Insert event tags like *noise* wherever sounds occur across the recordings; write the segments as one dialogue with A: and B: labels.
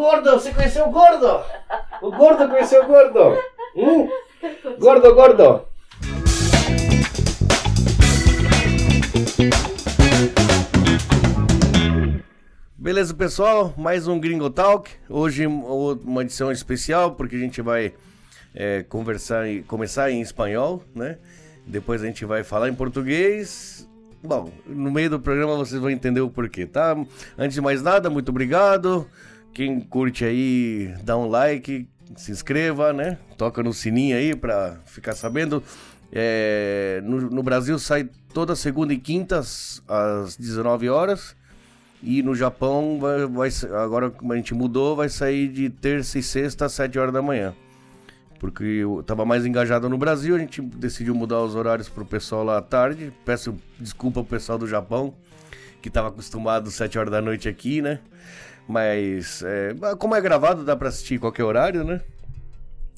A: Gordo, você conheceu o gordo? O gordo conheceu o gordo? Hum? Gordo, gordo. Beleza, pessoal? Mais um Gringo Talk. Hoje uma edição especial porque a gente vai é, conversar e começar em espanhol, né? Depois a gente vai falar em português. Bom, no meio do programa vocês vão entender o porquê, tá? Antes de mais nada, muito obrigado. Quem curte aí, dá um like, se inscreva, né? Toca no sininho aí pra ficar sabendo. É, no, no Brasil sai toda segunda e quinta às 19 horas. E no Japão, vai, vai, agora a gente mudou, vai sair de terça e sexta às 7 horas da manhã. Porque eu tava mais engajado no Brasil, a gente decidiu mudar os horários pro pessoal lá à tarde. Peço desculpa pro pessoal do Japão, que tava acostumado às 7 horas da noite aqui, né? Mas, é, como é gravado, dá pra assistir qualquer horário, né?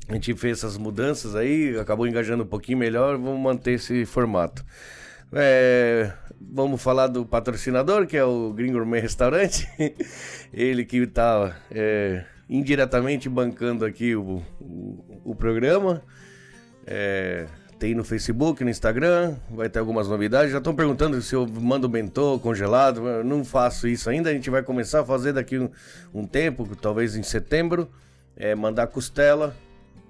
A: A gente fez essas mudanças aí, acabou engajando um pouquinho melhor, vamos manter esse formato. É, vamos falar do patrocinador, que é o Green Gourmet Restaurante. *laughs* Ele que está é, indiretamente bancando aqui o, o, o programa. É, tem no Facebook, no Instagram, vai ter algumas novidades. Já estão perguntando se eu mando bentô congelado. Eu não faço isso ainda. A gente vai começar a fazer daqui um, um tempo, talvez em setembro. É, mandar costela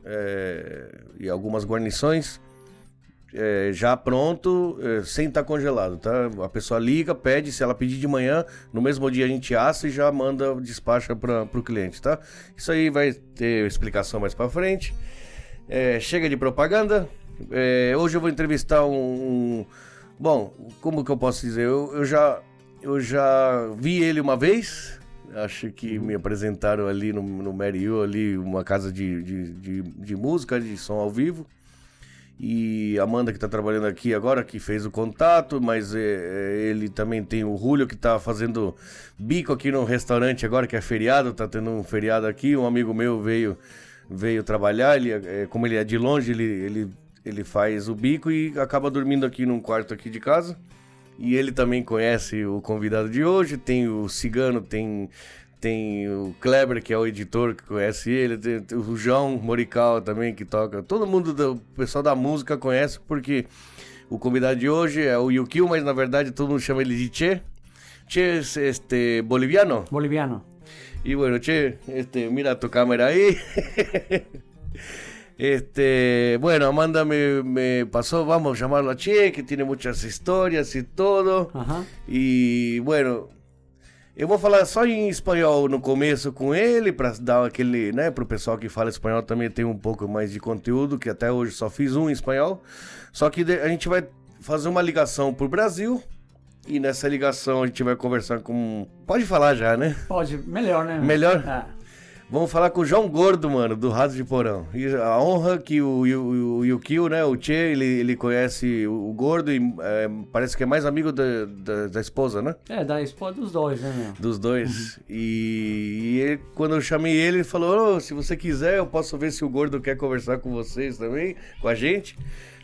A: é, e algumas guarnições é, já pronto, é, sem estar tá congelado, tá? A pessoa liga, pede, se ela pedir de manhã, no mesmo dia a gente assa e já manda, despacha para o cliente, tá? Isso aí vai ter explicação mais para frente. É, chega de propaganda. É, hoje eu vou entrevistar um, um, Bom, como que eu posso dizer? Eu, eu, já, eu já vi ele uma vez. Acho que me apresentaram ali no, no Mary ali, uma casa de, de, de, de música, de som ao vivo. E a Amanda que está trabalhando aqui agora, que fez o contato, mas é, é, ele também tem o Julio que está fazendo bico aqui no restaurante agora, que é feriado, está tendo um feriado aqui. Um amigo meu veio veio trabalhar, ele, é, como ele é de longe, ele, ele, ele faz o bico e acaba dormindo aqui num quarto aqui de casa. E ele também conhece o convidado de hoje, tem o Cigano, tem tem o Kleber, que é o editor, que conhece ele, tem o João Morical também, que toca. Todo mundo, do, o pessoal da música conhece, porque o convidado de hoje é o Yukio, mas na verdade todo mundo chama ele de Che. Che es este, boliviano.
B: Boliviano.
A: Y bueno, Che, este, mira tu cámara ahí. *laughs* Este, bueno, Amanda me, me, pasó, vamos a llamarlo a Che, que tiene muchas historias y todo. Ajá. Y bueno, Eu vou falar só em espanhol no começo com ele, para dar aquele, né, pro pessoal que fala espanhol também ter um pouco mais de conteúdo, que até hoje só fiz um em espanhol. Só que a gente vai fazer uma ligação pro Brasil. E nessa ligação a gente vai conversar com. Pode falar já, né?
B: Pode, melhor, né?
A: Melhor? É. Vamos falar com o João Gordo, mano, do Raso de Porão. E a honra que o, o, o Yukio, né, o Che, ele, ele conhece o, Gordo e é, parece que é mais amigo da, da, da, esposa, né?
B: É, da esposa dos dois, né, meu?
A: Dos dois. Uhum. E, e ele, quando eu chamei ele, ele falou, oh, se você quiser, eu posso ver se o Gordo quer conversar com vocês também, com a gente.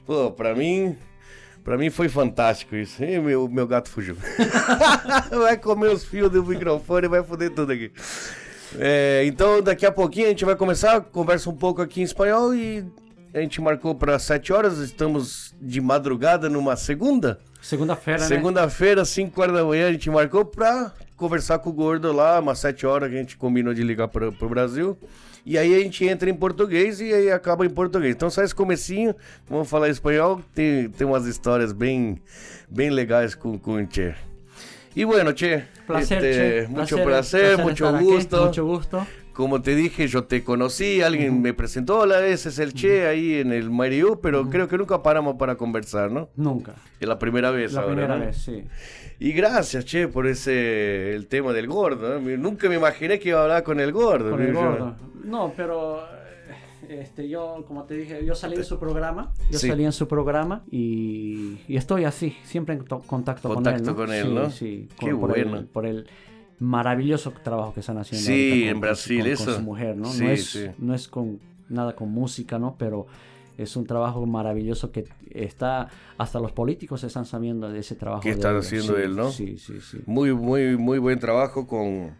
A: Pô, pra mim, Pra mim foi fantástico isso. E meu, meu gato fugiu. *laughs* *laughs* vai comer os fios do microfone e vai foder tudo aqui. É, então, daqui a pouquinho a gente vai começar, conversa um pouco aqui em espanhol e a gente marcou para 7 horas, estamos de madrugada numa segunda.
B: Segunda-feira,
A: né? Segunda-feira, 5 horas da manhã, a gente marcou para conversar com o Gordo lá, umas 7 horas que a gente combinou de ligar para o Brasil. E aí a gente entra em português e aí acaba em português. Então só esse comecinho, vamos falar espanhol, tem, tem umas histórias bem, bem legais com, com o Tchê. Y bueno, che,
B: placer, este,
A: mucho placer, mucho gusto.
B: mucho gusto.
A: Como te dije, yo te conocí, alguien me presentó, hola, ese es el Che ahí en el Mariú, pero creo que nunca paramos para conversar, ¿no?
B: Nunca.
A: Es la primera vez
B: la
A: ahora,
B: primera
A: ¿no?
B: vez, sí.
A: Y gracias, Che, por ese, el tema del gordo. Nunca me imaginé que iba a hablar con el gordo.
B: Con el gordo. No, pero este, yo, como te dije, yo salí en su programa, yo salí en su programa y, estoy así, siempre en contacto,
A: con él. ¿no? con él, ¿no?
B: Sí, Qué por bueno. El, por el maravilloso trabajo que están haciendo.
A: Sí, en Brasil,
B: con,
A: eso.
B: Con su mujer, ¿no? no, es, no es con nada con música, ¿no? Pero es un trabajo maravilloso que está hasta los políticos están sabiendo de ese trabajo
A: que están haciendo él no
B: sí sí sí
A: muy muy muy buen trabajo con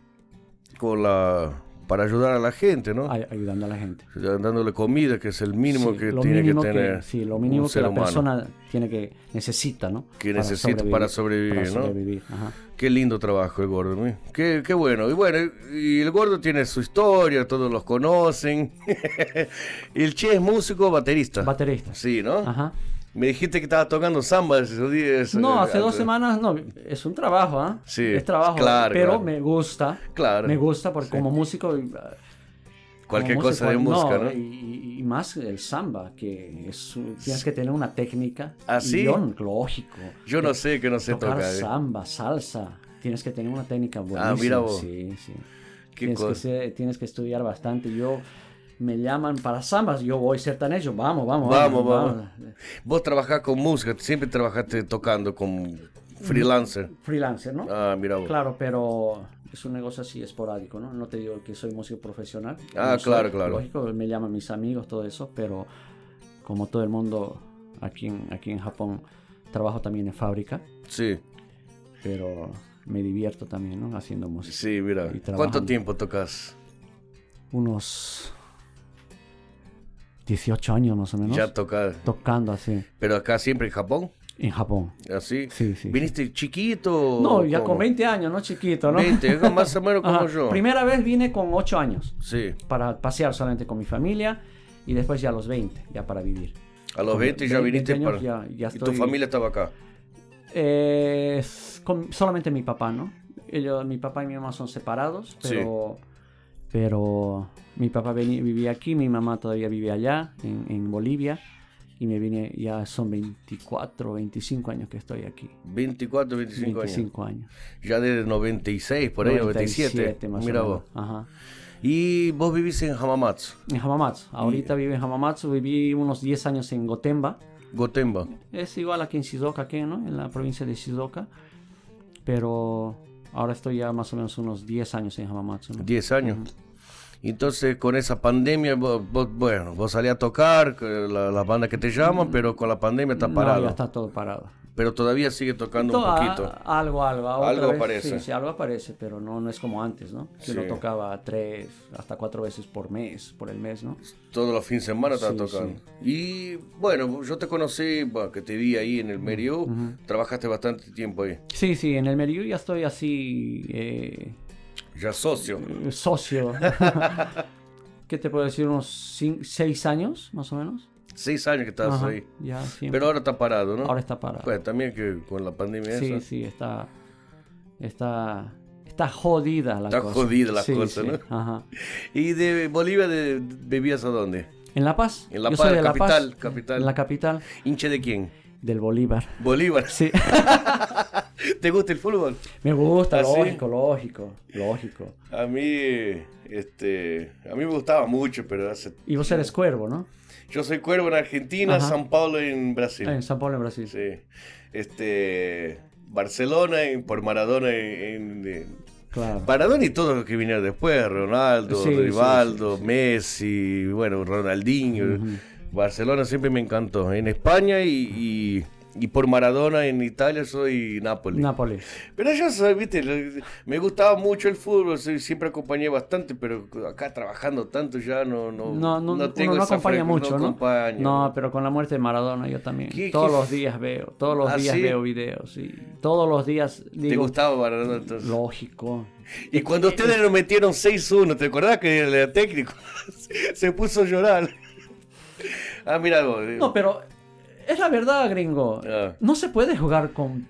A: con la para ayudar a la gente, ¿no?
B: ay- ayudando a la gente.
A: Dándole comida, que es el mínimo
B: Sí,
A: que tiene
B: mínimo
A: que tener
B: sí, lo mínimo que la
A: humano.
B: persona tiene que necesita, ¿no?
A: Que necesita para sobrevivir,
B: para
A: ¿no?
B: sobrevivir, ajá.
A: Qué lindo trabajo el gordo, ¿no? qué, qué bueno. Y bueno, y el gordo tiene su historia, todos los conocen. y *laughs* el Che es músico, baterista.
B: Baterista.
A: Sí, ¿no?
B: Ajá.
A: Me dijiste que estaba tocando samba esos días.
B: No,
A: eh,
B: hace dos semanas no, es un trabajo, ¿ah?
A: Sí,
B: es trabajo,
A: claro,
B: pero
A: claro.
B: me gusta.
A: Claro.
B: Me gusta porque como músico eh,
A: Cualquier
B: como
A: cosa de música, ¿no?
B: Y, y más el samba, que es, tienes que tener una técnica.
A: ¿Ah, sí?
B: Y yo, lógico.
A: Yo no sé, que no sé
B: tocar
A: tocar. ¿eh?
B: samba, salsa, tienes que tener una técnica buenísima.
A: Ah, mira vos.
B: Sí, sí.
A: Qué
B: Tienes que, ser- tienes que estudiar bastante. Yo me llaman para zambas, yo voy sertanejo, vamos, vamos,
A: Vamos, vamos. Vos trabajás con música, siempre trabajaste tocando con freelancer.
B: Freelancer, ¿no?
A: Ah, mira vos.
B: Claro, pero es un negocio así esporádico, ¿no? No te digo que soy músico profesional.
A: Ah,
B: No soy,
A: claro, claro.
B: Lógico, me llaman mis amigos, todo eso, pero como todo el mundo aquí en, aquí en Japón, trabajo también en fábrica,
A: Sí,
B: pero me divierto también, ¿no? Haciendo música.
A: sí, mira. ¿Cuánto tiempo tocas?
B: Unos 18 años más o menos.
A: Ya tocas.
B: Tocando así,
A: Pero acá siempre en Japón,
B: en Japón.
A: así.
B: Sí, sí.
A: ¿Viniste chiquito?
B: No, ya con 20 años, ¿no? Chiquito, ¿no?
A: 20, es *laughs* más o menos como yo.
B: Primera vez vine con 8 años.
A: Sí,
B: para pasear solamente con mi familia y después ya a los 20, ya para vivir.
A: a los
B: Con
A: 20 ya
B: 20
A: viniste
B: años
A: para...
B: ya- ya
A: Y tu familia estaba acá.
B: Eh, con solamente mi papá, ¿no? Ellos, mi papá y mi mamá son separados,
A: Sí.
B: Pero, mi papá veni- vivía aquí, mi mamá todavía vive allá, en, en Bolivia, y me vine, ya son 24, 25 años que estoy aquí.
A: 24, 25,
B: 25 años.
A: años. Ya desde 96, por ahí, 97.
B: 97 más o
A: Mira
B: menos.
A: vos.
B: Ajá.
A: Y vos vivís en Hamamatsu,
B: En Hamamatsu. Ahorita vivo en Hamamatsu, viví unos 10 años en Gotemba.
A: Gotemba.
B: Es igual aquí en Shizuoka, aquí, ¿no? En la provincia de Shizuoka. Pero ahora estoy ya más o menos unos 10 años en Hamamatsu. ¿no?
A: 10 años. Entonces, con esa pandemia, vos, vos- bueno, vos salías a tocar, la, la banda que te llaman, pero con la pandemia está
B: No,
A: parado.
B: ya está todo parado.
A: Pero todavía sigue tocando un
B: Todo,
A: poquito.
B: a- algo, algo. otra
A: Algo
B: vez,
A: aparece.
B: Sí, sí, algo aparece, pero no, no es como antes, ¿no? Que uno
A: Sí.
B: tocaba tres, hasta cuatro veces por mes, por el mes, ¿no?
A: Todos los fines de semana estás
B: Sí,
A: tocando. Y bueno, yo te conocí, que te vi ahí en el Merio, trabajaste bastante tiempo ahí.
B: Sí, sí, en el Meriu ya estoy así, eh,
A: Ya socio.
B: eh, socio. *laughs* *laughs* ¿Qué te puedo decir? Unos seis años, más o menos.
A: Seis años que estás
B: Ajá,
A: ahí.
B: Ya.
A: Pero ahora está parado, ¿no?
B: Ahora está parado.
A: Pues también que con la pandemia
B: Sí,
A: esa.
B: sí, está. Está. Está jodida la
A: Está
B: cosa.
A: jodida la
B: Sí,
A: cosa,
B: sí,
A: ¿no?
B: Ajá. *laughs*
A: ¿Y de Bolivia de, vivías a dónde?
B: ¿En La Paz?
A: En La
B: Yo
A: Paz,
B: soy de La
A: capital,
B: Paz,
A: capital.
B: En la capital
A: ¿Hinche de quién?
B: del Bolívar.
A: Bolívar.
B: Sí. *laughs*
A: ¿Te gusta el fútbol?
B: Me gusta,
A: ¿Ah, sí?
B: lógico, lógico, lógico.
A: A mí, este, a mí me gustaba mucho, pero hace...
B: Y vos eres cuervo, ¿no?
A: Yo soy Cuervo en Argentina,
B: Ajá.
A: San Paulo en Brasil.
B: En San Pablo, en Brasil.
A: Sí. Este, Barcelona en- por Maradona en, en-
B: Claro.
A: Maradona y todo lo que vinieron después, Ronaldo,
B: Sí,
A: Rivaldo,
B: sí, sí.
A: Messi, bueno, Ronaldinho. Barcelona siempre me encantó. En España y, y- y por Maradona en Italia soy Nápoles.
B: Nápoles.
A: Pero yo soy, viste, lo- me gustaba mucho el fútbol, siempre acompañé bastante, pero acá trabajando tanto ya no no
B: No, no, uno
A: tengo
B: no acompaña mucho, ¿no?
A: acompaño.
B: No, pero con la muerte de Maradona yo también.
A: ¿Qué-
B: todos
A: qué
B: los días veo, todos los
A: ¿Ah,
B: días
A: sí?
B: veo videos. Y todos los días
A: ¿Te
B: digo,
A: gustaba Maradona entonces?
B: lógico.
A: Y cuando ustedes lo metieron 6-1, ¿te acordás que el técnico *laughs* se puso a llorar? *laughs* ah, mira algo.
B: No, pero es la verdad, gringo.
A: Ah.
B: No se puede jugar con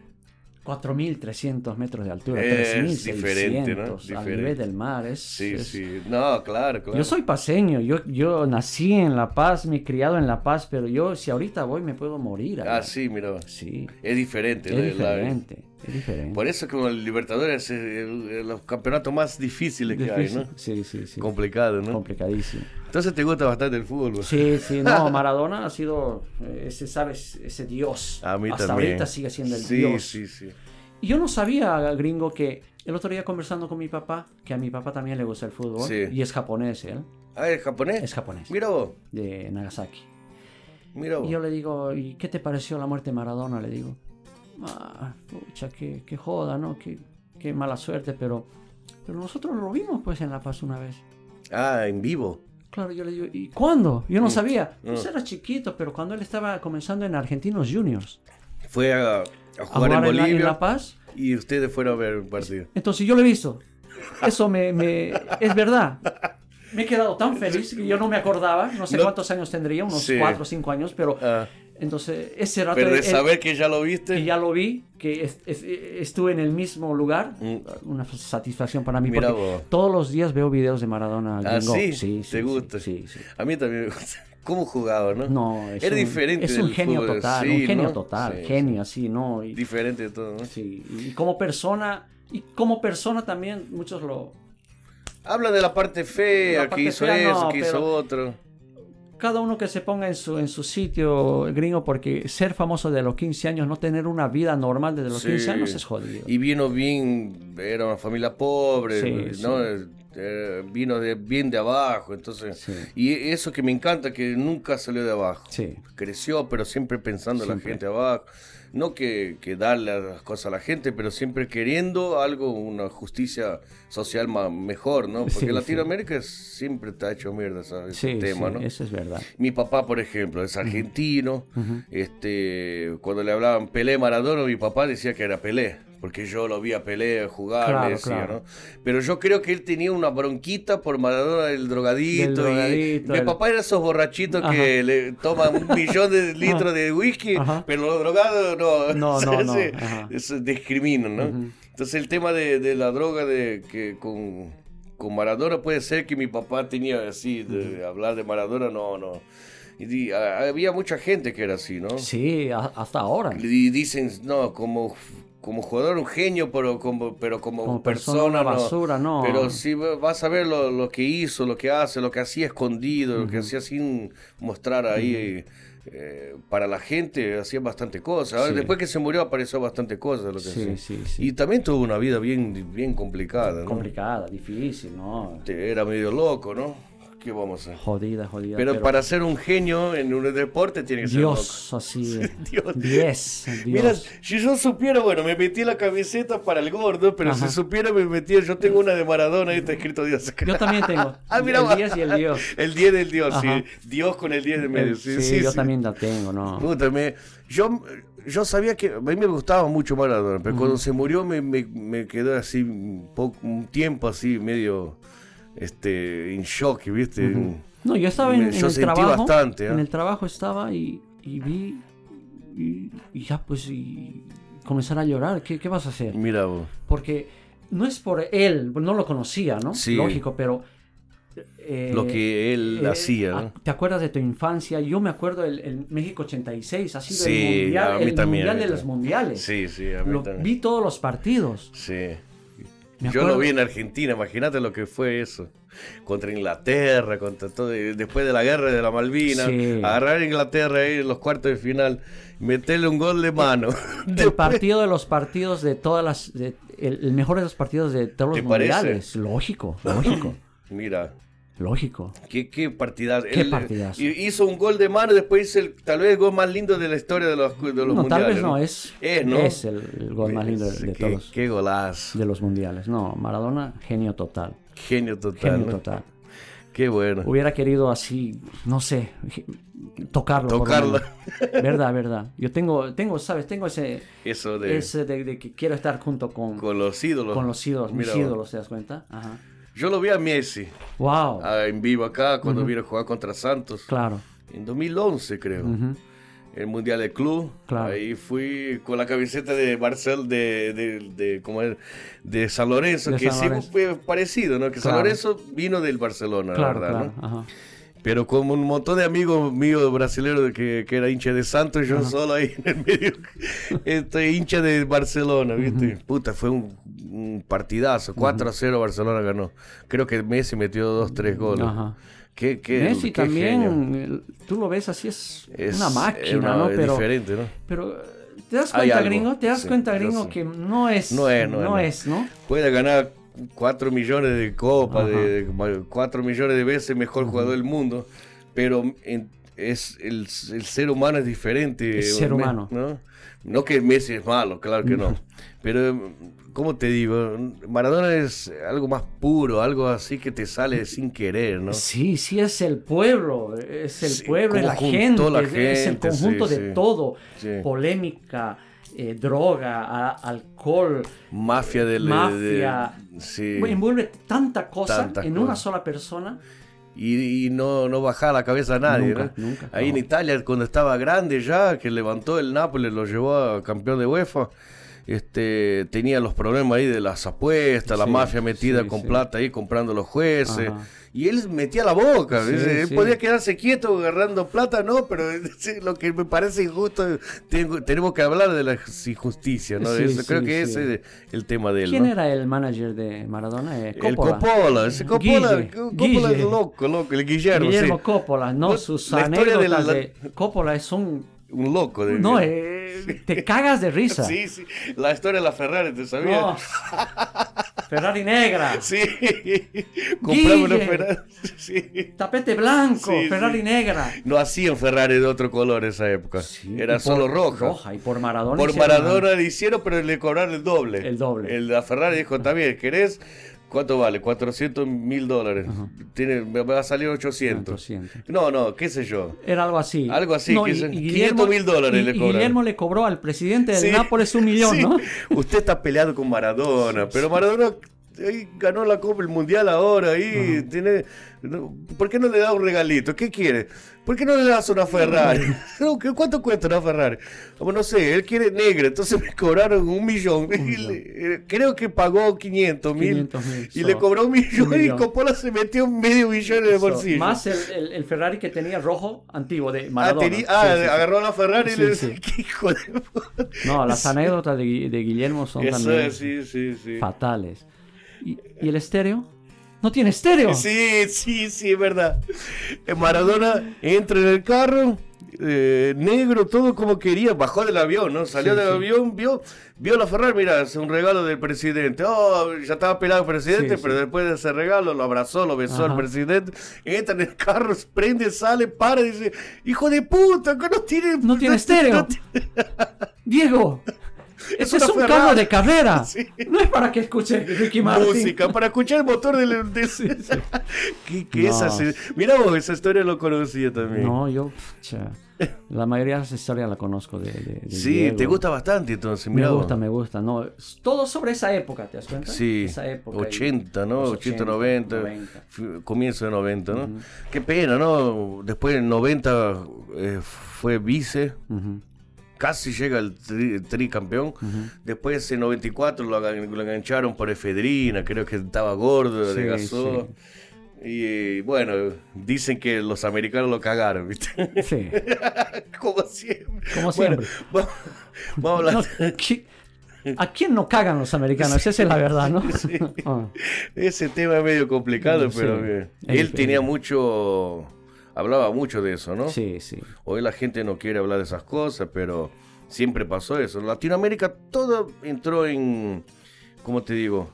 B: 4.300 metros de altura,
A: Es
B: 3.600
A: diferente, ¿no?
B: al nivel del mar. Es,
A: Sí,
B: es-
A: sí. No, claro, claro.
B: Yo soy paseño, yo, yo nací en La Paz, me he criado en La Paz, pero yo si ahorita voy me puedo morir. allá.
A: Ah, sí, mira.
B: Sí,
A: Es diferente.
B: es diferente, es diferente.
A: Por eso como el Libertadores es los campeonatos más difíciles que hay,
B: Difícil.
A: ¿no?
B: Sí, sí, sí.
A: Complicado, ¿no?
B: Complicadísimo.
A: Entonces te gusta bastante el fútbol. güey?
B: Sí, sí, no, *laughs* Maradona ha sido eh, ese, ¿sabes? Ese dios.
A: A mí
B: Hasta
A: también.
B: ahorita sigue siendo el
A: sí,
B: dios.
A: Sí, sí,
B: Y yo no sabía, gringo, que el otro día conversando con mi papá, que a mi papá también le gusta el fútbol,
A: Sí.
B: y es japonés él,
A: Ah, ¿es japonés?
B: es japonés,
A: Mira vos,
B: de Nagasaki.
A: mira vos.
B: Y yo le digo, ¿y qué te pareció la muerte de Maradona? Le digo, ah, pucha, qué, qué joda, ¿no? Qué, qué mala suerte, pero, pero nosotros lo vimos pues en La Paz una vez.
A: Ah, en vivo.
B: Claro, yo le digo, ¿y cuándo? Yo
A: Mm.
B: no sabía. Pues era chiquito, pero cuando él estaba comenzando en Argentinos Juniors
A: Fue a, a
B: a
A: jugar, en
B: jugar en la,
A: Bolivia
B: en La Paz,
A: y ustedes fueron a ver un partido.
B: entonces yo lo he visto. Eso me, me- es verdad. Me he quedado tan feliz que yo no me acordaba, no sé
A: No-
B: cuántos años tendría, unos
A: Sí.
B: 4 o 5 años, pero
A: Ah,
B: entonces ese rato
A: pero de saber que ya lo viste.
B: que ya lo vi, que es- es- estuve en el mismo lugar,
A: Mm.
B: una satisfacción para mí,
A: Mira
B: porque
A: vos.
B: todos los días veo videos de Maradona.
A: Ah. ¿sí?
B: sí,
A: ¿Te
B: sí,
A: gusta?
B: Sí, sí.
A: A mí también me gusta. *laughs* ¿Cómo jugaba, no?
B: No, es
A: Era
B: un,
A: diferente
B: Es un genio
A: fútbol,
B: total, un genio
A: ¿no?
B: total,
A: Sí,
B: genio así, ¿no? Y,
A: Diferente de todo, ¿no?
B: sí, y como persona, y como persona también muchos lo...
A: Habla de la parte fea,
B: La
A: que
B: parte
A: hizo
B: fea
A: eso,
B: no,
A: que hizo otro.
B: Cada uno que se ponga en su, en su sitio gringo, porque ser famoso de los 15 años, no tener una vida normal desde los
A: Sí.
B: 15 años es jodido.
A: Y vino bien, era una familia pobre,
B: Sí,
A: ¿no?
B: sí.
A: Eh, vino de, bien de abajo, entonces... Y eso que me encanta, que nunca salió de abajo. Creció, pero siempre pensando en la gente abajo. No que, que darle las cosas a la gente, pero siempre queriendo algo, una justicia social ma- mejor, ¿no? Porque
B: Sí, sí.
A: Latinoamérica siempre está hecho mierda, ¿sabes?
B: Sí,
A: Ese tema,
B: sí,
A: ¿no?
B: eso es verdad.
A: Mi papá, por ejemplo, es argentino. este, cuando le hablaban Pelé Maradona, mi papá decía que era Pelé, porque yo lo vi a Pelé jugar,
B: Claro,
A: me decía,
B: claro.
A: ¿no? Pero yo creo que él tenía una bronquita por Maradona del drogadito.
B: Del
A: y
B: drogadito,
A: mi
B: el-
A: papá era esos borrachitos
B: Ajá.
A: que le toman un millón de litros de whisky,
B: Ajá.
A: pero los drogados no.
B: No, no, *laughs* no.
A: Eso discriminan, ¿no?
B: Ujú.
A: Entonces el tema de, de la droga de que con, con Maradona puede ser que mi papá tenía así, de hablar de Maradona, no, no. Y a- había mucha gente que era así, ¿no?
B: Sí, a- hasta ahora.
A: Y dicen, no, como, como jugador un genio, pero como, pero como,
B: Como persona,
A: persona,
B: una
A: no.
B: basura, no.
A: Pero si vas a ver lo, lo que hizo, lo que hace, lo que hacía escondido, lo que hacía sin mostrar ahí eh, para la gente, hacía bastante cosas.
B: Sí.
A: Después que se murió apareció bastante cosas. Lo que
B: Sí, sí, sí.
A: Y también tuvo una vida bien, bien complicada, ¿no?
B: Complicada, difícil, ¿no?
A: Era medio loco, ¿no? ¿Qué vamos a hacer?
B: Jodida, jodida.
A: Pero, para ser un genio en un deporte tiene que ser
B: Dios, así. *laughs*
A: Dios.
B: 10.
A: Mira,
B: Dios.
A: si yo supiera, bueno, me metí la camiseta para el gordo, pero
B: Ajá.
A: si supiera me metí, yo tengo una de Maradona y está escrito Dios.
B: Yo también tengo. *laughs*
A: Ah, mira,
B: el
A: va.
B: 10 y el Dios.
A: El 10 del Dios,
B: Ajá.
A: sí. Dios con el 10 de medio. Sí,
B: sí,
A: sí,
B: yo
A: sí.
B: también la tengo, ¿no?
A: Puta, me- yo, yo sabía que a mí me gustaba mucho Maradona, pero cuando se murió me, me, me quedó así un, poco, un tiempo así medio este, en shock, ¿viste?
B: No, yo estaba en,
A: Me-
B: en
A: yo
B: el
A: sentí
B: trabajo.
A: bastante, ¿eh?
B: En el trabajo estaba y, y vi. Y, y ya, pues, y comenzar a llorar. ¿Qué, qué vas a hacer?
A: Mira vos.
B: Porque no es por él, no lo conocía, ¿no?
A: Sí.
B: Lógico, pero. eh,
A: Lo que él hacía, ¿no?
B: ah, ¿Te acuerdas de tu infancia? Yo me acuerdo el, el México 86, ha sido
A: Sí,
B: el mundial,
A: a mí
B: el
A: también, a
B: mundial
A: mí
B: de los
A: también.
B: mundiales.
A: Sí, sí, a mí
B: Lo-
A: también.
B: vi todos los partidos.
A: Sí. Yo lo vi en Argentina, imagínate lo que fue eso. Contra Inglaterra, contra todo. Después de la guerra de la Malvina,
B: Sí.
A: agarrar a Inglaterra ahí en los cuartos de final, meterle un gol de mano. *laughs*
B: El
A: Después-
B: partido de los partidos de todas las. de- el, el mejor de los partidos de todos los mundiales. Lógico, lógico,
A: Mira,
B: lógico.
A: qué, qué partidazo.
B: Qué
A: Él, Hizo un gol de mano, después hizo el, tal vez el gol más lindo de la historia de los, de los
B: No,
A: mundiales.
B: tal vez no, es,
A: Es, ¿no?
B: es el, el gol más lindo de, de
A: qué,
B: todos.
A: Qué golazo.
B: De los mundiales. No, Maradona, genio total.
A: Genio total.
B: Genio total.
A: Qué bueno.
B: Hubiera querido así, no sé, tocarlo.
A: Tocarlo.
B: Verdad, verdad. Yo tengo, tengo, ¿sabes? Tengo ese,
A: Eso de
B: ese de, de que quiero estar junto con, con,
A: con los ídolos.
B: los ídolos, mis
A: vos.
B: ídolos, ¿te das cuenta? Ajá.
A: Yo lo vi a Messi
B: Wow.
A: ah, en vivo acá cuando vino a jugar contra Santos.
B: Claro.
A: En 2011 creo.
B: Ujú.
A: El Mundial de Club.
B: Claro.
A: Ahí fui con la camiseta de Barcel de, de, de, de San Lorenzo,
B: De
A: que
B: San
A: sí
B: Lorenzo.
A: fue parecido, ¿no? Que San
B: Claro.
A: Lorenzo vino del Barcelona,
B: Claro,
A: la verdad.
B: Ajá.
A: Pero como un montón de amigos míos brasileños que, que era hincha de Santos, yo solo ahí en el medio, estoy hincha de Barcelona, ¿viste? Puta, fue un, un partidazo, 4 a 0 Barcelona ganó. Creo que Messi metió 2, 3 goles.
B: Ajá.
A: Qué, qué,
B: Messi
A: qué
B: también,
A: genio.
B: tú lo ves así, es,
A: Es-
B: una máquina,
A: es una-
B: ¿no?
A: es
B: Pero,
A: diferente, ¿no?
B: pero, ¿te das cuenta, gringo? ¿Te das
A: sí,
B: cuenta, gringo, que no es,
A: No es, no es, no.
B: ¿no?
A: Puede ganar 4 millones de copas,
B: Ajá.
A: de, 4 millones de veces mejor jugador del mundo, pero en- es el, el ser humano es diferente.
B: Ser humano.
A: ¿no? no que Messi es malo, claro que no. Pero, ¿cómo te digo? Maradona es algo más puro, algo así que te sale sin querer, ¿no?
B: Sí, sí es el pueblo, es el
A: Sí,
B: pueblo
A: cómo
B: la gente,
A: la
B: es- es el conjunto
A: sí,
B: de
A: sí.
B: todo, polémica, eh, droga, a- alcohol,
A: Mafia del... de-
B: Mafia.
A: sí.
B: envuelve tanta cosa
A: Tantas
B: en
A: cosas.
B: una sola persona.
A: Y, y no, no bajar la cabeza a nadie,
B: Nunca,
A: ¿no?
B: nunca,
A: Ahí en. Italia, cuando estaba grande ya, que levantó el Nápoles, lo llevó a campeón de UEFA, este, tenía los problemas ahí de las apuestas, la mafia metida
B: sí,
A: con
B: sí.
A: plata ahí comprando los jueces.
B: Ajá.
A: Y él metía la boca,
B: Sí,
A: él
B: sí.
A: podía quedarse quieto agarrando plata, no, pero *laughs* lo que me parece injusto, tengo- tenemos que hablar de las injusticias, ¿no?
B: Sí,
A: Eso, creo que ese es el tema de él,
B: ¿Quién
A: ¿no?
B: era el manager de Maradona? Eh,
A: El
B: Coppola.
A: Ese Coppola,
B: Guille,
A: Coppola es loco, loco, el Guillermo,
B: Guillermo. Coppola, ¿no? Sus
A: la de la-
B: de, Coppola son...
A: Un loco. De,
B: No, eh, *laughs* te cagas de risa.
A: Sí, sí. La historia de la Ferrari, ¿te sabías?
B: No. Ferrari negra. *laughs*
A: Sí. Compramos una. Ferrari. *laughs* Sí.
B: Tapete blanco,
A: Sí,
B: Ferrari
A: sí.
B: negra.
A: No hacían Ferrari de otro color esa época. Era solo roja.
B: Roja. Y por Maradona.
A: Por Maradona le hicieron, pero le cobraron el doble.
B: El doble.
A: El, la Ferrari dijo, bien, ¿querés? ¿Cuánto vale? 400 mil dólares. Tiene, me va a salir 800.
B: 800.
A: No, no, qué sé yo.
B: Era algo así.
A: Algo así, que son
B: Guillermo-
A: 500.000 dólares
B: y-
A: le cobraron.
B: Guillermo le cobró al presidente del
A: Sí.
B: Nápoles un millón,
A: Sí.
B: ¿no?
A: Usted está peleado con Maradona, pero Maradona ahí ganó la Copa, el Mundial ahora, ahí tiene... no, ¿Por qué no le da un regalito? ¿Qué quiere? ¿Por qué no le das una Ferrari? *laughs* *laughs* No, ¿qué- ¿Cuánto cuesta una Ferrari? Como no sé, él quiere negra, entonces me cobraron un millón. Y le- eh, creo que pagó 500 mil
B: 500.000,
A: y
B: so,
A: le cobró un millón,
B: un
A: y
B: millón.
A: Coppola se metió medio millón en el
B: So,
A: bolsillo.
B: más el, el- el Ferrari que tenía rojo antiguo de
A: Ah,
B: Maradona.
A: ah,
B: Sí, sí, sí.
A: agarró la Ferrari
B: Sí,
A: y le. *laughs* ¿Qué hijo de?
B: No, las anécdotas de, Gui- de Guillermo son
A: Eso
B: también fatales. ¿Y, y el estéreo? No tiene estéreo.
A: Sí, sí, sí, es verdad. Eh, Maradona entra en el carro, eh, negro, todo como quería, bajó del avión, ¿no? Salió
B: Sí,
A: del
B: sí.
A: avión, vio, vio la Ferrari, mira, es un regalo del presidente. Oh, ya estaba pelado el presidente,
B: Sí,
A: pero después de ese regalo lo abrazó, lo besó
B: Ajá.
A: presidente. Entra en el carro, prende, sale, para y dice, hijo de puta, que no tiene...
B: No tiene estéreo.
A: no tiene-". *laughs*
B: Diego, *laughs* ese es,
A: una
B: un carro de carrera. *laughs*
A: Sí.
B: No es para que escuche Ricky Martin.
A: música para escuchar el motor del... del- *laughs* ¿Qué, qué
B: No.
A: esa se- Mira vos, esa historia lo conocía también.
B: No, yo, pucha, la mayoría de las historias la conozco de, de- de
A: Sí,
B: Diego.
A: te gusta bastante entonces,
B: Me
A: mira.
B: gusta,
A: vos.
B: me gusta. No, es todo sobre esa época, ¿te das cuenta?
A: Sí,
B: Esa época.
A: 80, ¿no?
B: Los
A: 80,
B: 80,
A: 90,
B: 90.
A: fi- comienzo de 90, ¿no? Qué pena, ¿no? Después en 90 eh, fue vice,
B: Ujú.
A: Casi llega el tri-. Después en 94 lo, lo engancharon por efedrina, creo que estaba gordo,
B: Sí,
A: adelgazó. Y bueno, dicen que los americanos lo cagaron, ¿viste?
B: Sí. *laughs*
A: Como siempre.
B: Como siempre.
A: va- vamos a hablar.
B: No, ¿qui- ¿A quién no cagan los americanos? Esa es la verdad, ¿no? *laughs* Ah.
A: Ese tema es medio complicado, pero bien. Él tenía mucho, hablaba mucho de eso, ¿no?
B: Sí, sí.
A: Hoy la gente no quiere hablar de esas cosas, pero siempre pasó eso. Latinoamérica todo entró en, ¿cómo te digo?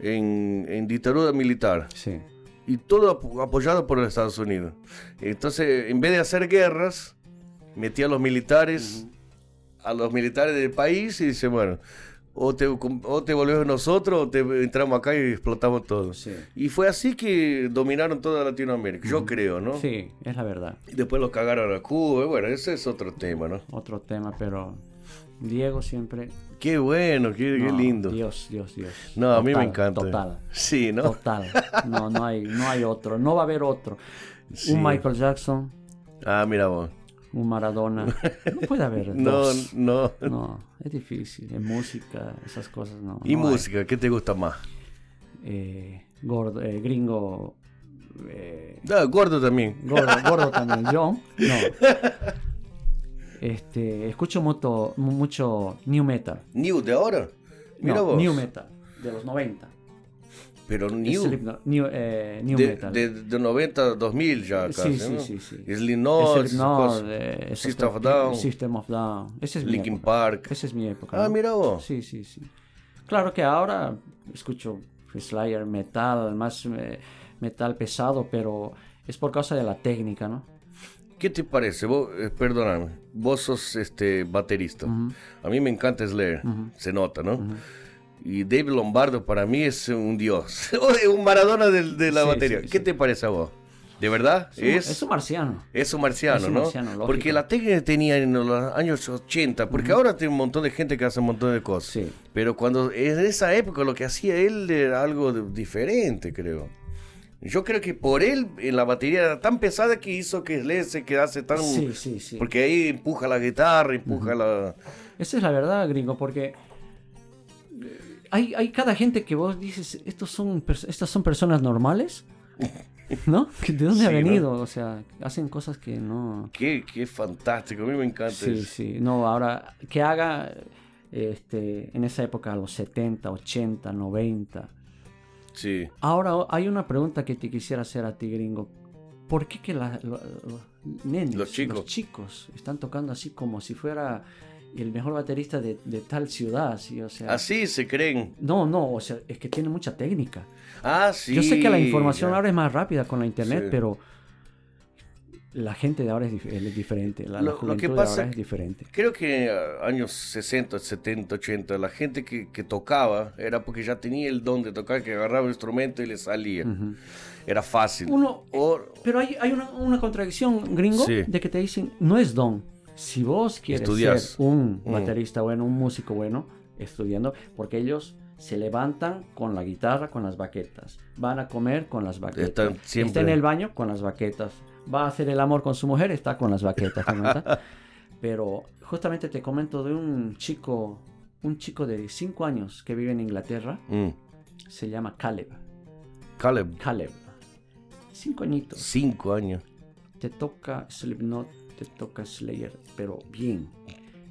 A: En, en dictadura militar.
B: Sí.
A: Y todo ap- apoyado por los Estados Unidos. Entonces, en vez de hacer guerras, metía a los militares, a los militares del país y dice, bueno, o te, o te volvés nosotros o te entramos acá y explotamos todo.
B: Sí.
A: Y fue así que dominaron toda Latinoamérica, yo creo, ¿no?
B: Sí, es la verdad.
A: Y después los cagaron a Cuba, bueno, ese es otro tema, ¿no?
B: Otro tema, pero Diego siempre.
A: Qué bueno, qué, qué lindo.
B: Dios, Dios, Dios.
A: No, a mí me encanta.
B: Total.
A: Sí, ¿no?
B: Total. No, no hay, no hay otro. No va a haber otro. *laughs*
A: Sí.
B: Un Michael Jackson,
A: Ah, mira vos.
B: Un Maradona. No puede haber *laughs*
A: No,
B: dos.
A: no.
B: No, es difícil. En música, esas cosas no.
A: ¿Y
B: no hay.
A: música? ¿Qué te gusta más?
B: Eh, gordo, eh, gringo. eh,
A: Ah, gordo también.
B: gordo, *laughs* gordo también. Yo, no. Este, escucho mucho, mucho new metal.
A: New de ahora. Mira
B: No,
A: vos.
B: new metal, de los 90.
A: Pero new.
B: Slipknot, new, eh, new
A: de,
B: metal.
A: de, de 90 a 2000 ya
B: Sí,
A: casi,
B: sí,
A: ¿no?
B: sí, sí.
A: Slipknot, cosas.
B: eh,
A: System of Down.
B: System of Down. Esa es mi
A: Linkin
B: época.
A: Park.
B: Esa es mi época.
A: Ah,
B: ¿no?
A: mira vos.
B: Sí, sí, sí. Claro que ahora escucho Slayer, metal, más eh, metal pesado, pero es por causa de la técnica, ¿no?
A: ¿Qué te parece? Vos, eh, perdóname, vos sos este baterista. A mí me encanta Slayer, se nota, ¿no? Y David Lombardo para mí es un dios, *laughs* un Maradona de, de la
B: Sí,
A: batería.
B: sí,
A: ¿Qué
B: sí.
A: te parece a vos? ¿De verdad?
B: Es, es un marciano.
A: Es un marciano,
B: Es un
A: ¿no?
B: marciano,
A: porque la técnica tenía en los años 80, porque ahora tiene un montón de gente que hace un montón de cosas.
B: Sí.
A: Pero cuando en esa época lo que hacía él era algo de- diferente, creo. Yo creo que por él en la batería era tan pesada que hizo que Slayer se quedase tan...
B: Sí, sí, sí.
A: Porque ahí empuja la guitarra, empuja la...
B: Esa es la verdad, gringo, porque hay, hay cada gente que vos dices, estos son, estas son personas normales, ¿no? *laughs* ¿De dónde ha venido? O sea, hacen cosas que no...
A: Qué, qué fantástico, a mí me encanta
B: Sí,
A: eso.
B: sí. No, ahora, que haga este, en esa época, los 70, 80, 90.
A: Sí.
B: Ahora hay una pregunta que te quisiera hacer a ti, gringo. ¿Por qué que la- lo- los nenes,
A: Los chicos.
B: chicos están tocando así como si fuera el mejor baterista de, de tal ciudad? ¿sí? O sea,
A: Así se creen.
B: No, no, o sea, es que tiene mucha técnica.
A: Ah, sí.
B: Yo sé que la información
A: ya.
B: ahora es más rápida con la internet,
A: Sí.
B: pero la gente de ahora es, dif- es diferente. La, la
A: Lo- que
B: de
A: pasa
B: ahora es diferente.
A: Creo que a años 60, 70, 80, la gente que, que tocaba era porque ya tenía el don de tocar, que agarraba el instrumento y le salía. Era fácil.
B: Uno,
A: O-
B: Pero hay, hay una, una contradicción, gringo,
A: Sí.
B: de que te dicen, no es don. Si vos quieres
A: Estudias.
B: ser un
A: Mm.
B: baterista bueno, un músico bueno, estudiando, porque ellos se levantan con la guitarra, con las baquetas. Van a comer con las baquetas.
A: Están siempre-
B: Está en el baño con las baquetas. Va a hacer el amor con su mujer, está con las baquetas. *laughs* Pero justamente te comento de un chico, un chico de 5 años que vive en Inglaterra,
A: Mm.
B: se llama Caleb.
A: Caleb,
B: Caleb. Cinco añitos.
A: cinco años.
B: te toca Slipknot, te toca Slayer, pero bien.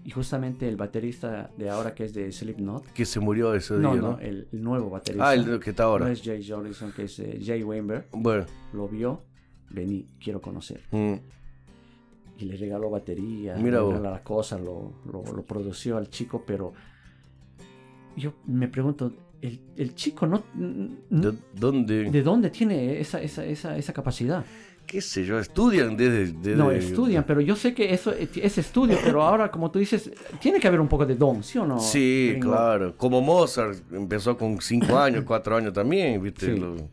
B: Y justamente el baterista de ahora que es de Slipknot,
A: Que se murió ese
B: no,
A: día,
B: no,
A: ¿no?
B: el, el nuevo baterista,
A: Ah, el que está ahora.
B: no es Jay Jolison, que es eh, Jay Weinberg,
A: Bueno.
B: lo vio, vení, quiero conocer.
A: mm.
B: Y le regaló batería,
A: Mira
B: le regaló las cosas, lo, lo, lo produció al chico, pero yo me pregunto, ¿el, el chico no,
A: ¿De dónde?
B: de dónde tiene esa, esa, esa, esa capacidad?
A: ¿Qué sé yo? Estudian desde... desde-
B: No, estudian, pero yo sé que eso es estudio, pero ahora, como tú dices, tiene que haber un poco de don, ¿sí o no?
A: Sí,
B: gringo?
A: claro. Como Mozart empezó con cinco *laughs* años, cuatro años también, ¿viste?
B: Sí.
A: Lo-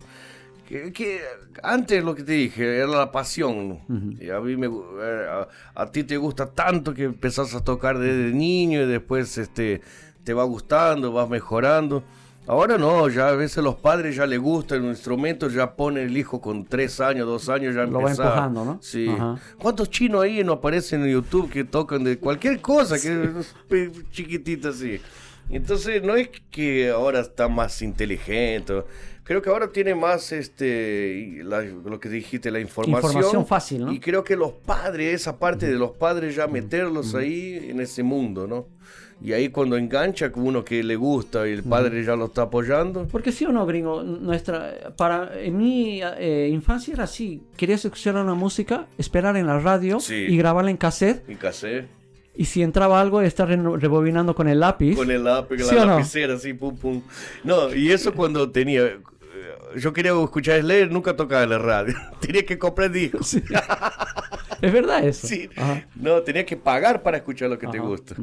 A: que, que antes lo que te dije era la pasión. Y a mí me eh, a, a ti te gusta tanto que empezás a tocar desde niño y después este te va gustando, vas mejorando. Ahora no, ya a veces los padres ya les gusta el instrumento, ya pone el hijo con tres años, dos años, ya
B: Lo va
A: empezar.
B: empujando, ¿no?
A: Sí.
B: Ajá.
A: ¿Cuántos chinos ahí no aparecen en YouTube que tocan de cualquier cosa, que es pe- chiquitita así? Entonces no es que ahora está más inteligente. Creo que ahora tiene más este la- lo que dijiste, la información.
B: Información fácil, ¿no?
A: Y creo que los padres, esa parte de los padres ya meterlos ahí en ese mundo, ¿no? Y ahí cuando engancha con uno que le gusta y el padre ya lo está apoyando.
B: Porque sí o no, gringo, nuestra, para, en mi eh, infancia era así, querías escuchar una música, esperar en la radio
A: Sí.
B: y grabarla en cassette,
A: En casé,
B: y si entraba algo, estar re- rebobinando con el lápiz.
A: con el lápiz,
B: ¿Sí
A: la
B: o no?
A: lapicera, así, pum, pum. No, y eso cuando tenía. Yo quería escuchar Slayer, nunca tocaba la radio. *laughs* tenía que comprar discos.
B: Sí. es verdad eso.
A: Sí.
B: Ajá.
A: No, tenía que pagar para escuchar lo que te gusta.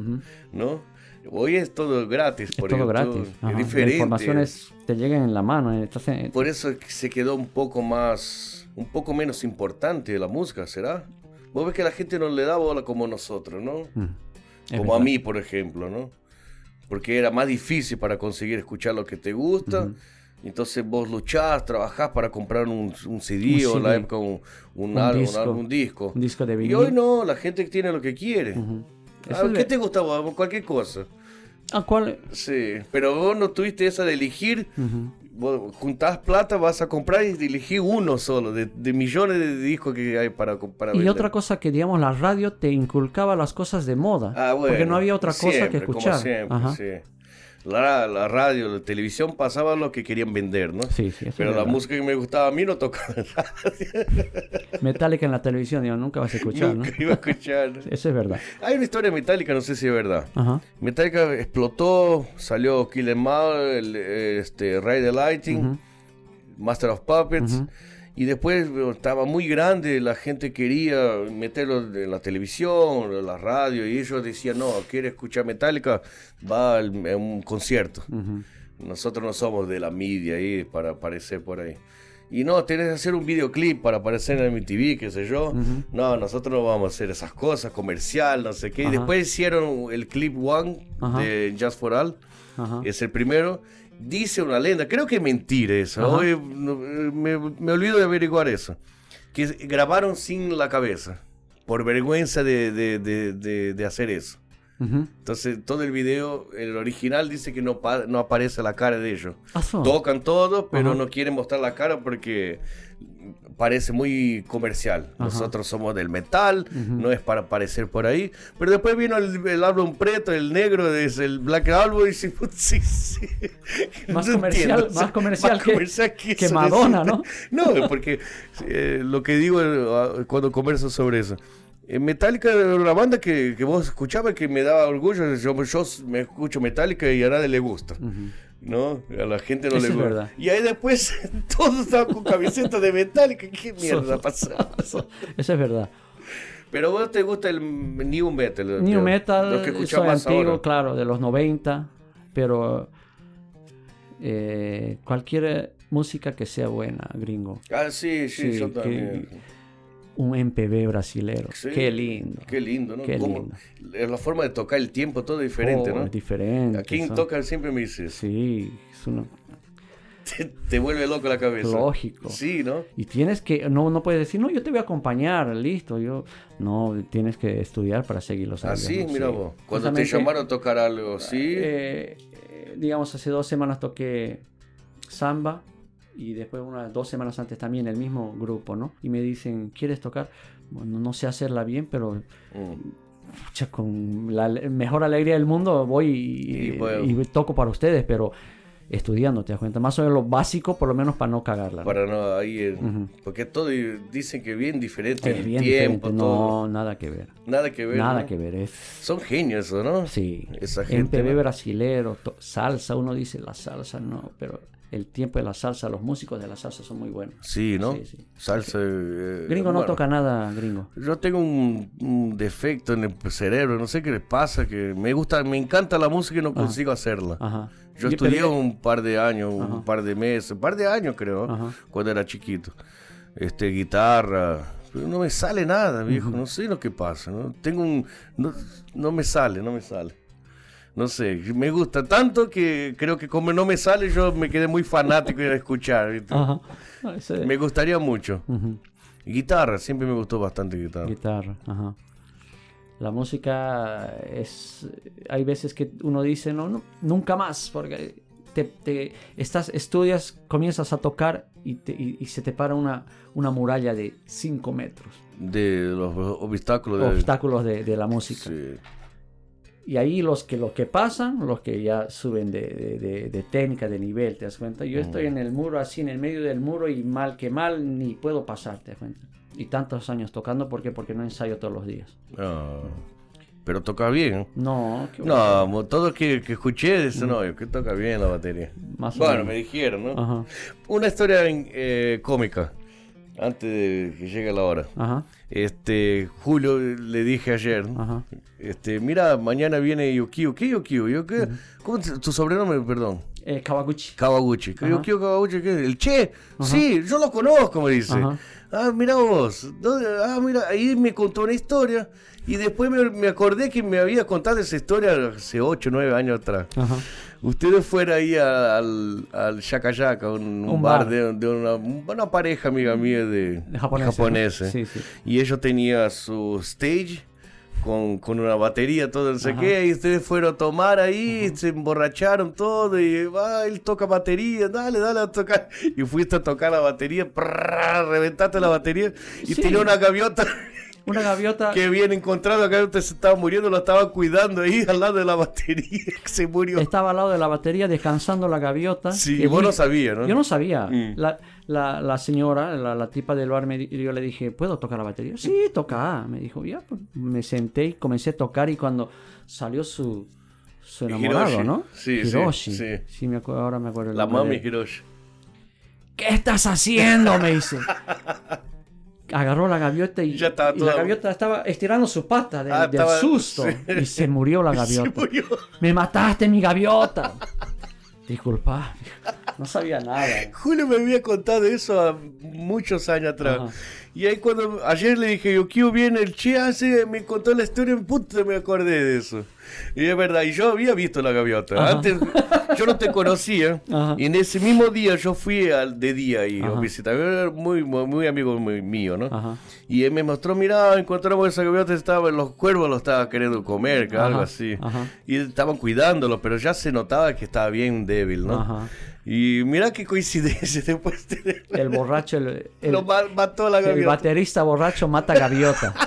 A: ¿No? Hoy es todo gratis
B: Es
A: por
B: todo
A: YouTube.
B: gratis.
A: Es
B: Ajá. La
A: diferente.
B: información es- te llega en la mano. eh, estás en-
A: Por eso se quedó un poco más, un poco menos importante la música, ¿será? Vos ves que la gente no le da bola como nosotros, ¿no?
B: Mm,
A: como a mí, por ejemplo, ¿no? Porque era más difícil para conseguir escuchar lo que te gusta. Entonces vos luchás, trabajás para comprar un, un CD
B: Un
A: o en la época un, un, álbum,
B: disco.
A: álbum, un disco.
B: Un disco de
A: Y
B: vinil.
A: hoy no, la gente tiene lo que quiere.
B: Ujú.
A: Ah,
B: Eso es
A: ¿Qué
B: de-
A: te gusta vos? Cualquier cosa.
B: ¿A cuál?
A: Sí, pero vos no tuviste esa de elegir.
B: Ujú.
A: Vos juntás plata, vas a comprar y elegís uno solo, de, de millones de discos que hay para, para
B: Y
A: vender.
B: otra cosa que, digamos, la radio te inculcaba las cosas de moda.
A: Ah, bueno,
B: porque no había otra cosa que
A: siempre, como
B: escuchar.
A: siempre,
B: Ajá.
A: sí. La, la radio, la televisión pasaba lo que querían vender, ¿no?
B: Sí, sí,
A: Pero la
B: verdad.
A: música que me gustaba a mí no tocaba en radio.
B: Metallica en la televisión, digo, nunca vas a escuchar,
A: Nunca
B: ¿no?
A: iba a escuchar. *laughs*
B: Eso es verdad.
A: Hay una historia metálica, no sé si es verdad.
B: Ajá.
A: Metallica explotó, salió Kill Em All, el, este, Ray the Lighting. Master of Puppets. Y después estaba muy grande, la gente quería meterlo en la televisión, en la radio, y ellos decían, no, quiere escuchar Metallica, va a un concierto.
B: Ujú.
A: Nosotros no somos de la media ahí para aparecer por ahí. Y no, tenés que hacer un videoclip para aparecer en MTV, qué sé yo.
B: Ujú.
A: No, nosotros no vamos a hacer esas cosas, comercial, no sé qué. Y
B: Ajá.
A: después hicieron el clip One de Just for All.
B: Ajá.
A: Es el primero. Dice una leyenda, creo que es mentira eso. Hoy, no, me, me olvido de averiguar eso. Que grabaron sin la cabeza, por vergüenza de, de- de- de- de hacer eso. Entonces, todo el video, el original dice que no, no aparece la cara de ellos.
B: Ah.
A: Tocan todo, pero
B: Ajá.
A: no quieren mostrar la cara porque parece muy comercial.
B: Ajá.
A: Nosotros somos del metal, no es para aparecer por ahí. Pero después vino el, el álbum preto, el negro, es el Black Album, y dice, *laughs* sí, sí.
B: Más
A: No
B: comercial- más comercial que-
A: comercial
B: que
A: eso,
B: Madonna, ¿no? *laughs*
A: No, porque eh, lo que digo eh, cuando converso sobre eso. Eh, Metallica era una banda que, que vos escuchabas que me daba orgullo. Yo, yo me escucho Metallica y a nadie le gusta. ¿no? A la gente no
B: Eso
A: le
B: es
A: gusta.
B: verdad.
A: Y ahí después *laughs* todos estaban con camisetas de Metallica. ¿Qué mierda *laughs* pasó?
B: Eso es verdad.
A: Pero vos te gusta el new metal.
B: New metal,
A: Lo que
B: antiguo,
A: ahora.
B: claro, de los 90, pero eh, cualquier música que sea buena, gringo.
A: Ah, sí, sí,
B: Sí,
A: yo
B: que-
A: también.
B: Un MPB brasilero.
A: Sí.
B: Qué lindo.
A: Qué lindo, ¿no?
B: Qué lindo.
A: es la forma de tocar el tiempo, todo diferente,
B: Oh,
A: ¿no?
B: es diferente.
A: A quien
B: son-
A: toca siempre me dice eso.
B: Sí, es uno- *laughs*
A: Te, te vuelve loco la cabeza.
B: lógico.
A: Sí, ¿no?
B: Y tienes que, no, no puedes decir, no, yo te voy a acompañar, listo, yo, no, tienes que estudiar para seguir los
A: Así,
B: años,
A: mira
B: sí.
A: vos. Cuando te llamaron a tocar algo así.
B: eh, eh, digamos, hace dos semanas toqué samba y después unas dos semanas antes también el mismo grupo, ¿no? Y me dicen, ¿quieres tocar? Bueno, no sé hacerla bien, pero
A: mm,
B: con la mejor alegría del mundo voy y,
A: Y bueno.
B: y toco para ustedes, pero estudiando, te das cuenta, más o menos lo básico, por lo menos para no cagarla. ¿no?
A: Para no, ahí. eh,
B: Ujú.
A: Porque todo dicen que bien diferente
B: Es
A: el
B: bien
A: tiempo,
B: diferente,
A: todo.
B: no, nada que ver.
A: Nada que ver.
B: Nada
A: ¿no?
B: que ver, es...
A: Son genios, ¿no?
B: Sí,
A: Esa gente,
B: MPB
A: ¿no?
B: brasilero, salsa, uno dice la salsa, no, pero el tiempo de la salsa, los músicos de la salsa son muy buenos.
A: Sí, ¿no?
B: Sí, sí.
A: Salsa. eh,
B: Gringo no
A: bueno,
B: toca nada, gringo.
A: Yo tengo un, un defecto en el cerebro, no sé qué les pasa, que me gusta, me encanta la música y no consigo hacerla.
B: Ajá.
A: Yo
B: Y-
A: estudié
B: pero-
A: un par de años, un par de meses, un par de años creo,
B: Ajá.
A: cuando era chiquito. Este, guitarra, pero no me sale nada, viejo, no sé lo que pasa, ¿no? Tengo un, no, no me sale, no me sale. No sé, me gusta tanto que creo que como no me sale yo me quedé muy fanático de escuchar.
B: Ah,
A: Me gustaría mucho. Guitarra, siempre me gustó bastante guitarra.
B: Guitarra, ajá. La música es... Hay veces que uno dice, no, no nunca más, porque te, te- estás, estudias, comienzas a tocar y, te- y- y se te para una, una muralla de 5 metros.
A: De los obstáculos de...
B: Obstáculos de, de la música.
A: Sí.
B: Y ahí los que, los que pasan, los que ya suben de, de- de- de técnica, de nivel, ¿te das cuenta? Yo estoy en el muro, así en el medio del muro y mal que mal ni puedo pasar, ¿te das cuenta? Y tantos años tocando, ¿por qué? Porque no ensayo todos los días.
A: Ah, pero toca bien.
B: No, qué
A: No, mo- todo que, que escuché dicen, no, que toca bien la batería.
B: Más o
A: Bueno,
B: menos.
A: me dijeron, ¿no?
B: Ajá,
A: Una historia eh, cómica, antes de que llegue la hora.
B: ajá,
A: Este, Julio le dije ayer,
B: ajá.
A: este, mira, mañana viene Yukio. ¿Qué Yukio? ¿qué? ¿Cómo te- tu sobrenombre, perdón?
B: Eh, Kawaguchi.
A: Kawaguchi.
B: Ajá.
A: Yukio Kawaguchi, ¿qué? ¿El Che? Sí, yo lo conozco, me dice. Ah, mira vos. Ah, mira, ahí me contó una historia. Y después me, me acordé que me había contado esa historia hace 8 o 9 años atrás.
B: Ajá.
A: Ustedes fueron ahí a- al, al Shaka Shaka, un, un
B: Un
A: bar,
B: bar.
A: de, de una, una pareja amiga mía de,
B: japoneses,
A: japoneses.
B: Sí, sí.
A: Y ellos tenían su stage con, con una batería, todo no sé
B: Ajá.
A: qué, y ustedes fueron a tomar ahí, se emborracharon todo, y va, él toca batería, dale, dale a tocar. Y fuiste a tocar la batería, prrr, reventaste la batería, y
B: Sí.
A: tenía una gaviota
B: Una gaviota.
A: que habían encontrado, la gaviota se estaba muriendo, lo estaban cuidando ahí al lado de la batería, *laughs* que se murió.
B: Estaba al lado de la batería descansando la gaviota.
A: Sí,
B: que
A: vos no sabías, ¿no?
B: Yo no sabía.
A: Mm.
B: La, la, la señora, la, la tipa del bar, me, yo le dije, ¿puedo tocar la batería? Sí, toca. Me dijo, ya. pues, Me senté y comencé a tocar y cuando salió su, su enamorado,
A: Hiroshi.
B: ¿no?
A: Sí, sí,
B: Hiroshi.
A: sí.
B: me acuerdo, ahora me acuerdo.
A: La mami Hiroshi.
B: ¿qué estás haciendo? Me dice. *laughs* Agarró la gaviota y,
A: Ya
B: la gaviota estaba estirando su pata de-
A: Ah,
B: del
A: estaba-
B: susto *laughs*
A: sí.
B: y se murió la *laughs* gaviota.
A: murió.
B: Me mataste mi gaviota. Disculpa, *laughs* no sabía nada.
A: Julio me había contado eso a muchos años atrás.
B: Ajá.
A: Y ahí cuando ayer le dije yo, ¿qué viene el Che? hace me contó la historia, puta, me acordé de eso. Y es verdad, y yo había visto la gaviota.
B: Ajá.
A: Antes yo no te conocía.
B: Ajá.
A: Y en ese mismo día yo fui al de día y
B: Ajá.
A: a visitar. Era muy, muy, muy amigo muy- mío, ¿no?
B: Ajá.
A: Y él me mostró, mira, encontramos esa gaviota, estaba, los cuervos lo estaban queriendo comer, algo así. Y estaban cuidándolo, pero ya se notaba que estaba bien débil, ¿no? Y mira qué coincidencia, *laughs* después de...
B: El borracho, el, el-
A: lo ma- mató la
B: el
A: gaviota.
B: baterista borracho mata gaviota. *laughs*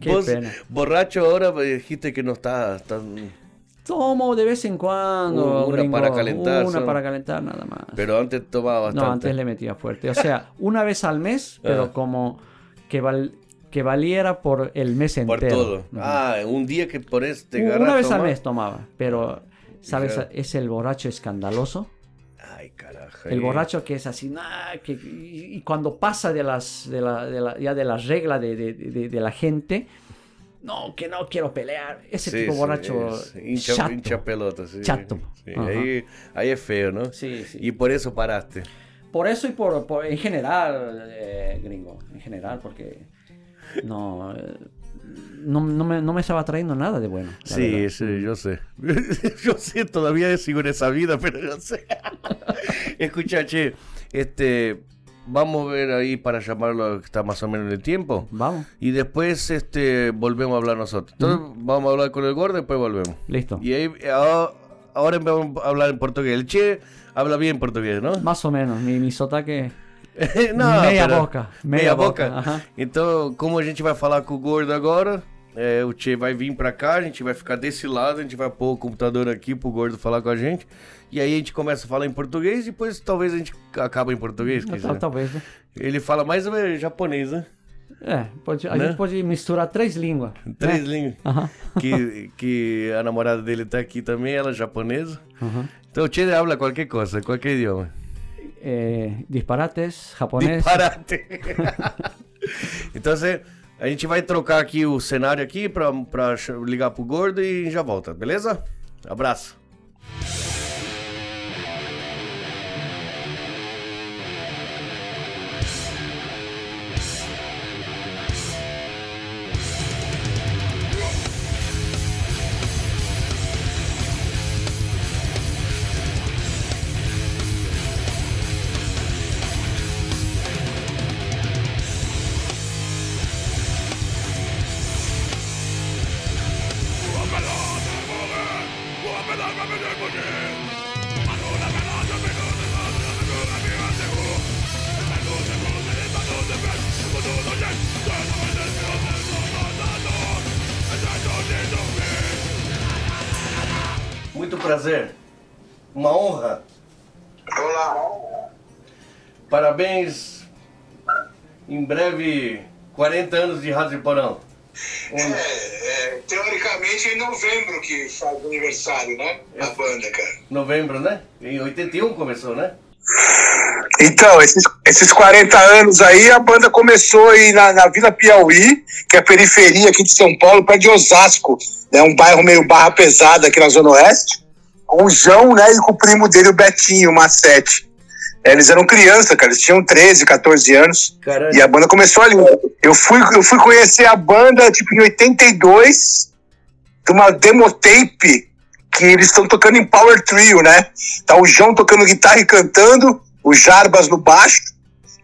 B: Qué
A: Vos,
B: pena.
A: borracho ahora me dijiste que no estás tan...
B: Tomo de vez en cuando.
A: Una
B: gringo,
A: para calentar,
B: Una
A: son-
B: para calentar nada más.
A: Pero antes tomaba bastante.
B: no, antes le metía fuerte. O sea, una vez al mes, pero
A: Ah.
B: como que, val- que valiera por el mes
A: Por
B: entero.
A: todo.
B: Ujú.
A: Ah, un día que por este
B: una vez al
A: tomás.
B: mes tomaba, pero, ¿sabes? Es el borracho escandaloso.
A: Ay, carajo.
B: El borracho que es así, nah, que, y, y cuando pasa de las, de la, de la- ya de las reglas de, de- la gente, no, que no quiero pelear. Ese
A: Sí,
B: tipo
A: sí,
B: borracho
A: es hincha,
B: chato.
A: hincha pelota, sí.
B: Chato.
A: Ahí, ahí es feo, ¿no?
B: Sí, sí.
A: Y por eso paraste.
B: Por eso y por, por- en general, eh, gringo, en general, porque no, eh, no, no me, no me estaba trayendo nada de bueno.
A: Sí,
B: verdad.
A: sí, yo sé. *laughs* yo sé, todavía sigo en esa vida, pero yo sé. *laughs* Escucha, che, este, vamos a ver ahí para llamarlo está más o menos en el tiempo.
B: Vamos,
A: Y después este, volvemos a hablar nosotros. Entonces vamos a hablar con el gordo y después volvemos.
B: listo.
A: Y ahí, ahora, ahora vamos a hablar en portugués. El Che habla bien portugués, ¿no?
B: Más o menos, mi, mi sotaque... *laughs*
A: Não,
B: Meia
A: pera-
B: boca,
A: Meia,
B: meia
A: boca.
B: boca, aham.
A: Então, como a gente vai falar com o gordo agora, é, o Tchê vai vir pra cá, a gente vai ficar desse lado, a gente vai pôr o computador aqui pro gordo falar com a gente. E aí a gente começa a falar em português e depois talvez a gente acaba em português.
B: Tal-
A: quiser.
B: Talvez, né?
A: Ele fala mais é, japonês, né?
B: É, pode, a
A: Né?
B: gente pode misturar três línguas.
A: Três
B: né?
A: línguas.
B: Aham.
A: Que, que a namorada dele tá aqui também, ela é japonesa.
B: Aham.
A: Então o Tchê habla qualquer coisa, qualquer idioma.
B: Eh, disparates, japonês.
A: Disparate. *laughs* então, a gente vai trocar aqui o cenário aqui ch- ligar pro gordo e já volta, beleza? Abraço. Breve, 40 anos de Rádio Porão.
C: É, é, teoricamente é em novembro que faz aniversário, né? A banda, cara.
A: Novembro, né? Em 81 começou, né?
C: Então, esses, esses 40 anos aí, a banda começou aí na, na Vila Piauí, que é a periferia aqui de São Paulo, perto de Osasco, né? Um bairro meio barra pesada aqui na Zona Oeste. Com o João, né? E com o primo dele, o Betinho, o Macete. É, Eles eram criança, cara, eles tinham 13, 14 anos.
A: Caralho.
C: E a banda começou ali. Eu fui, eu fui conhecer a banda, tipo, em 82, de uma demotape que eles estão tocando em Power Trio, né? Tá o João tocando guitarra e cantando, o Jarbas no baixo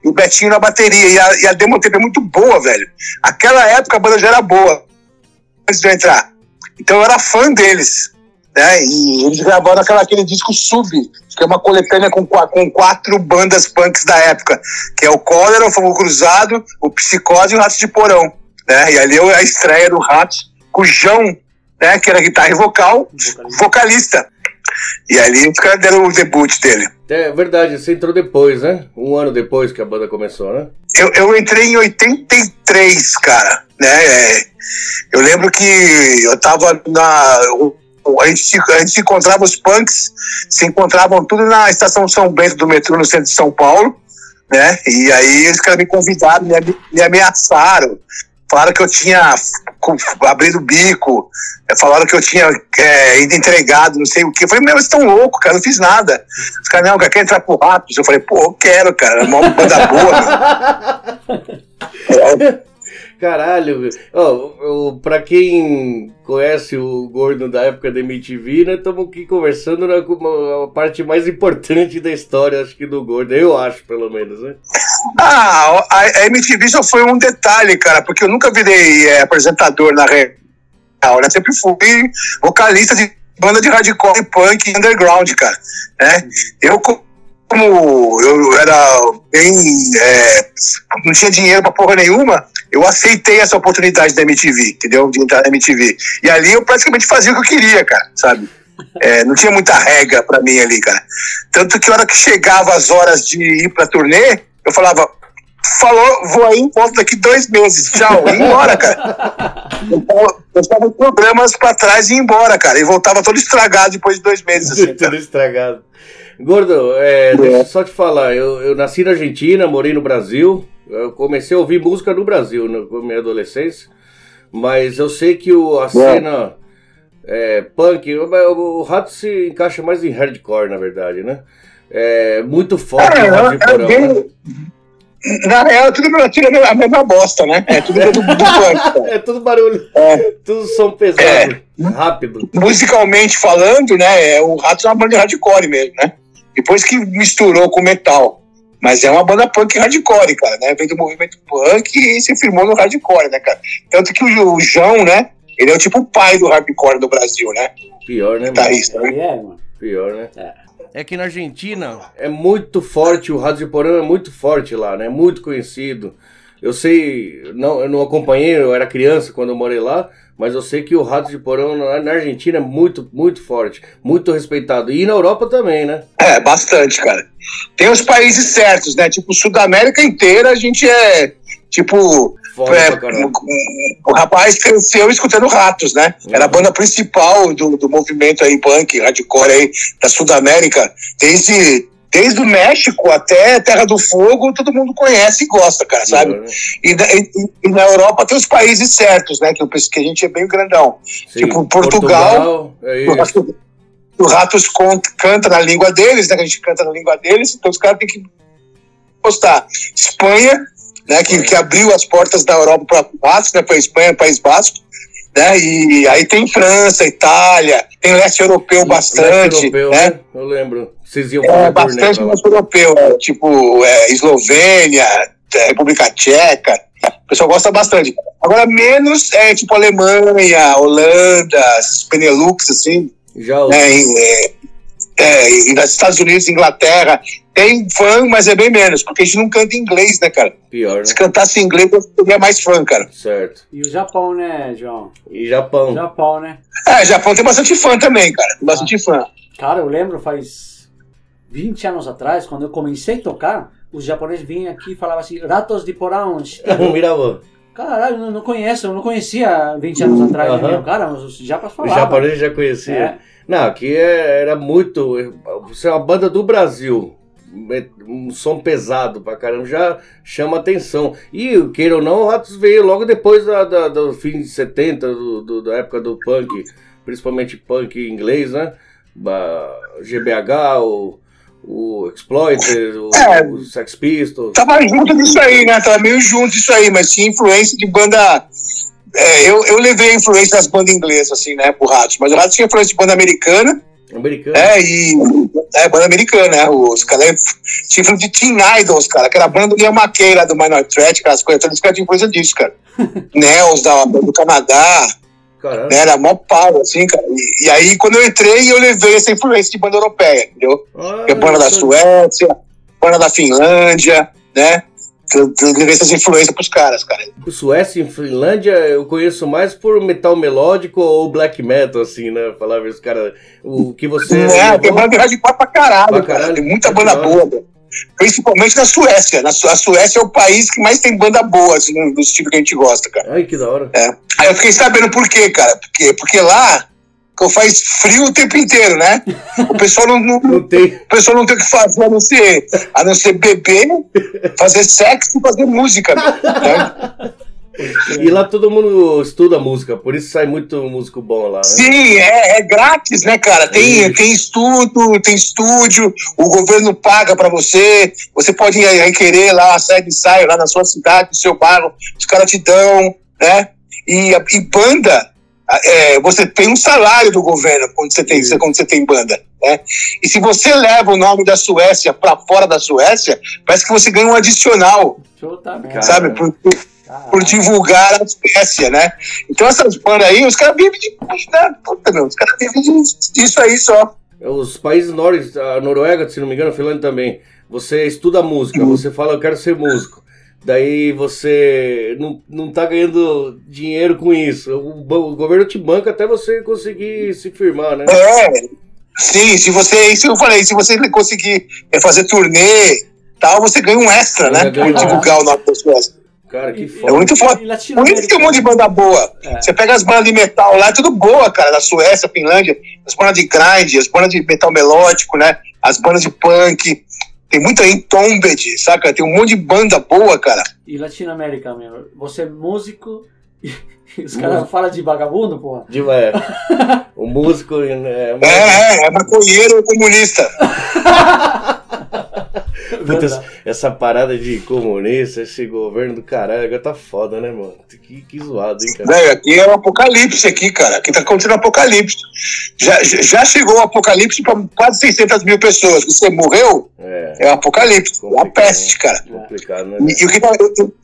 C: e o Betinho na bateria. E a, e a demotape é muito boa, velho. Aquela época a banda já era boa, antes de eu entrar. Então eu era fã deles. Né? E eles gravaram aquela, aquele disco Sub, que é uma coletânea com, com quatro bandas punks da época, que é o Cólera, o Fogo Cruzado, o Psicose e o Rato de Porão. Né? E ali é a estreia do Rato com o João, né? que era guitarra e vocal, vocalista. E ali os caras deram o debut dele.
A: É verdade, você entrou depois, né? Um ano depois que a banda começou, né?
C: Eu, eu entrei em 83, cara, né? Eu lembro que eu tava na. A gente, se, a gente se encontrava, os punks se encontravam tudo na estação São Bento do metrô, no centro de São Paulo, né? E aí eles me convidaram, me, me ameaçaram. Falaram que eu tinha abrido o bico, é, falaram que eu tinha é, ido entregado, não sei o que. Eu falei, meu, vocês estão loucos, cara, não fiz nada. Os caras, não, quer entrar pro Ratos? Eu falei, pô, eu quero, cara, uma banda boa.
A: é. *laughs* Caralho, oh, oh, pra quem conhece o Gordo da época da MTV, nós estamos aqui conversando na a parte mais importante da história, acho que do Gordo, eu acho, pelo menos, né?
C: Ah, a, MTV só foi um detalhe, cara, porque eu nunca virei é, apresentador na real, né? Sempre fui vocalista de banda de hardcore, punk underground, cara, né? Eu como eu era bem. É, não tinha dinheiro pra porra nenhuma, eu aceitei essa oportunidade da MTV, entendeu? De entrar na MTV. E ali eu praticamente fazia o que eu queria, cara, sabe? É, não tinha muita regra pra mim ali, cara. Tanto que a hora que chegava as horas de ir pra turnê, eu falava, falou, vou aí, volto daqui dois meses, tchau, e embora, cara. Eu, eu estava programas pra trás e ia embora, cara. E voltava todo estragado depois de dois meses. Assim, *laughs*
A: todo estragado. Gordo, é, deixa eu só te falar, eu, eu nasci na Argentina, morei no Brasil, eu comecei a ouvir música no Brasil na minha adolescência, mas eu sei que o, a cena é, punk, o, o Rato se encaixa mais em hardcore, na verdade, né? É muito forte é, o Rato de Porão, é bem... né?
C: Na real, é tudo, tudo a mesma bosta, né? É tudo do, do *laughs*
A: punk. É tudo barulho. É. Tudo som pesado, é. rápido.
C: Musicalmente falando, né? É, o Ratos é uma banda de hardcore mesmo, né? Depois que misturou com metal. Mas é uma banda punk hardcore, cara, né? Veio do movimento punk e se firmou no hardcore, né, cara? Tanto que o, o João, né? Ele é o tipo pai do hardcore do Brasil, né?
A: Pior, né,
C: Guitarrista,
A: mano? Né? É, mano. Pior, né? É é que na Argentina é muito forte, o Rádio de Porão é muito forte lá, né? Muito conhecido. Eu sei, não, eu não acompanhei, eu era criança quando eu morei lá, mas eu sei que o Rato de Porão na Argentina é muito, muito forte, muito respeitado. E na Europa também, né?
C: É, bastante, cara. Tem os países certos, né? Tipo, Sudamérica inteira a gente é, tipo, é, o, rapaz cresceu escutando Ratos, né? Uhum. Era a banda principal do, do movimento aí, punk, hardcore aí, da Sudamérica, desde desde o México até Terra do Fogo, todo mundo conhece e gosta, cara, sabe? Uhum. E, e, e, na Europa tem os países certos, né? Que, eu penso que a gente é bem grandão. Sim. Tipo, Portugal. Portugal é o Ratos canta na língua deles, né? Que a gente canta na língua deles, então os caras têm que postar. Espanha, né? Que, que abriu as portas da Europa para o Basco, né? Para Espanha, País Basco. Né? E aí tem França, Itália, tem leste europeu bastante. Leste europeu, né? né?
A: Eu lembro.
C: Vocês iam é, bastante leste europeu, é, tipo é, Eslovênia, é, República Tcheca. O pessoal gosta bastante. Agora, menos é tipo Alemanha, Holanda, Benelux, assim.
A: Já
C: né, é, é, nos Estados Unidos, Inglaterra, tem fã, mas é bem menos, porque a gente não canta inglês, né, cara?
A: Pior, né?
C: Se cantasse inglês, eu teria mais fã, cara.
A: Certo.
B: E o Japão, né, João?
A: E Japão.
B: Japão, né?
C: É, Japão tem bastante fã também, cara. Tem bastante ah. fã.
B: Cara, eu lembro faz 20 anos atrás, quando eu comecei a tocar, os japoneses vinham aqui e falavam assim, ratos de porão. *laughs*
A: Mirava.
B: Caralho, não, não conheço, eu não conhecia 20 anos atrás, uh -huh. né, cara, os japas falavam.
A: Os japoneses já conheciam. É. Não, aqui é, era muito. Você é uma banda do Brasil. É um som pesado pra caramba, já chama atenção. E, queira ou não, o Ratos veio logo depois da, da, do fim de 70, do, do, da época do punk, principalmente punk inglês, né? GBH, o, o Exploited, o, é, o Sex Pistols.
C: Tava junto disso aí, né? Tava meio junto disso aí, mas tinha influência de banda é, eu, eu levei a influência das bandas inglesas, assim, né, pro Ratos, mas o Ratos tinha influência de banda americana.
A: Americana?
C: É, e. É, banda americana, né? Os caras tinha influência de Teen Idols, cara, aquela banda do Ian McKay lá do Minor Threat, aquelas coisas todas, os caras tinham influência disso, cara. *laughs* Nels da, do Canadá. Caramba. Né, era mó pau, assim, cara. E, e, aí, quando eu entrei, eu levei essa influência de banda europeia, entendeu? Ah, banda da Suécia, banda da Finlândia, né? Levei essas influências pros caras, cara.
A: Suécia e Finlândia eu conheço mais por metal melódico ou black metal, assim, né? Falar os caras. O que você.
C: É, tem banda de pra caralho, pra caralho. Cara. Tem muita banda boa, Principalmente na Suécia. Na Su a Suécia é o país que mais tem banda boa, assim, dos tipos que a gente gosta, cara.
A: Ai, que da hora.
C: É. Aí eu fiquei sabendo por quê, cara. Porque, porque lá que faz frio o tempo inteiro, né? O pessoal não, não,
A: Não tem.
C: o pessoal não tem o que fazer a não ser, a não ser beber, fazer sexo e fazer música. Né?
A: E lá todo mundo estuda música, por isso sai muito músico bom lá, né?
C: Sim, é, é grátis, né, cara? Tem, tem estudo, tem estúdio, o governo paga pra você, você pode requerer lá a sede de ensaio lá na sua cidade, no seu bairro, os caras te dão, né? E, e banda, é, você tem um salário do governo quando você tem, quando você tem banda, né? E se você leva o nome da Suécia pra fora da Suécia, parece que você ganha um adicional, sabe? Por, por- por divulgar a Suécia, né? Então essas bandas aí, os caras vivem de. da- Puta, meu, os caras vivem de- disso aí só.
A: Os países nórdicos, a Noruega, se não me engano, a Finlândia também. Você estuda música,
C: Uhum.
A: você fala, eu quero ser músico. Daí você não, não tá ganhando dinheiro com isso. O, o governo te banca até você conseguir se firmar, né?
C: É. Sim, se você. Isso eu falei, se você conseguir é, fazer turnê tal, você ganha um extra, né?
A: Ainda ganha
C: Pra divulgar o nome da Suécia.
A: Cara, que
C: É
A: foda.
C: muito foda. Por isso que tem um monte de banda boa.
B: É.
C: Você pega as bandas de metal lá, é tudo boa, cara, da Suécia, Finlândia, as bandas de grind, as bandas de metal melódico, né? As bandas de punk. Tem muita Entombed, saca? Tem um monte de banda boa, cara.
B: E Latinoamérica, meu. Você é músico e os caras falam de vagabundo, porra.
A: De, é, o músico. É,
C: É, é, é maconheiro comunista. *laughs* *laughs*
A: Puta, essa- parada de comunista, esse governo do caralho, agora tá foda, né, mano? Que, que zoado, hein, cara?
C: Velho, aqui é o apocalipse aqui, cara. Aqui tá acontecendo o apocalipse. Já, já chegou o apocalipse para quase 600 mil pessoas. Você morreu,
A: É,
C: é o apocalipse. É a peste, cara.
A: complicado, né?
C: E, e o que tá,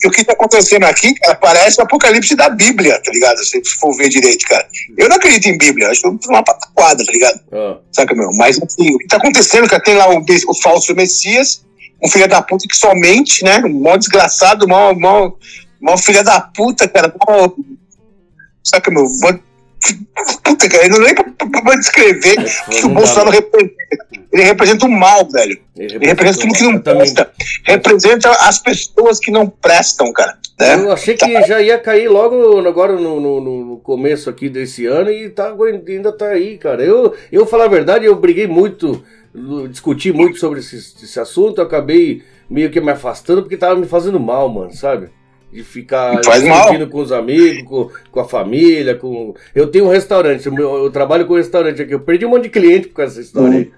C: e- o que tá acontecendo aqui, cara, parece o apocalipse da Bíblia, tá ligado? Se for ver direito, cara. Eu não acredito em Bíblia, acho uma pataquada, tá ligado?
A: Ó,
C: Saca, meu? Mas assim, o que tá acontecendo, cara, tem lá o, o falso Messias, um filho da puta que somente, né? Um mó desgraçado, mó, mó, mó filho da puta, cara. Mó, saca, meu? Mó- Puta, cara, eu não nem pra, pra- pra descrever o que o Bolsonaro representa. Ele representa o mal, velho. Ele representa tudo que não presta. Representa as pessoas que não prestam, cara. Né?
A: Eu achei que já ia cair logo agora no, no- no começo aqui desse ano e tá, ainda tá aí, cara. Eu, eu vou falar a verdade, eu briguei muito, discuti muito sobre esse, esse assunto, eu acabei meio que me afastando porque tava me fazendo mal, mano, sabe? De ficar discutindo com os amigos, com, com a família, com. Eu tenho um restaurante, o meu- eu trabalho com um restaurante aqui. Eu perdi um monte de cliente por causa dessa história aí.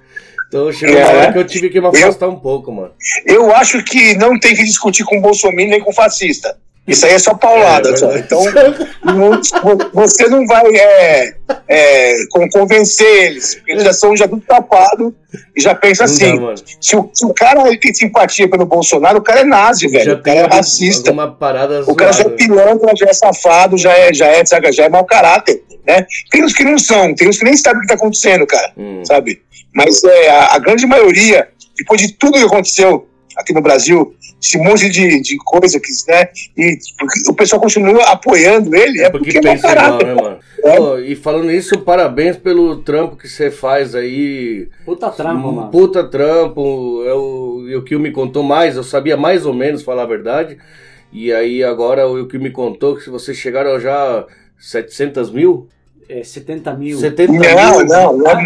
A: Então chegou uma
C: É.
A: hora que eu tive que me afastar um pouco, mano.
C: Eu acho que não tem que discutir com Bolsonaro nem com fascista. Isso aí é só paulada.
A: É,
C: só.
A: verdade.
C: Então, não- você não vai é, é, con- convencer eles. Eles já são já tudo tapado e já pensa
A: Não dá,
C: assim.
A: mano.
C: Se o, se o cara ele tem simpatia pelo Bolsonaro, o cara é nazi, velho. O cara é racista.
A: Parada
C: O cara já é pilantra, já é safado, já é, já é, saca, já é mau caráter, né? Tem uns que não são, tem uns que nem sabem o que tá acontecendo, cara,
A: Hum.
C: sabe? Mas é, a, a grande maioria, depois de tudo que aconteceu aqui no Brasil, esse monte de, de coisa que, né? E o pessoal continua apoiando ele, é porque,
A: Porque
C: é caráter.
A: né, mano?
C: É.
A: Pô, e falando isso, parabéns pelo trampo que você faz aí.
B: Puta trampa,
A: Um
B: mano.
A: Puta trampo. É o, e o que me contou mais, eu sabia mais ou menos falar a verdade. E aí agora o que me contou que se vocês chegaram já 700 mil?
B: É, 70 mil.
A: 70
C: Não,
A: mil?
C: não, não, não,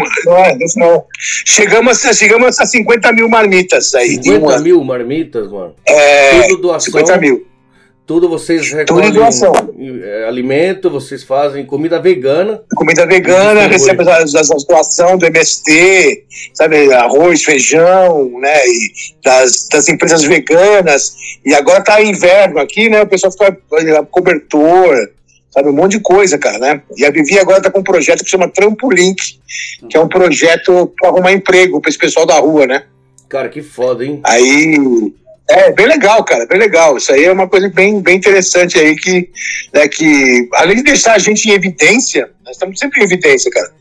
C: não. Chegamos, a- chegamos a 50 mil marmitas aí. de um
A: 50
C: ano.
A: mil marmitas, mano.
C: É,
A: Tudo doação.
C: 50 mil.
A: Tudo vocês
C: Tudo
A: recolhem
C: em doação.
A: é, alimento, vocês fazem comida vegana.
C: comida vegana,
A: Distribui.
C: recebe as, as, as doações do MST, sabe, arroz, feijão, né, e das, das empresas veganas, e agora tá inverno aqui, né, o pessoal fica cobertor, sabe, um monte de coisa, cara, né, e a Vivi agora tá com um projeto que chama Trampolink, que é um projeto para arrumar emprego para esse pessoal da rua, né,
A: Cara, que foda, hein?
C: Aí. É, bem legal, cara, bem legal. Isso aí é uma coisa bem, bem interessante aí que, né, que, além de deixar a gente em evidência, nós estamos sempre em evidência, cara.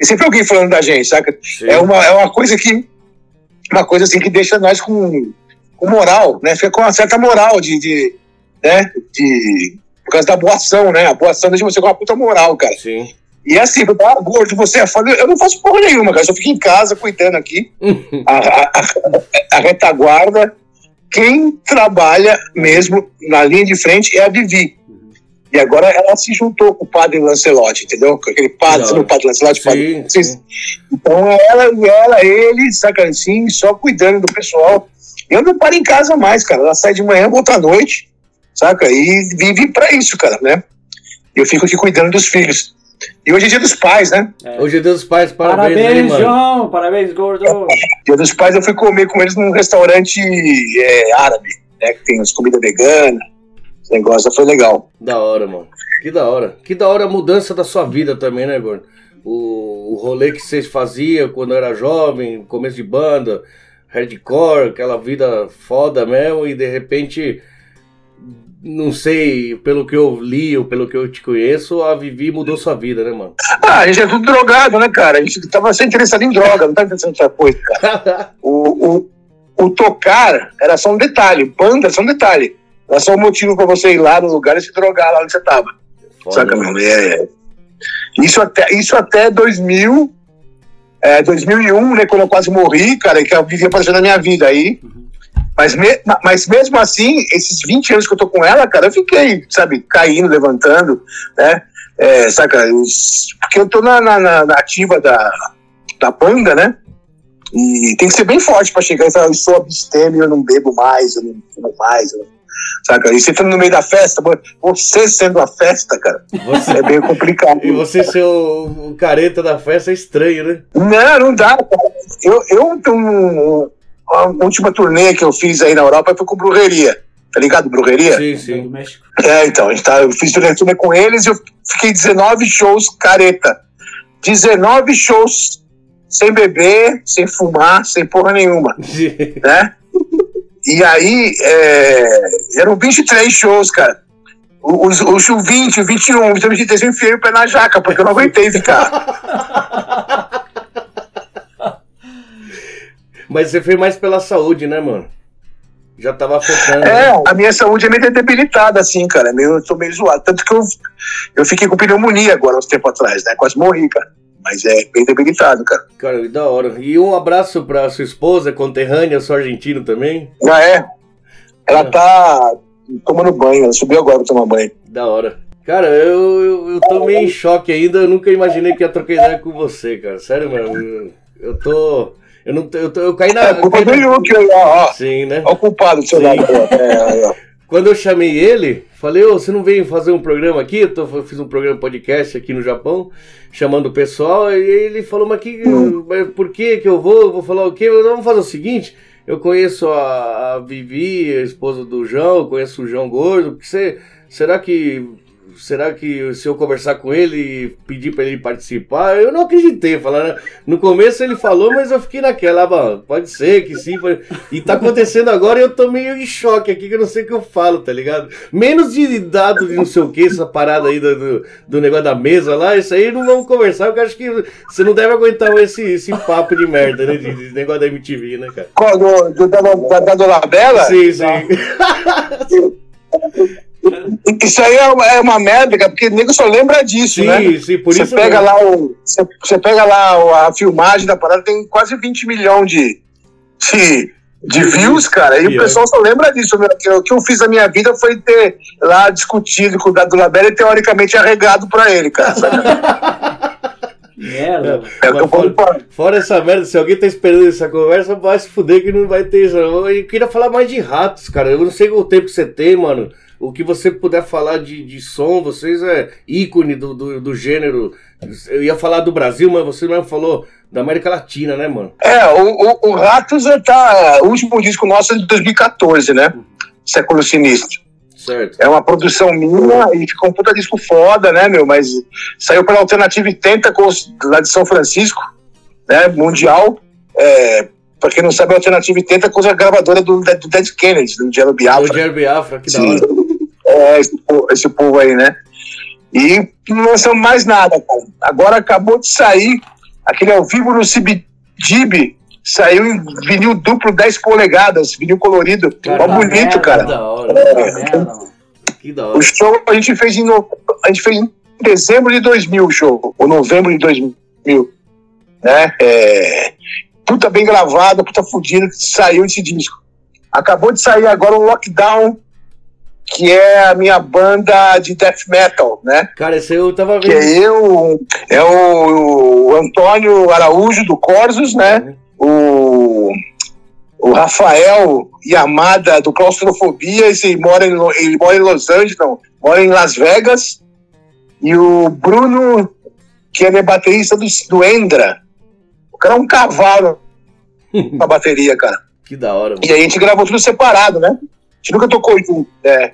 C: E sempre alguém falando da gente, saca?
A: Sim.
C: É uma, é uma coisa que. Uma coisa assim que deixa nós com, com moral, né? Fica com uma certa moral de. de né? De, por causa da boa ação, né? A boa ação deixa você com uma puta moral, cara.
A: Sim.
C: E assim, ah, gordo, você é foda. Eu não faço porra nenhuma, cara. Eu só fico em casa cuidando aqui *laughs* a, a- a- a retaguarda, quem trabalha mesmo na linha de frente é a Vivi. E agora ela se juntou com o padre Lancelotti, entendeu? Com aquele padre, sabe o padre Lancelotti? Padre,
A: sim, sim.
C: Então ela e ela, ele, saca assim, só cuidando do pessoal. Eu não paro em casa mais, cara. Ela sai de manhã, volta à noite, saca? E vive pra isso, cara, né? Eu fico aqui cuidando dos filhos. E hoje é dia dos pais, né?
A: É. Hoje é dia dos pais, parabéns,
B: Parabéns,
A: aí, mano.
B: João. Parabéns, gordo.
C: Dia dos pais eu fui comer com eles num restaurante é, árabe, né? Que tem as comidas veganas. Esse negócio foi legal.
A: Da hora, mano. Que da hora. Que da hora a mudança da sua vida também, né, Gordo? O, o rolê que vocês faziam quando era jovem, começo de banda, hardcore, aquela vida foda mesmo, e de repente, não sei, pelo que eu li ou pelo que eu te conheço, a Vivi mudou sua vida, né, mano?
C: Ah, a gente é tudo drogado, né, cara? A gente tava sempre interessado em droga, não tá interessado em outra coisa, cara. *laughs* O, o, o tocar era só um detalhe, banda era só um detalhe. Era só um motivo pra você ir lá no lugar e se drogar lá onde você tava.
A: Foda,
C: Saca,
A: mano.
C: meu? É, é. Isso até, isso até 2000, é, 2001, né, quando eu quase morri, cara, que eu vivia aparecendo na minha vida aí. Mas, me- mas mesmo assim, esses 20 anos que eu tô com ela, cara, eu fiquei, sabe, caindo, levantando, né? É, saca? Porque eu tô na, na, na- ativa da, da banda, né? E tem que ser bem forte pra chegar e falar, eu sou abstêmio, eu não bebo mais, eu não fumo mais, eu não- saca? E você entrando no meio da festa, você sendo a festa, cara,
A: Você-
C: é bem complicado. *laughs*
A: E você ser o, o careta da festa é estranho, né?
C: Não, não dá. cara. Eu, eu um, a última turnê que eu fiz aí na Europa foi com Brujeria. Tá ligado, Brujeria?
A: Sim,
B: Do
A: sim.
B: México.
C: É, então, a gente tá, eu fiz turnê, turnê com eles e eu fiquei 19 shows careta. 19 shows sem beber, sem fumar, sem porra nenhuma, né? E aí, é, eram 23 shows, cara. Os, os, o 20, o 21, o 23 eu enfiei o pé na jaca, porque eu não aguentei ficar.
A: Mas você fez mais pela saúde, né, mano? Já tava afetando. né?
C: É, a minha saúde é meio debilitada, assim, cara. Meio, eu tô meio zoado. Tanto que eu, eu fiquei com pneumonia agora, uns tempo atrás, né? Quase morri, cara. Mas é bem debilitado, cara.
A: Cara, da hora. E um abraço pra sua esposa, conterrânea, sou argentino também.
C: Ah, é? Ela
A: É.
C: tá tomando banho, ela subiu agora pra tomar banho.
A: Da hora. Cara, eu, eu, eu tô meio em choque ainda. Eu nunca imaginei que ia trocar ideia com você, cara. Sério. Eu, eu tô. Eu não eu, eu caí na.
C: É, culpa do Yuki, ó, ó.
A: Sim, né?
C: Ó o culpado do seu lado. É.
A: Quando eu chamei ele, falei, ô, você não veio fazer um programa aqui? Eu, tô- eu fiz um programa podcast aqui no Japão, chamando o pessoal, e ele falou, mas, que, mas por que que eu vou? Eu vou falar o quê? Eu, Vamos fazer o seguinte, eu conheço a, a Vivi, a esposa do João, eu conheço o João Gordo, porque você, será que... Será que se eu conversar com ele e pedir pra ele participar? Eu não acreditei. Falando, no começo ele falou, mas eu fiquei naquela. ah, pode ser que sim. pode- E tá acontecendo agora e eu tô meio em choque aqui, que eu não sei o que eu falo, tá ligado? Menos de dado de não sei o que, essa parada aí do, do, negócio da mesa lá, isso aí não vamos conversar, porque eu acho que você não deve aguentar esse, esse papo de merda, né? De, de negócio da MTV, né, cara?
C: Qual, do, do, da, da, da Dolabella?
A: Sim, sim. *laughs*
C: Isso aí é uma, é uma merda, cara, porque o nego só lembra disso, né?
A: Sim, sim, por
C: você
A: isso
C: pega
A: mesmo.
C: lá o você, você pega lá o- a filmagem da parada tem quase 20 milhões de de, de views, cara, e o
A: Pior.
C: pessoal só lembra disso. meu, que O que eu fiz na minha vida foi ter lá discutido com o Dado Labella e teoricamente arregado pra ele, cara. sabe?
B: Merda.
C: É o
A: Mas
C: falo
A: fora,
C: pra-
A: fora essa merda, se alguém tá esperando essa conversa, vai se fuder que não vai ter isso. Eu queria falar mais de ratos, cara. Eu não sei o tempo que você tem, mano. O que você puder falar de, de som, vocês é ícone do, do, do gênero. Eu ia falar do Brasil, mas você mesmo falou da América Latina, né, mano?
C: É, o, o, o Ratos é, tá. O último disco nosso é de 2014, né? Século Sinistro.
A: Certo.
C: É uma produção minha e ficou um puta disco foda, né, meu? Mas saiu pela Alternative Tentacles lá de São Francisco, né? Mundial. É, pra quem não sabe, a Alternative Tentacles é a gravadora do, do Dead Kennedy, do
A: O
C: Biafra.
A: Jerry Biafra, que da
C: Sim.
A: hora.
C: É, esse, po- esse povo aí, né? E não lançamos mais nada, cara. Agora acabou de sair aquele ao vivo no CBGB. Saiu em vinil duplo 10 polegadas, vinil colorido. Mó
B: Puta
C: bonito,
B: merda,
A: Que
C: cara.
A: da hora.
B: Mano.
A: Que da hora.
C: O show a gente fez em, no... a gente fez em dezembro de 2000 o show, ou novembro de 2000, né? É... Puta bem gravado, puta fudido, saiu esse disco. Acabou de sair agora um Lockdown, que é a minha banda de death metal, né?
A: Cara, esse eu tava vendo.
C: Que é eu, é o, o Antônio Araújo do Corsos, né? O, o Rafael Yamada do Claustrofobia, esse mora em, ele mora em Los Angeles, não, mora em Las Vegas. E o Bruno, que é baterista do, do Endra. O cara é um cavalo *laughs* na bateria, cara.
A: Que da hora. Mano.
C: E a gente gravou tudo separado, né? A gente nunca tocou junto, é.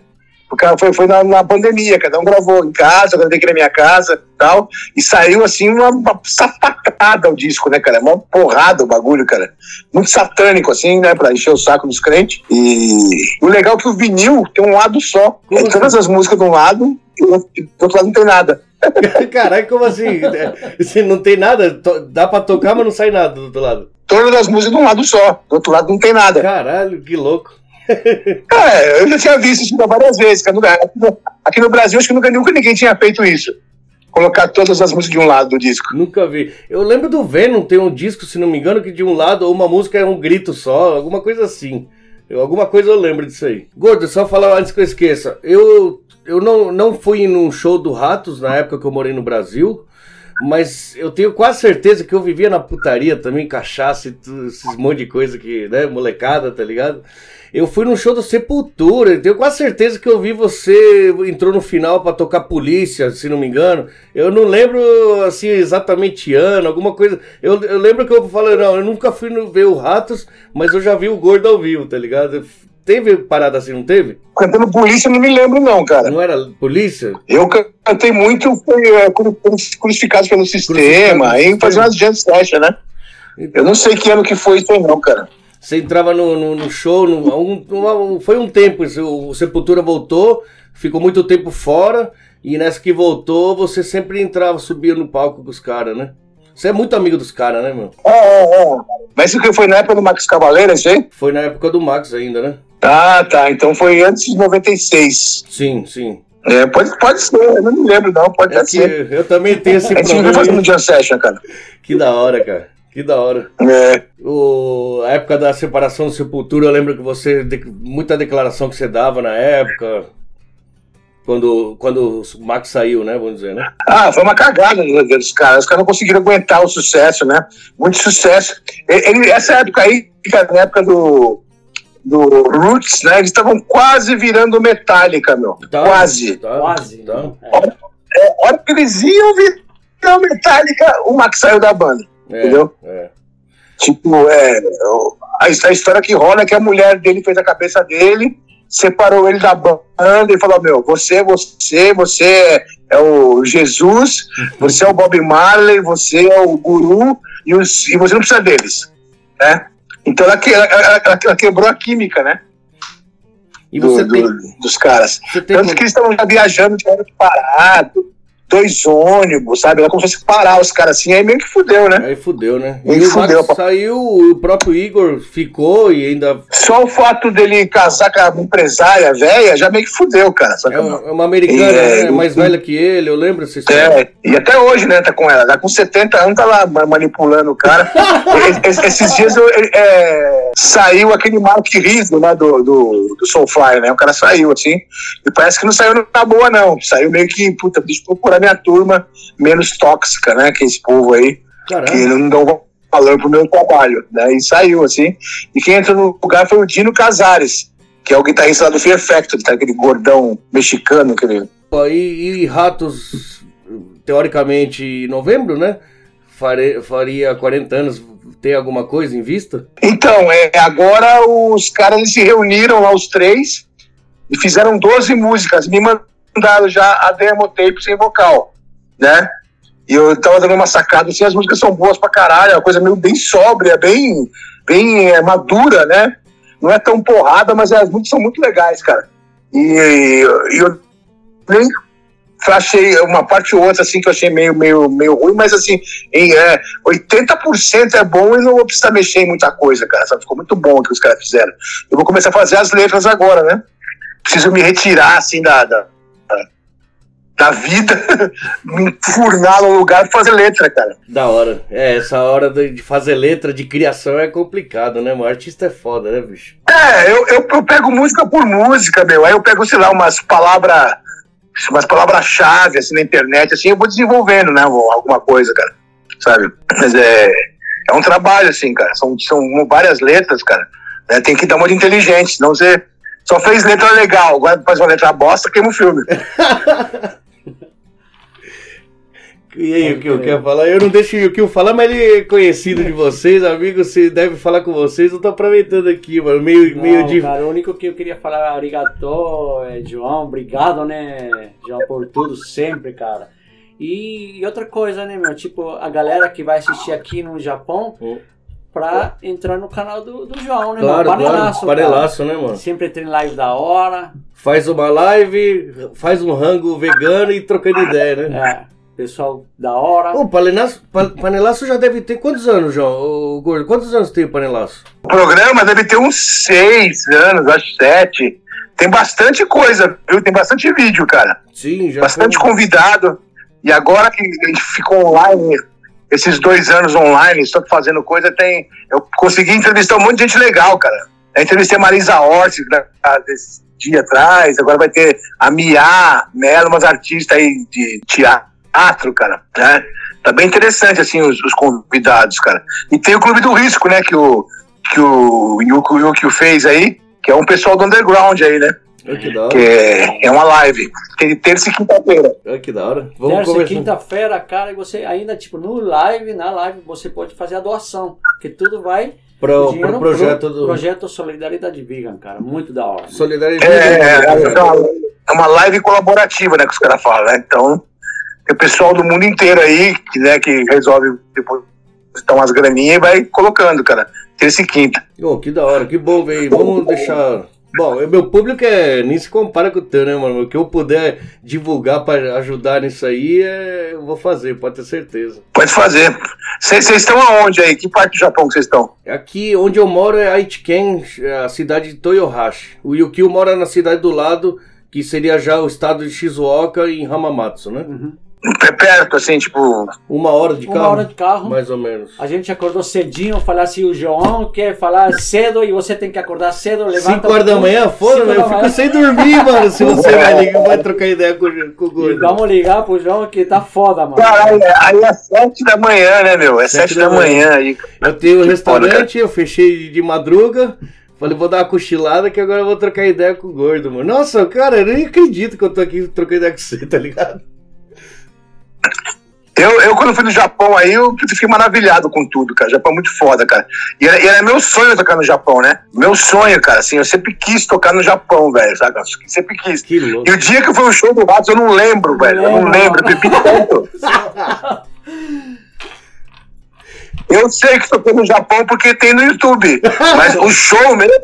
C: Porque foi, foi na, na, pandemia, cada um gravou em casa, eu gravei aqui na minha casa tal. E saiu assim uma, uma sapatada o disco, né, cara? Uma porrada o bagulho, cara. Muito satânico, assim, né? Pra encher o saco dos crentes. E o legal é que o vinil tem um lado só. É todas as músicas de um lado e do outro lado não tem nada. *laughs*
A: Caralho, como assim? *laughs* Você não tem nada? Dá pra tocar, mas não sai nada do outro lado.
C: Todas as músicas de um lado só, do outro lado não tem nada.
A: Caralho, que louco.
C: É, eu já tinha visto isso várias vezes. Aqui no Brasil, acho que nunca, nunca ninguém tinha feito isso. Colocar todas as músicas de um lado do disco.
A: Nunca vi. Eu lembro do Venom ter um disco, se não me engano, que de um lado uma música é um grito só, alguma coisa assim. Eu, alguma coisa eu lembro disso aí. Gordo, só falar antes que eu esqueça. Eu, eu não, não fui num show do Ratos na época que eu morei no Brasil. Mas eu tenho quase certeza que eu vivia na putaria também, cachaça e tudo, esses monte de coisa que, né, molecada, tá ligado? Eu fui no show do Sepultura, tenho quase certeza que eu vi você entrou no final para tocar Polícia, se não me engano. Eu não lembro assim exatamente ano, alguma coisa. Eu, eu lembro que eu falei, não, eu nunca fui no, ver o Ratos, mas eu já vi o Gordo ao vivo, tá ligado? Teve parada assim, não teve?
C: Cantando polícia, não me lembro, não, cara.
A: Não era polícia?
C: Eu cantei muito foi, é, crucificados pelo sistema, aí fazia umas jam session, né? Então... Eu não sei que ano que foi isso aí, não, cara.
A: Você entrava no, no, no show, no, um, uma, foi um tempo, o Sepultura voltou, ficou muito tempo fora, e nessa que voltou, você sempre entrava, subia no palco com os caras, né? Você é muito amigo dos caras, né, meu?
C: É, é, é. Mas isso que foi na época do Max Cavaleiro, isso aí?
A: Foi na época do Max ainda, né?
C: Ah, tá. Então foi antes de 96.
A: Sim, sim.
C: É, pode, pode ser, eu não me lembro, não. Pode é ser.
A: Eu também tenho esse
C: problema. A gente fazendo Jam Session, cara.
A: Que da hora, cara. Que da hora.
C: É.
A: O, a época da separação do Sepultura, eu lembro que você. De, muita declaração que você dava na época. Quando, quando o Max saiu, né? Vamos dizer, né?
C: Ah, foi uma cagada dos caras. Os caras não conseguiram aguentar o sucesso, né? Muito sucesso. Ele, essa época aí, na época do do Roots, né? Eles estavam quase virando Metallica, meu. Tá, quase.
B: Tá, quase.
C: Tá. É, hora que eles iam virar Metallica, o Max saiu da banda. É, entendeu? É. Tipo, é, a, a, história que rola é que a mulher dele fez a cabeça dele, separou ele da banda e falou: Meu, você, você, você é, o Jesus, você é o Bob Marley, você é o guru e, os, e você não precisa deles. Né? Então ela, ela, ela, quebrou a química, né? E você do, tem... do, dos caras. Tanto que eles estavam já viajando de parado dois ônibus, sabe? Ela começou a parar os caras assim, aí meio que fudeu, né?
A: Aí fudeu, né?
C: e o fudeu,
A: saiu, o próprio Igor ficou e ainda.
C: Só o fato dele casar com a empresária velha já meio que fudeu, cara.
A: É uma, é uma americana, é, né? mais velha que ele, eu lembro essa
C: É, e até hoje, né, tá com ela. Tá com 70 anos, tá lá manipulando o cara. *laughs* es, esses dias eu, é, saiu aquele Mark Rizzo, né, do, do, do Soulfly, né? O cara saiu, assim, e parece que não saiu na boa, não. Saiu meio que, puta, deixa eu procurar minha turma menos tóxica, né? Que é esse povo aí, Caramba. que não dão valor pro meu trabalho, né? E saiu, assim. E quem entrou no lugar foi o Dino Casares, que é o guitarrista lá do Fear Factory, tá? Aquele gordão mexicano, aquele...
A: E, e Ratos, teoricamente, em novembro, né? Faria, faria 40 anos, tem alguma coisa em vista?
C: Então, é, agora os caras se reuniram lá, os três, e fizeram 12 músicas. Me mandaram mandaram já a demo tape sem vocal, né? E eu tava dando uma sacada assim, as músicas são boas pra caralho, é uma coisa meio bem sóbria, bem, bem é, madura, né? Não é tão porrada, mas as músicas são muito legais, cara. E, e eu nem achei uma parte ou outra assim que eu achei meio, meio, meio ruim, mas assim, em é, 80% é bom e não vou precisar mexer em muita coisa, cara. Sabe? Ficou muito bom o que os caras fizeram. Eu vou começar a fazer as letras agora, né? Preciso me retirar assim da, da da vida, *laughs* me enfurnar no lugar e fazer letra, cara.
A: Da hora. É, essa hora de fazer letra, de criação é complicado, né, mano? Artista é foda, né, bicho?
C: É, eu, eu, eu pego música por música, meu. Aí eu pego, sei lá, umas palavras, umas palavras-chave, assim, na internet, assim, eu vou desenvolvendo, né, alguma coisa, cara. Sabe? Mas é, é um trabalho, assim, cara. São, são várias letras, cara. Né? Tem que dar uma de inteligente, senão você só fez letra legal, agora faz uma letra bosta, queima o filme. *laughs* *laughs*
A: E aí, o que eu quero falar? Eu não deixo o que eu falar, mas ele é conhecido de vocês, amigo, você deve falar com vocês, eu tô aproveitando aqui, mano, meio,
B: Não,
A: meio de...
B: cara, o único que eu queria falar, arigato, é, João, obrigado, né, João, por tudo, sempre, cara. E, e outra coisa, né, meu, tipo, a galera que vai assistir aqui no Japão,
A: Hum.
B: Pra entrar no canal do, do João, né,
A: Claro,
B: mano,
A: claro, panelaço, né, mano?
B: Sempre tem live da hora,
A: Faz uma live, faz um rango vegano e trocando ideia, né?
B: é, pessoal da hora.
A: Ô, panelaço, pa- panelaço já deve ter quantos anos, João? Ô, Gordo, quantos anos tem o panelaço?
C: O programa deve ter uns seis anos, acho sete. Tem bastante coisa, viu? Tem bastante vídeo, cara.
A: Sim, já
C: Bastante
A: foi.
C: convidado. E agora que a gente ficou online, esses dois anos online, só fazendo coisa, tem. Eu consegui entrevistar um monte de gente legal, cara. Eu entrevistei a Marisa Hort né, desse dia atrás, agora vai ter a Mia Mello, umas artistas aí de teatro, cara. Né? Tá bem interessante, assim, os, os convidados, cara. E tem o Clube do Risco, né, que o, que o Yuko Yuki fez aí, que é um pessoal do underground aí, né?
A: Olha que da
C: Que
A: hora.
C: é, é uma live. Tem terça e quinta-feira.
A: Olha que da hora. Vamos
B: Terça e quinta-feira, cara, e você ainda, tipo, no live, na live, você pode fazer a doação. Porque tudo vai
A: Pro,
B: o
A: pro projeto
B: pro
A: do...
B: Projeto Solidariedade Vegan, cara. Muito da hora.
A: Solidariedade.
C: É, é, é uma- é uma live colaborativa, né, que os caras falam, né? Então, tem o pessoal do mundo inteiro aí, que, né, que resolve depositar umas graninhas e vai colocando, cara. Terça e quinta.
A: Ô, que da hora, que bom ver. Vamos deixar. Bom, o meu público é, nem se compara com o teu, né, mano? O que eu puder divulgar pra ajudar nisso aí, é, eu vou fazer, pode ter certeza.
C: Pode fazer. Vocês estão aonde aí? Que parte do Japão que vocês estão?
A: Aqui onde eu moro é Aichiken, a cidade de Toyohashi. O Yukio mora na cidade do lado, que seria já o estado de Shizuoka, em Hamamatsu, né?
B: Uhum.
C: É perto, assim, tipo.
A: Uma hora de carro.
B: Uma hora de carro.
A: Mais ou menos.
B: A gente acordou cedinho, falar assim, o João quer falar cedo e você tem que acordar cedo, levanta...
A: 5 horas da manhã, foda, né? Eu fico
B: manhã.
A: sem dormir, mano, se você *laughs* vai, ligar, vai trocar ideia com, com o gordo.
B: vamos ligar pro João que tá foda, mano.
C: Caralho, aí é sete da manhã, né, meu? É
A: Sete
C: sete,
A: da
C: da manhã aí.
A: Eu tenho um restaurante, eu fechei de madruga. Falei, vou dar uma cochilada que agora eu vou trocar ideia com o gordo, mano. Nossa, cara, eu nem acredito que eu tô aqui trocando ideia com você, tá ligado?
C: Eu, eu, quando fui no Japão aí, eu fiquei maravilhado com tudo, cara. O Japão é muito foda, cara. E era, e era meu sonho tocar no Japão, né? Meu sonho, cara, assim, eu sempre quis tocar no Japão, velho, sabe? Eu sempre quis.
A: Que louco.
C: E o dia que foi o show do Ratos, eu não lembro, velho. Eu não lembro, eu bebi tanto. Eu sei que toquei no Japão porque tem no YouTube. Mas o show mesmo,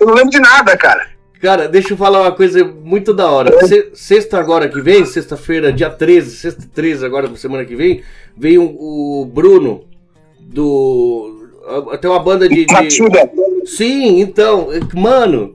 C: eu não lembro de nada, cara.
A: Cara, deixa eu falar uma coisa muito da hora. Se- Sexta agora que vem, sexta-feira, dia 13, sexta 13 agora, semana que vem, veio o Bruno do. Tem uma banda de. de... Sim, então, mano.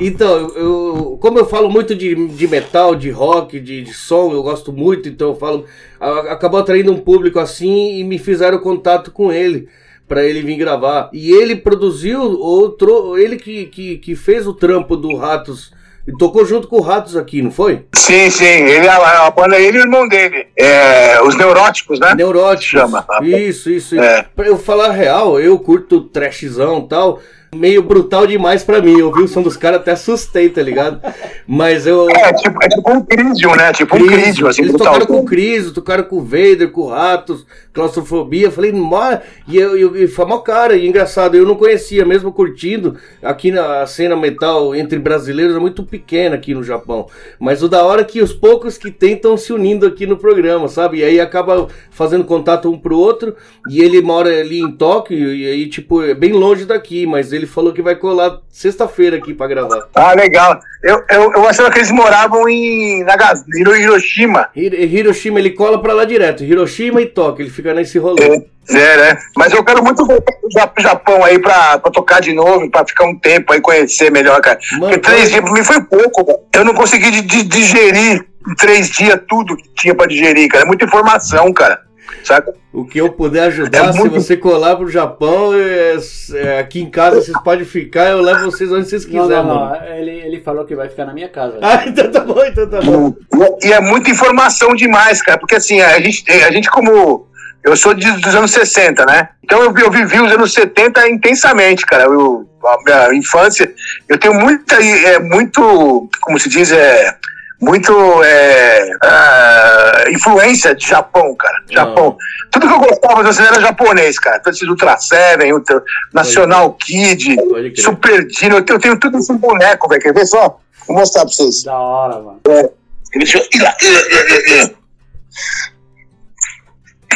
A: Então, eu, como eu falo muito de, de metal, de rock, de, de som, eu gosto muito, então eu falo. a- Acabou atraindo um público assim e me fizeram contato com ele. Pra ele vir gravar. E ele produziu outro. Ele que, que, que fez o trampo do Ratos. E tocou junto com o Ratos aqui, não foi?
C: Sim, sim. Ele, a, a banda é ele e o irmão dele. É, os Neuróticos, né?
A: Neurótico.
C: Chama.
A: Isso, isso.
C: É.
A: Pra eu falar a real, eu curto trashzão e tal. Meio brutal demais pra mim. Eu ouvi o som dos caras, até assustei, tá ligado? Mas eu.
C: É tipo, é tipo um Crisium, né? Tipo um Crisium, assim,
A: Eles
C: brutal.
A: tocaram com o Cris, tocaram com o Vader, com o Ratos, claustrofobia. Falei, "Mó-" e eu, eu, e foi mó cara, e engraçado, eu não conhecia, mesmo curtindo. Aqui na cena metal entre brasileiros é muito pequena aqui no Japão. Mas o da hora é que os poucos que tem estão se unindo aqui no programa, sabe? E aí acaba fazendo contato um pro outro. E ele mora ali em Tóquio, e aí, tipo, é bem longe daqui, mas ele falou que vai colar sexta-feira aqui pra gravar.
C: Ah, legal. Eu, eu, eu achava que eles moravam em Nagas, Hiro- Hiroshima.
A: Hiro- Hiroshima, ele cola pra lá direto. Hiroshima e Tóquio, ele fica nesse rolê.
C: É, é, né? Mas eu quero muito voltar pro Ja- pro Japão aí pra, pra tocar de novo, pra ficar um tempo aí, conhecer melhor, cara.
A: Mano,
C: Porque três dias pra mim foi pouco, velho. Eu não consegui di- di- digerir em três dias tudo que tinha pra digerir, cara. É muita informação, cara. Saca?
A: O que eu puder ajudar,
C: É
A: se
C: muito-
A: você colar pro Japão, é- é, aqui em casa vocês podem ficar, eu levo vocês onde vocês
B: Não,
A: quiserem,
B: não,
A: mano.
B: não. Ele, ele falou que vai ficar na minha casa.
A: Ah, então tá bom, então tá bom.
C: E é muita informação demais, cara. Porque assim, a gente, a gente como. Eu sou de- dos anos 60, né? Então eu, eu vivi os anos 70 intensamente, cara. Eu, a minha infância. Eu tenho muita. É, muito. Como se diz? É. Muito é, ah, influência de Japão, cara. Japão. Tudo que eu gostava assim, era japonês, cara. Todos esses Ultra Seven, Ultra, National Kid. Super Dino. Eu tenho, eu tenho tudo isso em boneco, velho. Quer ver só? Vou mostrar pra vocês.
B: Da hora, mano.
C: Eu ir lá.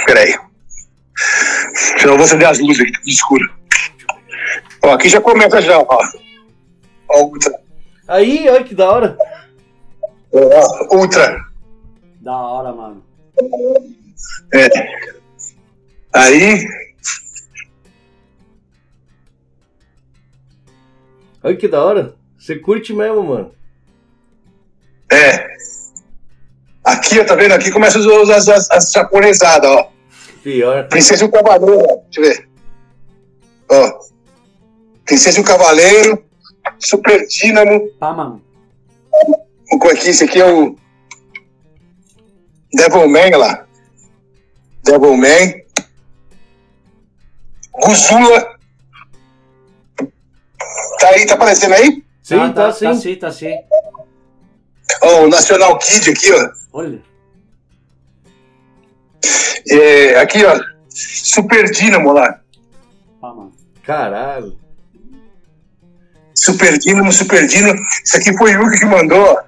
C: Peraí. Senão eu vou acender as luzes aqui, tudo escuro. Ó, aqui já começa já, ó. Ó, Ultra.
A: Aí, olha que da hora.
C: Ó, Ultra.
B: Da hora, mano.
C: É. Aí,
A: Olha que da hora. Você curte mesmo, mano.
C: é. Aqui, ó, tá vendo? Aqui começa as, as, as, as japonesadas, ó.
A: Pior.
C: Princesa e o Cavaleiro, ó. Deixa eu ver. Ó. Princesa e o Cavaleiro. Super Dínamo.
B: Pá, mano.
C: O que aqui? Esse aqui é o Devilman, olha lá. Devilman. Guzula. Tá aí, tá aparecendo aí?
A: Sim, tá,
B: tá,
A: sim.
B: Tá sim, tá sim.
C: Ó, o National Kid aqui, ó.
B: Olha.
C: É, aqui, ó. Super Dínamo lá.
B: Pá, mano.
A: Caralho.
C: Super Dínamo, Super Dínamo. Isso aqui foi o Yuki que mandou, ó.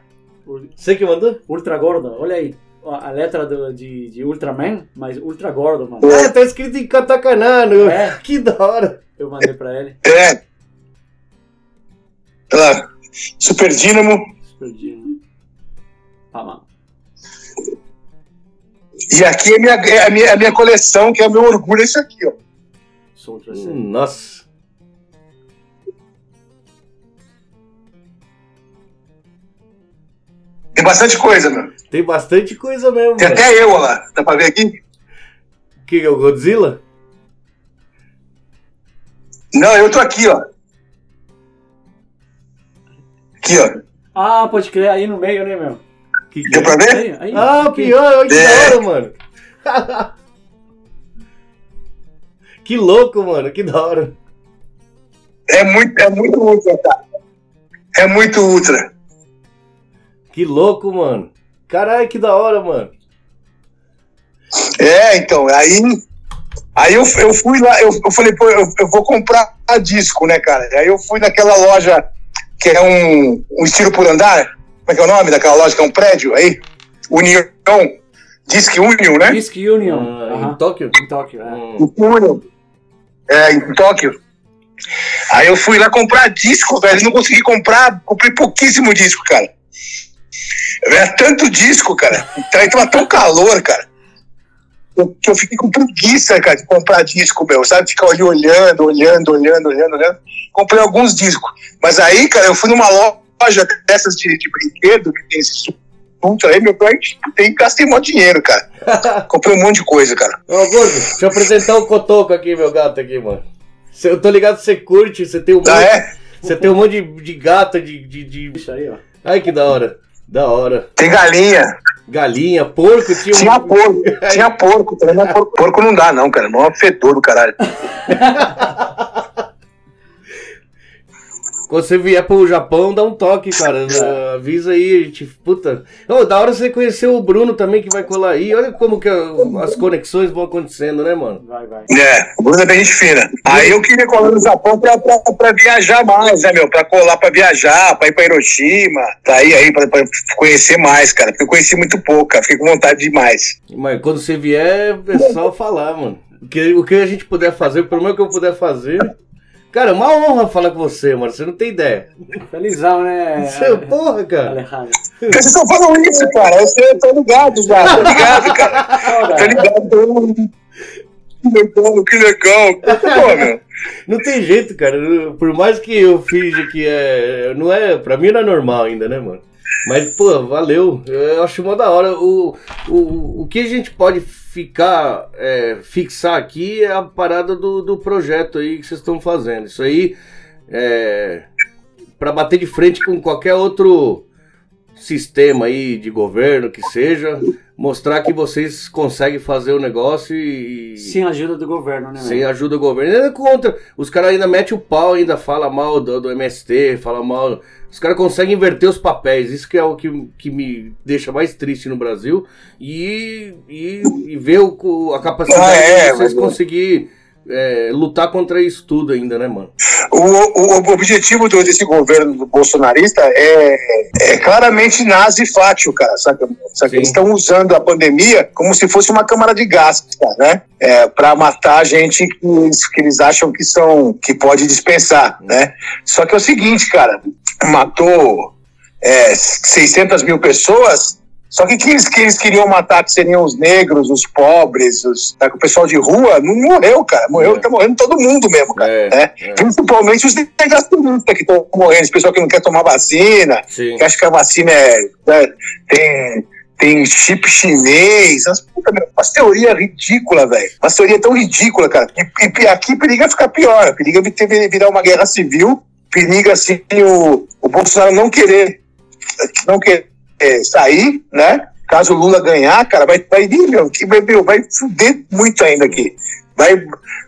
A: Você que mandou?
B: Ultra gordo, olha aí. A letra do, de, de Ultraman, mas ultra gordo, mano.
A: Ah, tá escrito em katakana.
B: É. *laughs*
A: Que da hora.
B: Eu mandei pra ele.
C: É. Olha lá. Super Dínamo.
B: Explodindo. Pá, mano.
C: E aqui é, minha, é a, minha, a minha coleção, que é o meu orgulho, é isso aqui, ó.
A: Hum, Nossa.
C: Tem bastante coisa, meu.
A: Tem bastante coisa mesmo,
C: Tem
A: mano.
C: até eu, ó lá. Dá pra ver aqui?
A: Que é o Godzilla?
C: Não, eu tô aqui, ó. Aqui, ó.
B: Ah, pode crer, aí no meio, né, meu?
A: Que
C: Deu
A: é?
C: pra ver?
B: Aí, aí,
A: Ah,
B: aqui.
A: pior, olha que
C: É.
A: da hora, mano. *laughs* que louco, mano, que da hora.
C: É muito, é muito ultra, tá? É muito ultra.
A: Que louco, mano. Caralho, que da hora, mano.
C: É, então, aí. Aí eu, eu fui lá, eu, eu falei, pô, eu, eu vou comprar disco, né, cara? Aí eu fui naquela loja que é um, um estilo por andar. Como é que é o nome daquela loja que é um prédio aí? União. Disque Union, né?
B: Disc Union.
A: Ah. Em Tóquio?
B: Em Tóquio, é.
A: Hum.
C: Union. É, em Tóquio. Aí eu fui lá comprar disco, velho. Não consegui comprar, comprei pouquíssimo disco, cara. Era tanto disco, cara. Então, aí tava tão calor, cara. eu- Que eu fiquei com preguiça, cara, de comprar disco, meu, sabe? Ficar ali olhando, olhando, olhando, olhando, olhando. Comprei alguns discos. Mas aí, cara, eu fui numa loja dessas de, de brinquedo, que tem esses ultra aí, meu pai, tem, gastei mó dinheiro, cara. *laughs* Comprei um monte de coisa, cara.
A: Ô, Gordo, deixa eu apresentar o Cotoco aqui, meu gato aqui, mano. Cê- Eu tô ligado que você curte, você tem um monte,
C: Ah, é?
A: você tem um monte de, de gato, de, de, de-
B: Isso aí, ó.
A: Ai, que da hora. Da hora.
C: Tem galinha.
A: Galinha, porco, tinha um...
C: Tinha porco, tinha porco, porco. *laughs* Porco não dá, não, cara. Não é um fedor do caralho. *laughs*
A: Quando você vier pro Japão, dá um toque, cara.
C: É. *laughs*
A: Avisa aí, a gente. Puta. Ô, da hora você conhecer o Bruno também que vai colar aí. Olha como que a- as conexões vão acontecendo, né, mano?
B: Vai, vai.
C: É, o Bruno é bem gente fina. Aí eu queria colar no Japão pra, pra, pra viajar mais, né, meu? Pra colar pra viajar, pra ir pra Hiroshima, pra ir aí, pra, pra conhecer mais, cara. Porque eu conheci muito pouco, cara. Fiquei com vontade demais.
A: Mas quando você vier, é só falar, mano. O que, o que a gente puder fazer, pelo menos que eu puder fazer. Cara, é uma honra falar com você, mano. Você não tem ideia.
B: Felizão, né?
A: Você, porra, cara.
B: Alejandro.
C: Vocês estão falando isso, cara. Eu tô ligado já, tô ligado, cara. Tô ligado. tô- Que legal, que legal. Pô, meu.
A: Não tem jeito, cara. Por mais que eu finja que é. Não é. Pra mim não é normal ainda, né, mano? Mas, pô, valeu. Eu acho mó da hora. O, o, o que a gente pode ficar, é, fixar aqui é a parada do, do projeto aí que vocês estão fazendo. Isso aí é para bater de frente com qualquer outro sistema aí de governo que seja, mostrar que vocês conseguem fazer o negócio e.
B: Sem ajuda do governo, né?
A: Sem ajuda do governo. Ainda contra. Os caras ainda metem o pau, ainda fala mal do, do MST, fala mal. Os caras conseguem inverter os papéis. Isso que é o que, que me deixa mais triste no Brasil. E, e, e ver o, a capacidade ah, é, de vocês mas... conseguir é, lutar contra isso tudo ainda, né, mano?
C: O, o, o objetivo do, desse governo bolsonarista é, é claramente nazi fátil, cara, saca? saca? Eles estão usando a pandemia como se fosse uma câmara de gás, cara, né? É, para matar gente que, que eles acham que são que pode dispensar, né? Só que é o seguinte, cara, matou é, 600 mil pessoas só que quem que eles queriam matar, que seriam os negros, os pobres, os, tá, o pessoal de rua, não morreu, cara. Morreu, é. tá morrendo todo mundo mesmo, cara. É, né? é. Principalmente os negacionistas que estão morrendo, esse pessoal que não quer tomar vacina, Sim. que acha que a vacina é, né, tem, tem chip chinês, as, puta, umas teorias ridículas, velho. Umas teorias tão ridículas, cara. E, e, aqui periga ficar pior, periga virar uma guerra civil, periga assim o, o Bolsonaro não querer, não querer é, sair, né? Caso o Lula ganhar, cara, vai, vai, meu, meu, vai fuder muito ainda aqui. Vai,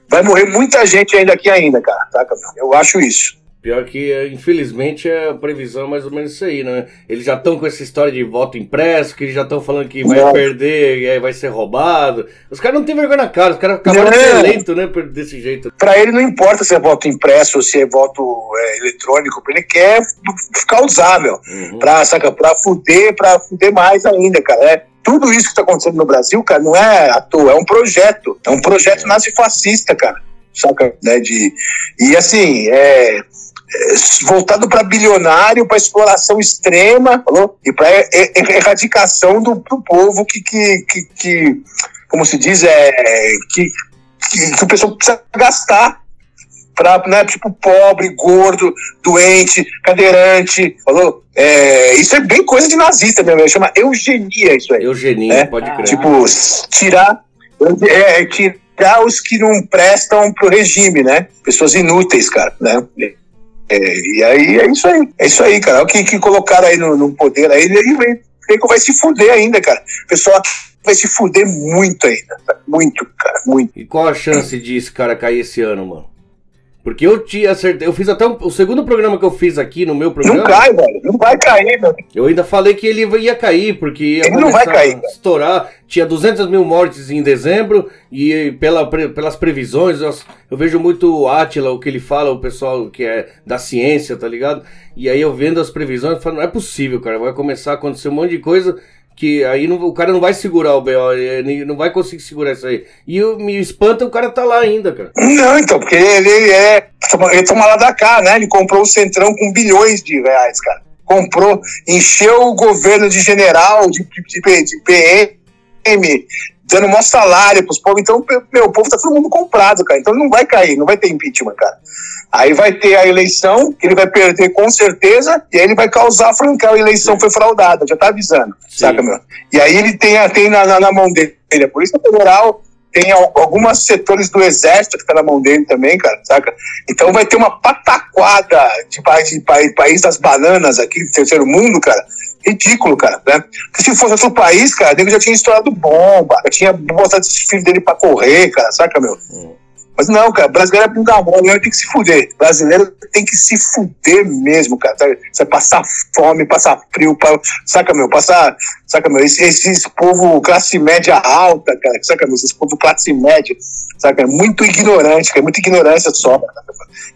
C: vai morrer muita gente ainda aqui ainda, cara. Tá, Eu acho isso.
A: Pior que, infelizmente, a previsão é mais ou menos isso aí, né? Eles já estão com essa história de voto impresso, que eles já estão falando que vai perder e aí vai ser roubado. Os caras não têm vergonha na cara, os caras acabaram de ser eleitos, né? Desse jeito.
C: Pra ele não importa se é voto impresso ou se é voto é, eletrônico, ele quer ficar usável. Uhum. Pra, saca, pra fuder, pra fuder mais ainda, cara. É, tudo isso que está acontecendo no Brasil, cara, não é à toa, é um projeto. É um projeto é. nazifascista, cara. Saca? Né, de, e assim, é, voltado para bilionário, para exploração extrema, falou? e para erradicação do, do povo que, que, que, que, como se diz, é, que, que, que o pessoal precisa gastar para, né, tipo, pobre, gordo, doente, cadeirante, falou? É, isso é bem coisa de nazista mesmo, chama eugenia isso aí.
A: Eugenia,
C: né?
A: pode crer.
C: Tipo, tirar, é, tirar os que não prestam pro regime, né? Pessoas inúteis, cara, né? É, e aí é isso aí. É isso aí, cara. O que, que colocaram aí no, no poder aí, ele vai se fuder ainda, cara. O pessoal vai se fuder muito ainda. Muito, cara, muito.
A: E qual a chance disso, cara, cair esse ano, mano? Porque eu tinha acertei, eu fiz até um, o segundo programa que eu fiz aqui no meu programa.
C: Não cai, velho. Não vai cair, meu.
A: Eu ainda falei que ele ia cair, porque ia
C: ele não vai cair,
A: estourar. Tinha 200 mil mortes em dezembro, e pela, pelas previsões, eu, eu vejo muito o Atila, o que ele fala, o pessoal que é da ciência, tá ligado? E aí eu vendo as previsões, eu falo, não é possível, cara. Vai começar a acontecer um monte de coisa que aí não, o cara não vai segurar o BO, ele não vai conseguir segurar isso aí. E eu, me espanta o cara tá lá ainda, cara.
C: Não, então, porque ele é. Ele toma lá da cá, né? Ele comprou o Centrão com bilhões de reais, cara. Comprou, encheu o governo de general, de, de, de PM, dando maior salário pros povos. Então, meu, o povo tá todo mundo comprado, cara. Então não vai cair, não vai ter impeachment, cara. Aí vai ter a eleição, que ele vai perder com certeza, e aí ele vai causar francar a eleição Sim. foi fraudada, já tá avisando, Sim. saca, meu? E aí ele tem, tem na, na, na mão dele a Polícia Federal, tem alguns setores do exército que tá na mão dele também, cara, saca? Então vai ter uma pataquada de país, de país, país das bananas aqui, do terceiro mundo, cara, ridículo, cara, né? Porque se fosse outro país, cara, ele já tinha estourado bomba, já tinha botado filhos dele pra correr, cara, saca, meu? Hum. Mas não, cara, brasileiro é bunda mole, tem que se fuder. Brasileiro tem que se fuder mesmo, cara. Você passar fome, passar frio, pra, saca, meu? Passar, saca, meu? Esse, esse povo classe média alta, cara, saca, meu? Esse povo classe média, saca? É muito ignorante, cara, muita ignorância só, cara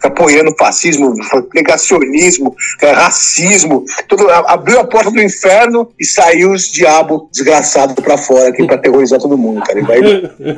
C: apoiando fascismo, negacionismo, é, racismo, tudo, abriu a porta do inferno e saiu os diabos desgraçados para fora aqui para terrorizar todo mundo, cara. E vai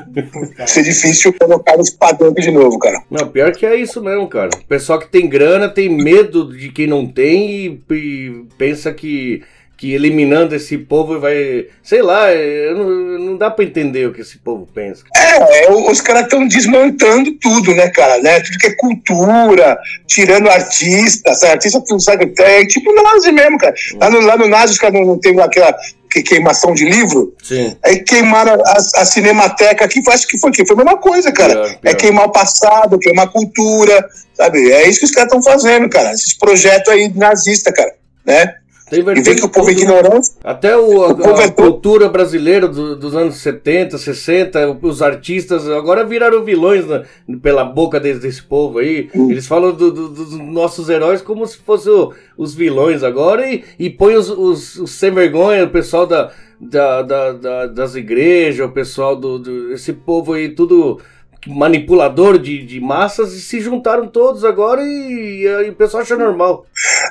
C: *laughs* ser difícil colocar os padrões de novo, cara.
A: Não, pior que é isso mesmo, cara. O pessoal que tem grana tem medo de quem não tem e, e pensa que que eliminando esse povo vai. Sei lá, não, não dá para entender o que esse povo pensa.
C: É, os caras estão desmontando tudo, né, cara? Né? Tudo que é cultura, tirando artistas, artista, sabe? É tipo no Nazi mesmo, cara. Lá no, lá no Nazi os caras não, não tem aquela que queimação de livro.
A: Sim.
C: Aí queimaram a, a cinemateca aqui, acho que foi que foi a mesma coisa, cara. Pior, pior. É queimar o passado, queimar a cultura, sabe? É isso que os caras estão fazendo, cara. Esses projetos aí nazistas, cara, né?
A: E vê que o povo é ignorante. Até o, a, o a é cultura brasileira do, dos anos 70, 60, os artistas agora viraram vilões na, pela boca desse, desse povo aí. Hum. Eles falam do, do, dos nossos heróis como se fossem os vilões agora e, e põe os, os, os sem vergonha, o pessoal da, da, da, da das igrejas, o pessoal do, do. Esse povo aí, tudo manipulador de, de massas e se juntaram todos agora e, e, o pessoal acha normal.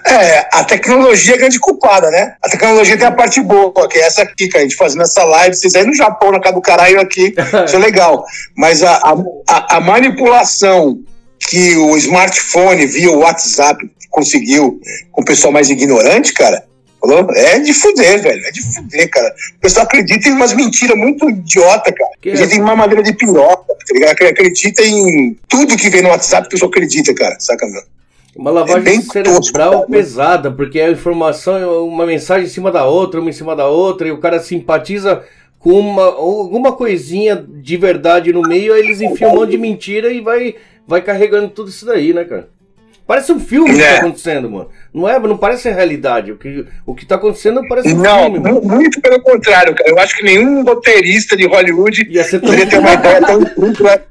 C: É, a tecnologia é grande culpada, né? A tecnologia tem a parte boa, que é essa aqui, que a gente fazendo essa live, vocês aí no Japão, na casa do caralho aqui, *laughs* isso é legal. Mas a, a, a manipulação que o smartphone via o WhatsApp conseguiu com o pessoal mais ignorante, cara, Falou? É de fuder, velho. É de fuder, cara. O pessoal acredita em umas mentiras muito idiota, cara. Que acredita é? em uma madeira de piroca, tá ligado? Acredita em tudo que vem no WhatsApp, o pessoal acredita, cara. Saca, meu?
A: Uma lavagem é cerebral tosco, pesada, porque a informação é uma mensagem em cima da outra, uma em cima da outra, e o cara simpatiza com uma, alguma coisinha de verdade no meio, aí eles enfiam um monte de mentira e vai, vai carregando tudo isso daí, né, cara? Parece um filme é. que tá é. acontecendo, mano. Não é, não parece realidade. O que, o que tá acontecendo parece um
C: não,
A: filme.
C: Não, muito pelo contrário, cara. Eu acho que nenhum roteirista de Hollywood poderia ter uma ideia tão esdrúxula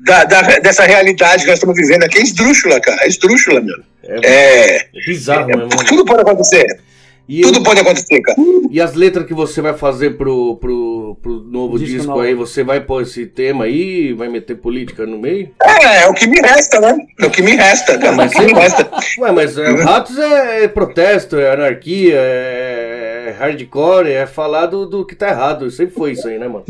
C: da, da, dessa realidade que nós estamos vivendo aqui. É esdrúxula, cara. É esdrúxula, meu. É, é, é bizarro, é, mano. Tudo pode acontecer. E Tudo eu, pode acontecer, cara.
A: E as letras que você vai fazer pro, pro, pro novo disco, disco aí, você vai pôr esse tema aí, vai meter política no meio?
C: É, é o que me resta, né? É o que me resta, cara.
A: Mas, é me resta. Ué, mas é, Ratos é, é, protesto, é anarquia, é, é hardcore, é falar do, do que tá errado. Sempre foi isso aí, né, mano?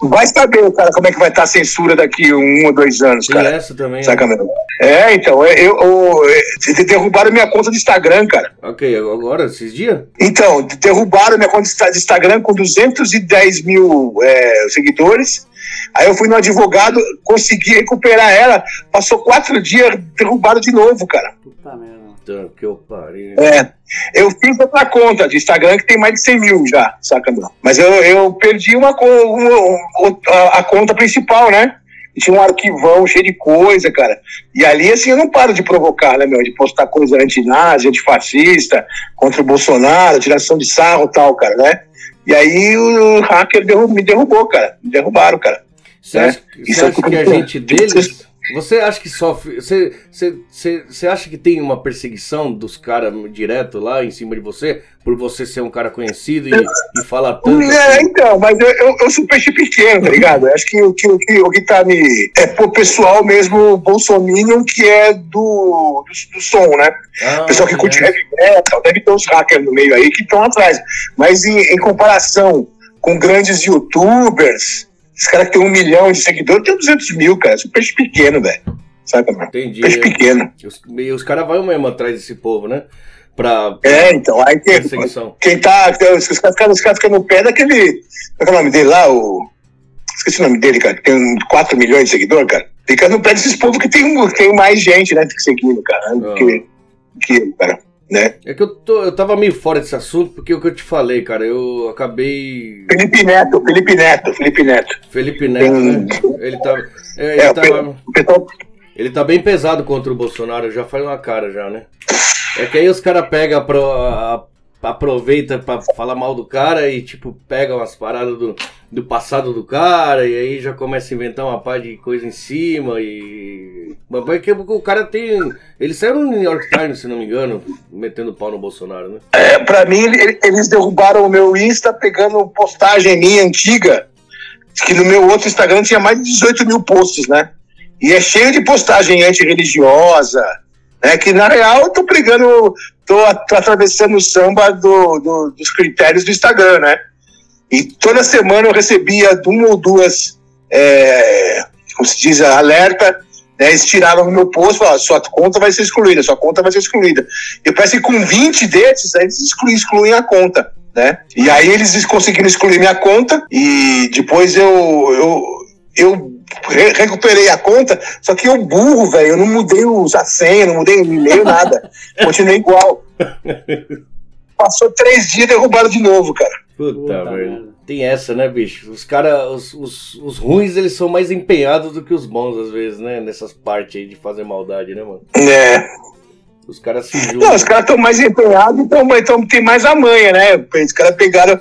C: Vai saber, cara, como é que vai estar a censura daqui um ou dois anos, Tem cara.
A: essa também.
C: Saca né? É, então, eu, eu, eu, derrubaram minha conta de Instagram, cara.
A: Ok, agora, esses dias?
C: Então, derrubaram minha conta de Instagram com 210 mil é, seguidores. Aí eu fui no advogado, consegui recuperar ela. Passou quatro dias, derrubaram de novo, cara. Puta merda
A: puta que eu parei.
C: É. Eu fiz outra conta de Instagram que tem mais de 100 mil já, saca, meu? Mas eu, eu perdi uma, uma a, conta principal, né? tinha um arquivão cheio de coisa, cara. E ali, assim, eu não paro de provocar, né, meu? De postar coisa anti-nazi, antifascista, contra o Bolsonaro, tiração de sarro e tal, cara, né? E aí o hacker me derrubou, cara. Me derrubaram, cara.
A: Você né? acha, você acha que a gente deles você acha que sofre. Você, você, você, você acha que tem uma perseguição dos caras direto lá em cima de você? Por você ser um cara conhecido e, e falar tanto?
C: É, assim? então, mas eu, eu, eu sou peixe pequeno, tá ligado? acho que o que, o que, o que tá me. É pro pessoal mesmo Bolsominion que é do, do, do som, né? Ah, o pessoal que é. curte heavy metal, deve ter uns hackers no meio aí que estão atrás. Mas em, em comparação com grandes youtubers esse cara que tem um milhão de seguidores tem 200 mil, cara. Isso é um peixe pequeno, velho. Sabe, mano?
A: Entendi.
C: Peixe pequeno.
A: E os, e os caras vão mesmo atrás desse povo, né? Pra,
C: é, então. Aí quem, quem tá. Os caras ficam, cara no pé daquele. Qual é o nome dele lá? O. Esqueci o nome dele, cara. Que tem 4 milhões de seguidores, cara. Fica no pé desses povos que tem, tem mais gente, né? Seguindo, cara. Ah. Que, que, cara né?
A: É que eu, tô, eu tava meio fora desse assunto, porque o que eu te falei, cara, eu acabei.
C: Felipe Neto, Felipe Neto, Felipe Neto.
A: Felipe Neto, Tem... né? Ele tá. É, ele, é, tava, pessoal... ele tá bem pesado contra o Bolsonaro, já faz uma cara já, né? É que aí os caras pegam a, aproveita para falar mal do cara e, tipo, pega umas paradas do, do passado do cara e aí já começa a inventar uma par de coisa em cima e. Mas é que o cara tem. Ele saiu no New York Times, se não me engano, metendo pau no Bolsonaro, né?
C: É, pra mim, eles derrubaram o meu Insta pegando postagem minha antiga, que no meu outro Instagram tinha mais de 18 mil posts, né? E é cheio de postagem antirreligiosa, né? Que na real eu tô brigando tô, tô atravessando o samba do, do, dos critérios do Instagram, né? E toda semana eu recebia uma ou duas, é, como se diz, alerta Né, eles tiraram o meu post e falaram, sua conta vai ser excluída, sua conta vai ser excluída. Eu parece que com 20 desses, aí eles excluem, excluem a conta. Né? E aí eles conseguiram excluir minha conta e depois eu, eu, eu re recuperei a conta, só que eu burro, velho, eu não mudei os a senha, não mudei o e-mail, nada. *laughs* Continuei igual. *laughs* Passou três dias derrubaram de novo, cara.
A: Puta, velho. Tem essa, né, bicho? Os caras, os, os, os, ruins, eles são mais empenhados do que os bons, às vezes, né? Nessas partes aí de fazer maldade, né, mano?
C: É.
A: Os caras se juntam.
C: Não, os caras estão mais empenhados, então, então tem mais a manha, né? Os caras pegaram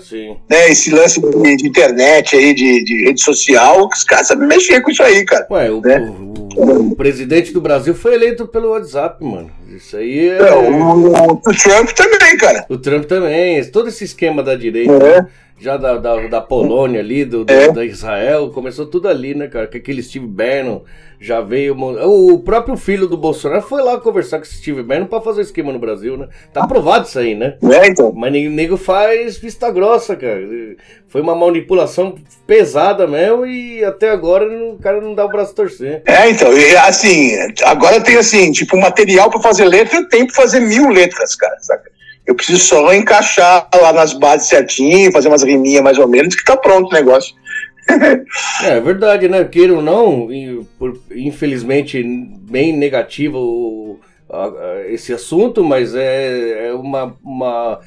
C: né, esse lance de, de, internet aí, de, de rede social, os caras sabem mexer com isso aí, cara.
A: Ué, o, né? o, o, o, presidente do Brasil foi eleito pelo WhatsApp, mano. Isso aí é.
C: é o, Trump também, cara.
A: O Trump também. Todo esse esquema da direita. É. Né? já da, da, da, Polônia ali, do, do é. da Israel, começou tudo ali, né, cara? Que aquele Steve Bannon já veio. O próprio filho do Bolsonaro foi lá conversar com esse Steve Bannon pra fazer esquema no Brasil, né? Tá aprovado isso aí, né?
C: É, então.
A: Mas o nego faz vista grossa, cara. Foi uma manipulação pesada mesmo e até agora o cara não dá o braço a torcer.
C: É, então, e, assim, agora tem assim, tipo, material pra fazer letra, eu tenho pra fazer mil letras, cara, saca? Eu preciso só encaixar lá nas bases certinho, fazer umas riminhas mais ou menos, que tá pronto o negócio. *laughs*
A: é, é verdade, né? Queira ou não, infelizmente, bem negativo esse assunto, mas é, é uma, uma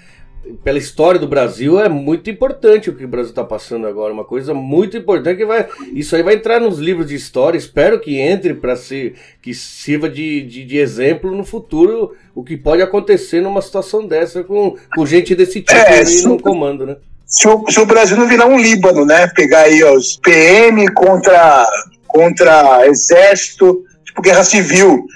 A: pela história do Brasil, é muito importante o que o Brasil está passando agora. Uma coisa muito importante que vai. Isso aí vai entrar nos livros de história. Espero que entre para ser. que sirva de, de, de, exemplo no futuro o que pode acontecer numa situação dessa com, com gente desse tipo é, aí no comando, né?
C: Se o, se o, Brasil não virar um Líbano, né? Pegar aí os PM contra, contra exército, tipo guerra civil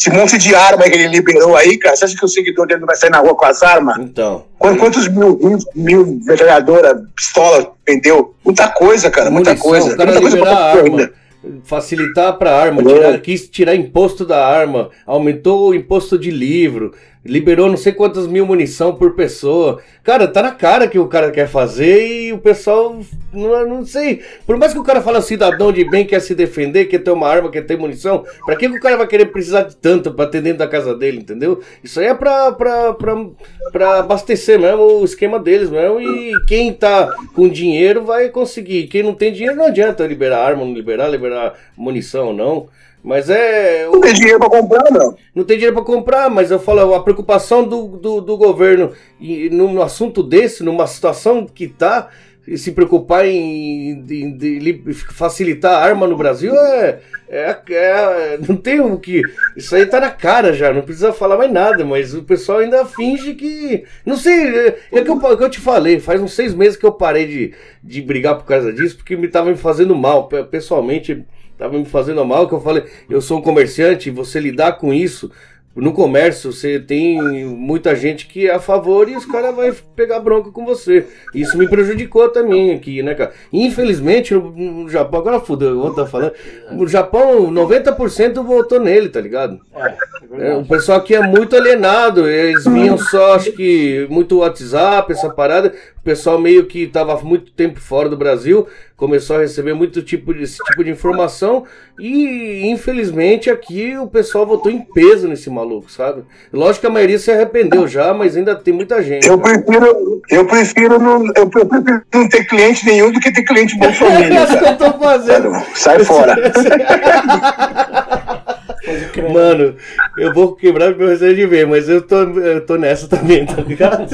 C: esse monte de arma que ele liberou aí, cara, você acha que o seguidor dele não vai sair na rua com as armas?
A: Então.
C: Quantos mil, mil, mil metralhadora, pistola vendeu? Muita coisa, cara, muita Munição, coisa.
A: O cara
C: muita
A: coisa arma. Ainda facilitar para a arma, tirar, quis tirar imposto da arma, aumentou o imposto de livro, liberou não sei quantas mil munição por pessoa. Cara, tá na cara que o cara quer fazer e o pessoal não, não sei. Por mais que o cara fale cidadão de bem, quer se defender, quer ter uma arma, quer ter munição, pra que, que o cara vai querer precisar de tanto pra ter dentro da casa dele, entendeu? Isso aí é pra, pra, pra, pra abastecer mesmo o esquema deles mesmo. E quem tá com dinheiro vai conseguir. Quem não tem dinheiro não adianta liberar arma, não liberar, liberar munição, não. Mas é.
C: Não tem dinheiro para comprar, não.
A: Não tem dinheiro para comprar, mas eu falo, a preocupação do, do, do governo e num assunto desse, numa situação que tá, se preocupar em, em, em facilitar a arma no Brasil é, é, é, Não tem o que. Isso aí tá na cara já, não precisa falar mais nada, mas o pessoal ainda finge que. Não sei, é, é que, eu, é que eu te falei, faz uns seis meses que eu parei de, de brigar por causa disso, porque me tava me fazendo mal, pessoalmente estava me fazendo mal, que eu falei, eu sou um comerciante, você lidar com isso, no comércio você tem muita gente que é a favor e os caras vão pegar bronca com você. Isso me prejudicou também aqui, né, cara? Infelizmente, no, Japão, agora fudeu, eu vou estar falando, no Japão, 90% votou nele, tá ligado? É, o pessoal aqui é muito alienado, eles vinham só, acho que, muito WhatsApp, essa parada. O pessoal meio que estava muito tempo fora do Brasil, começou a receber muito tipo de, esse tipo de informação e infelizmente aqui o pessoal votou em peso nesse maluco, sabe? Lógico que a maioria se arrependeu já, mas ainda tem muita gente.
C: Eu prefiro, eu prefiro, não, eu prefiro não ter cliente nenhum do que ter cliente *laughs* Bolsonaro.
A: é isso que eu tô fazendo.
C: Sai fora. *laughs*
A: Mano, eu vou quebrar meu receio de ver, mas eu tô, eu tô nessa também, tá ligado?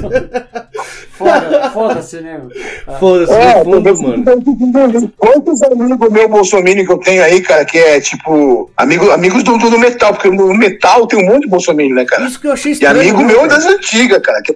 B: Foda-se, né? *laughs*
A: Foda-se, é, fundo, mano.
C: Quantos amigos meu Bolsonaro que eu tenho aí, cara, que é tipo. Amigo, amigos do, do metal, porque no metal tem um monte de Bolsonaro, né, cara?
A: Isso que eu achei estranho.
C: E amigo
A: né,
C: meu é das antigas, cara. Que,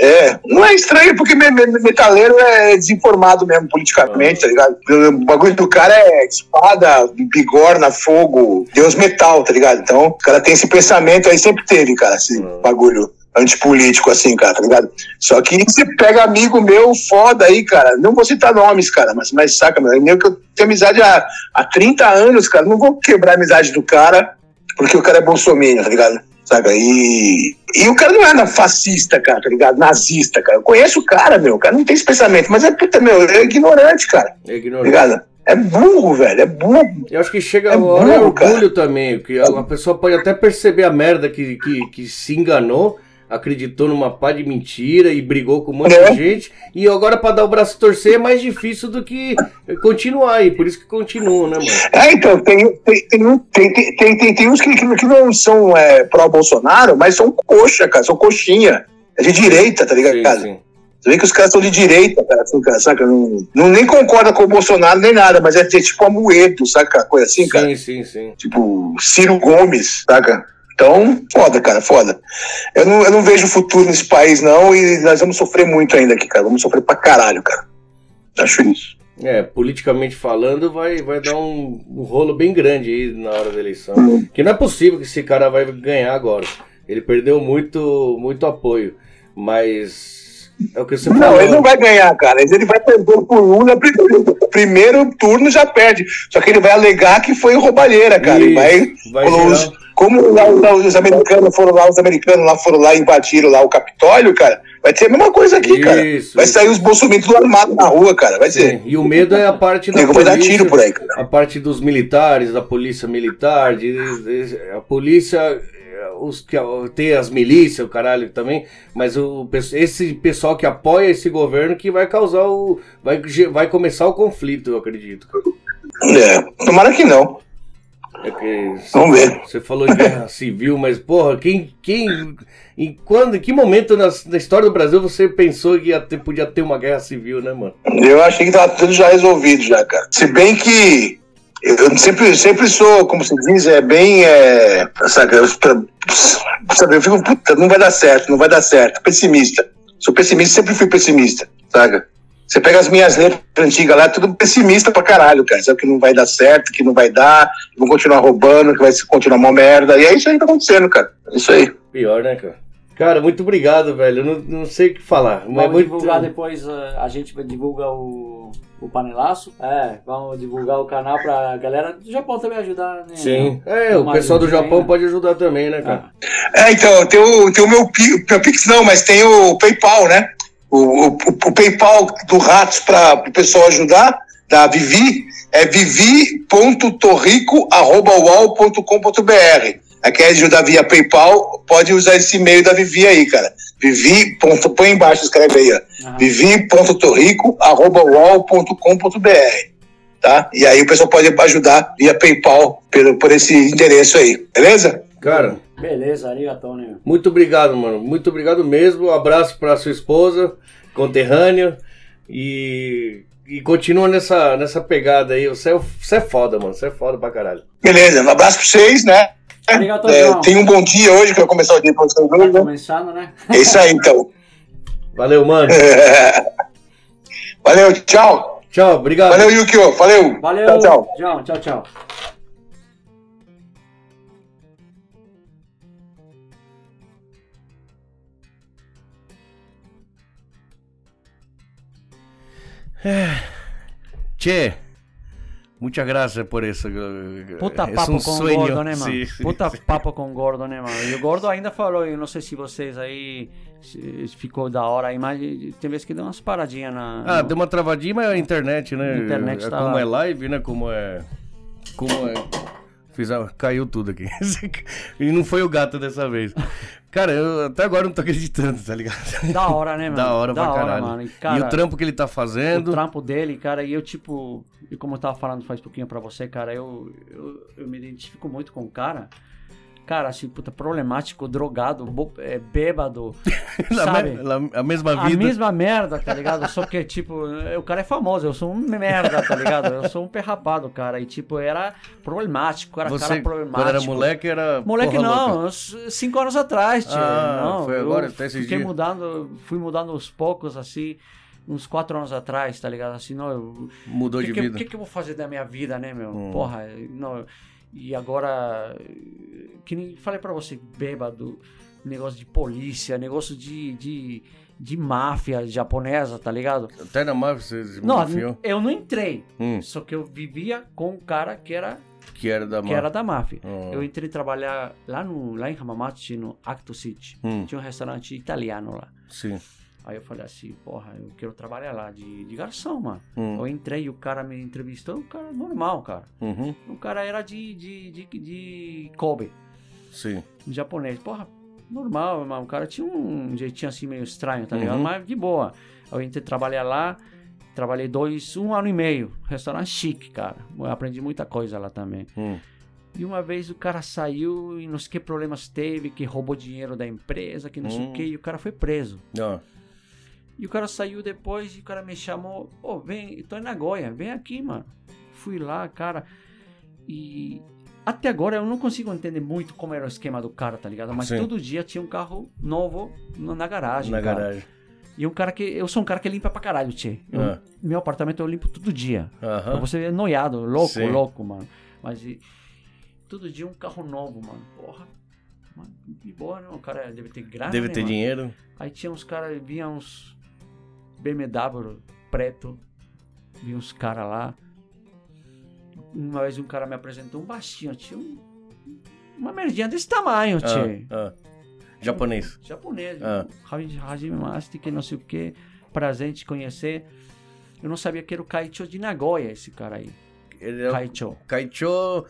C: é. Não é estranho, porque metaleiro é desinformado mesmo politicamente, ah. tá ligado? O bagulho do cara é espada, bigorna, fogo, Deus metal, tá ligado? Então, o cara tem esse pensamento aí, sempre teve, cara, esse ah. bagulho antipolítico, assim, cara, tá ligado? Só que você pega amigo meu foda aí, cara, não vou citar nomes, cara, mas, mas saca, meu, é que eu tenho amizade há, há 30 anos, cara, não vou quebrar a amizade do cara porque o cara é bolsominion, tá ligado? Saca? E, e o cara não é fascista, cara, tá ligado? Nazista, cara. Eu conheço o cara, meu, o cara não tem esse pensamento, mas é puta, meu, é ignorante, cara.
A: É ignorante. Tá ligado?
C: É burro, velho. É burro.
A: Eu acho que chega
C: É
A: a hora
C: burro,
A: orgulho também. Que a, pessoa pode até perceber a merda que, que, que se enganou, acreditou numa pá de mentira e brigou com um monte
C: É.
A: de gente. E agora pra dar o braço torcer é mais difícil do que continuar aí. Por isso que continuam, né, mano?
C: É, então, tem, tem, tem, tem, tem, tem, tem, uns que, que, que não são é, pró-Bolsonaro, mas são coxa, cara, são coxinha. É de direita, tá ligado,
A: Sim,
C: cara?
A: sim.
C: Você vê que os caras são de direita, cara, assim, cara, saca? Não, não nem concorda com o Bolsonaro nem nada, mas é, de- tipo Amoedo, saca? Coisa assim, cara.
A: Sim, sim, sim.
C: Tipo, Ciro Gomes, saca? Então, foda, cara, foda. Eu não, eu não vejo futuro nesse país, não, e nós vamos sofrer muito ainda aqui, cara. Vamos sofrer pra caralho, cara. Acho isso.
A: É, politicamente falando, vai, vai dar um, um rolo bem grande aí na hora da eleição.
C: Hum.
A: Que não é possível que esse cara vai ganhar agora. Ele perdeu muito, muito apoio. Mas é o que você
C: Não,
A: falou.
C: ele não vai ganhar, cara. Ele vai perder por Lula primeiro. Turno já perde. Só que ele vai alegar que foi roubalheira, cara. Vai,
A: Isso, vai
C: como,
A: gerar-
C: os, como lá, lá os americanos foram lá, os americanos lá foram lá e invadiram lá o Capitólio, cara. Vai ter a mesma coisa aqui, cara.
A: Isso,
C: Vai
A: isso.
C: sair os bolsominions tudo armados na rua, cara. Vai ser.
A: Sim, E o medo é a parte da
C: vai dar
A: polícia,
C: tiro por aí, cara.
A: a parte dos militares, da polícia militar, de, de- a polícia, os que tem as milícias, o caralho também, mas o esse pessoal que apoia esse governo que vai causar o vai vai começar o conflito, eu acredito.
C: É, tomara que não.
A: É que
C: Vamos ver.
A: Você falou de guerra *laughs* civil, mas porra, quem quem em quando, em que momento na, na história do Brasil você pensou que ter, podia ter uma guerra civil, né, mano?
C: Eu achei que tava tudo já resolvido, já, cara. Se bem que eu sempre, sempre sou, como se diz, é bem. É, sabe, eu, sabe, eu fico, puta, não vai dar certo, não vai dar certo. Pessimista. Sou pessimista, sempre fui pessimista, saca? Você pega as minhas letras antigas lá, é tudo pessimista pra caralho, cara. Sabe que não vai dar certo, que não vai dar, que vão continuar roubando, que vai continuar uma merda. E é isso aí que tá acontecendo, cara. É isso aí.
A: Pior, né, cara? Cara, muito obrigado, velho. Eu não, não sei o que falar. Mas
B: Vamos
A: muito...
B: divulgar depois, eh, a gente vai divulgar o, o panelaço. É, vamos divulgar o canal pra galera do Japão também ajudar, né?
A: Sim. É, o pessoal do Japão
B: né?
A: pode ajudar também, né, cara?
C: É, então, tem o, tem o meu, meu Pix, não, mas tem o PayPal, né? O, o, o PayPal do Ratos para o pessoal ajudar, da Vivi, é vivi.torrico.ual.com.br. A quer ajudar via PayPal, pode usar esse e-mail da Vivi aí, cara. Vivi. ponto- Põe embaixo, escreve aí, ó.
B: aham.
C: vivi.torrico.ual.com.br. Tá? E aí o pessoal pode ajudar via PayPal pelo, por esse endereço aí, beleza?
A: Cara,
B: Beleza, arigatou, né?
A: muito obrigado, mano. Muito obrigado mesmo. Um abraço pra sua esposa, conterrânea. E, e continua nessa, nessa pegada aí. Você é, você é foda, mano. Você é foda pra caralho.
C: Beleza, um abraço pra vocês, né?
B: Arigato,
C: É, tenha um bom dia hoje, que vai começar o dia pra vocês hoje, né?
B: começando, né?
C: É isso aí, então. *laughs*
A: Valeu, mano. *laughs*
C: Valeu, tchau.
A: Tchau, obrigado.
C: Valeu, Yukio. Valeu.
B: Valeu,
C: Tchau, tchau.
B: João. Tchau, tchau.
A: Che, muchas gracias por eso.
B: Puta
A: Es
B: papo
A: un
B: com
A: sueño.
B: gordo, né, *laughs* mano? Puta
A: sí.
B: papo com gordo, né, mano? E o gordo ainda falou, eu não sei se vocês aí ficou da hora a imagem, tem vezes que deu umas paradinhas na.
A: Ah,
B: no-
A: deu uma travadinha, mas é a internet, né?
B: A internet
A: é
B: tá
A: como é live, né? Como é. Como é. Fiz a- Caiu tudo aqui. *laughs* e não foi o gato dessa vez. Cara, eu até agora não tô acreditando, tá ligado?
B: Da hora, né, mano?
A: Da hora
B: da
A: pra
B: hora,
A: caralho.
B: mano. E,
A: e
B: cara,
A: o trampo que ele tá
B: o
A: fazendo.
B: trampo dele, cara, e eu, tipo, e como eu tava falando faz pouquinho pra você, cara, eu, eu, eu me identifico muito com o cara. Cara, assim, puta, problemático, drogado, bo- é, bêbado, *laughs* sabe?
A: a mesma
B: A
A: vida.
B: mesma merda, tá ligado? Só que, tipo, o cara é famoso, eu sou um merda, tá ligado? Eu sou um perrapado, cara. E, tipo, era problemático, era
A: Você,
B: cara problemático.
A: quando era moleque, era.
B: Moleque
A: porra
B: não,
A: louca.
B: cinco anos atrás, tio.
A: Ah,
B: não,
A: foi agora, até esses
B: fiquei
A: dias.
B: mudando, fui mudando aos poucos, assim, uns quatro anos atrás, tá ligado? Assim, não, eu,
A: Mudou
B: que
A: de
B: que,
A: vida.
B: O que, que eu vou fazer da minha vida, né, meu?
A: Hum.
B: Porra, não. E agora, que nem falei pra você, bêbado, negócio de polícia, negócio de, de, de máfia japonesa, tá ligado?
A: Até na máfia você se
B: Não, eu não entrei.
A: Hum,
B: Só que eu vivia com um cara que era,
A: que era da
B: que
A: máfia.
B: era da máfia.
A: Hum.
B: Eu entrei trabalhar lá, no, lá em Hamamatsu, no Acto City.
A: Hum,
B: Tinha um restaurante italiano lá.
A: sim.
B: Aí eu falei assim, porra, eu quero trabalhar lá de, de garçom, mano.
A: Hum.
B: Eu entrei e o cara me entrevistou, o cara normal, cara.
A: Uhum.
B: O cara era de, de, de, de Kobe,
A: Sim.
B: um japonês. Porra, normal, mano. O cara tinha um jeitinho assim meio estranho, tá ligado?
A: Uhum.
B: Mas de boa. Eu entrei trabalhar lá, trabalhei dois, um ano e meio. Restaurante chique, cara. Eu aprendi muita coisa lá também.
A: Hum.
B: E uma vez o cara saiu e não sei que problemas teve, que roubou dinheiro da empresa, que não sei
A: Hum.
B: o que, e o cara foi preso.
A: Ó.
B: E o cara saiu depois e o cara me chamou, ô, vem, eu tô em Nagoya, vem aqui, mano. Fui lá, cara, e até agora eu não consigo entender muito como era o esquema do cara, tá ligado? Mas
A: Sim.
B: todo dia tinha um carro novo no- na garagem,
A: Na
B: cara.
A: garagem.
B: E um cara que, eu sou um cara que limpa pra caralho, tchê. Eu-
A: Ah.
B: Meu apartamento eu limpo todo dia.
A: Aham.
B: Você é noiado, louco,
A: Sim.
B: louco, mano. Mas e, todo dia um carro novo, mano. Porra. Mano, de boa, não. O cara deve ter grana.
A: Deve
B: né,
A: ter
B: mano?
A: dinheiro.
B: Aí tinha uns caras, vinha uns BMW preto. Vinha uns caras lá. Uma vez um cara me apresentou um baixinho, tinha um, uma merdinha desse tamanho.
A: Ah, ah. Japonês.
B: Japonês,
A: Ah.
B: Haji- Hajime Masti, que não sei o que. Prazer em te conhecer. Eu não sabia que era o Kaicho de Nagoya, esse cara aí.
A: Ele é
B: Kaicho.
A: Kaicho,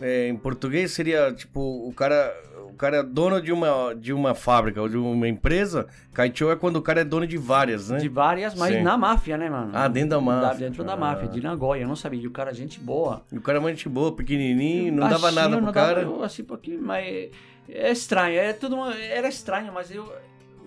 A: é, em português seria tipo o cara, cara é dono de uma de uma fábrica ou de uma empresa. Kaicho é quando o cara é dono de várias, né?
B: De várias, mas
A: Sim.
B: na máfia, né, mano?
A: Ah, dentro da máfia.
B: Dentro da
A: Ah.
B: máfia, de Nagoya. Eu não sabia. E o cara, gente boa.
A: E o cara é uma gente boa, pequenininho, não dava
B: Baixinho,
A: nada pro
B: não
A: cara.
B: Dava, assim, porque, mas é estranho. É tudo era estranho, mas eu...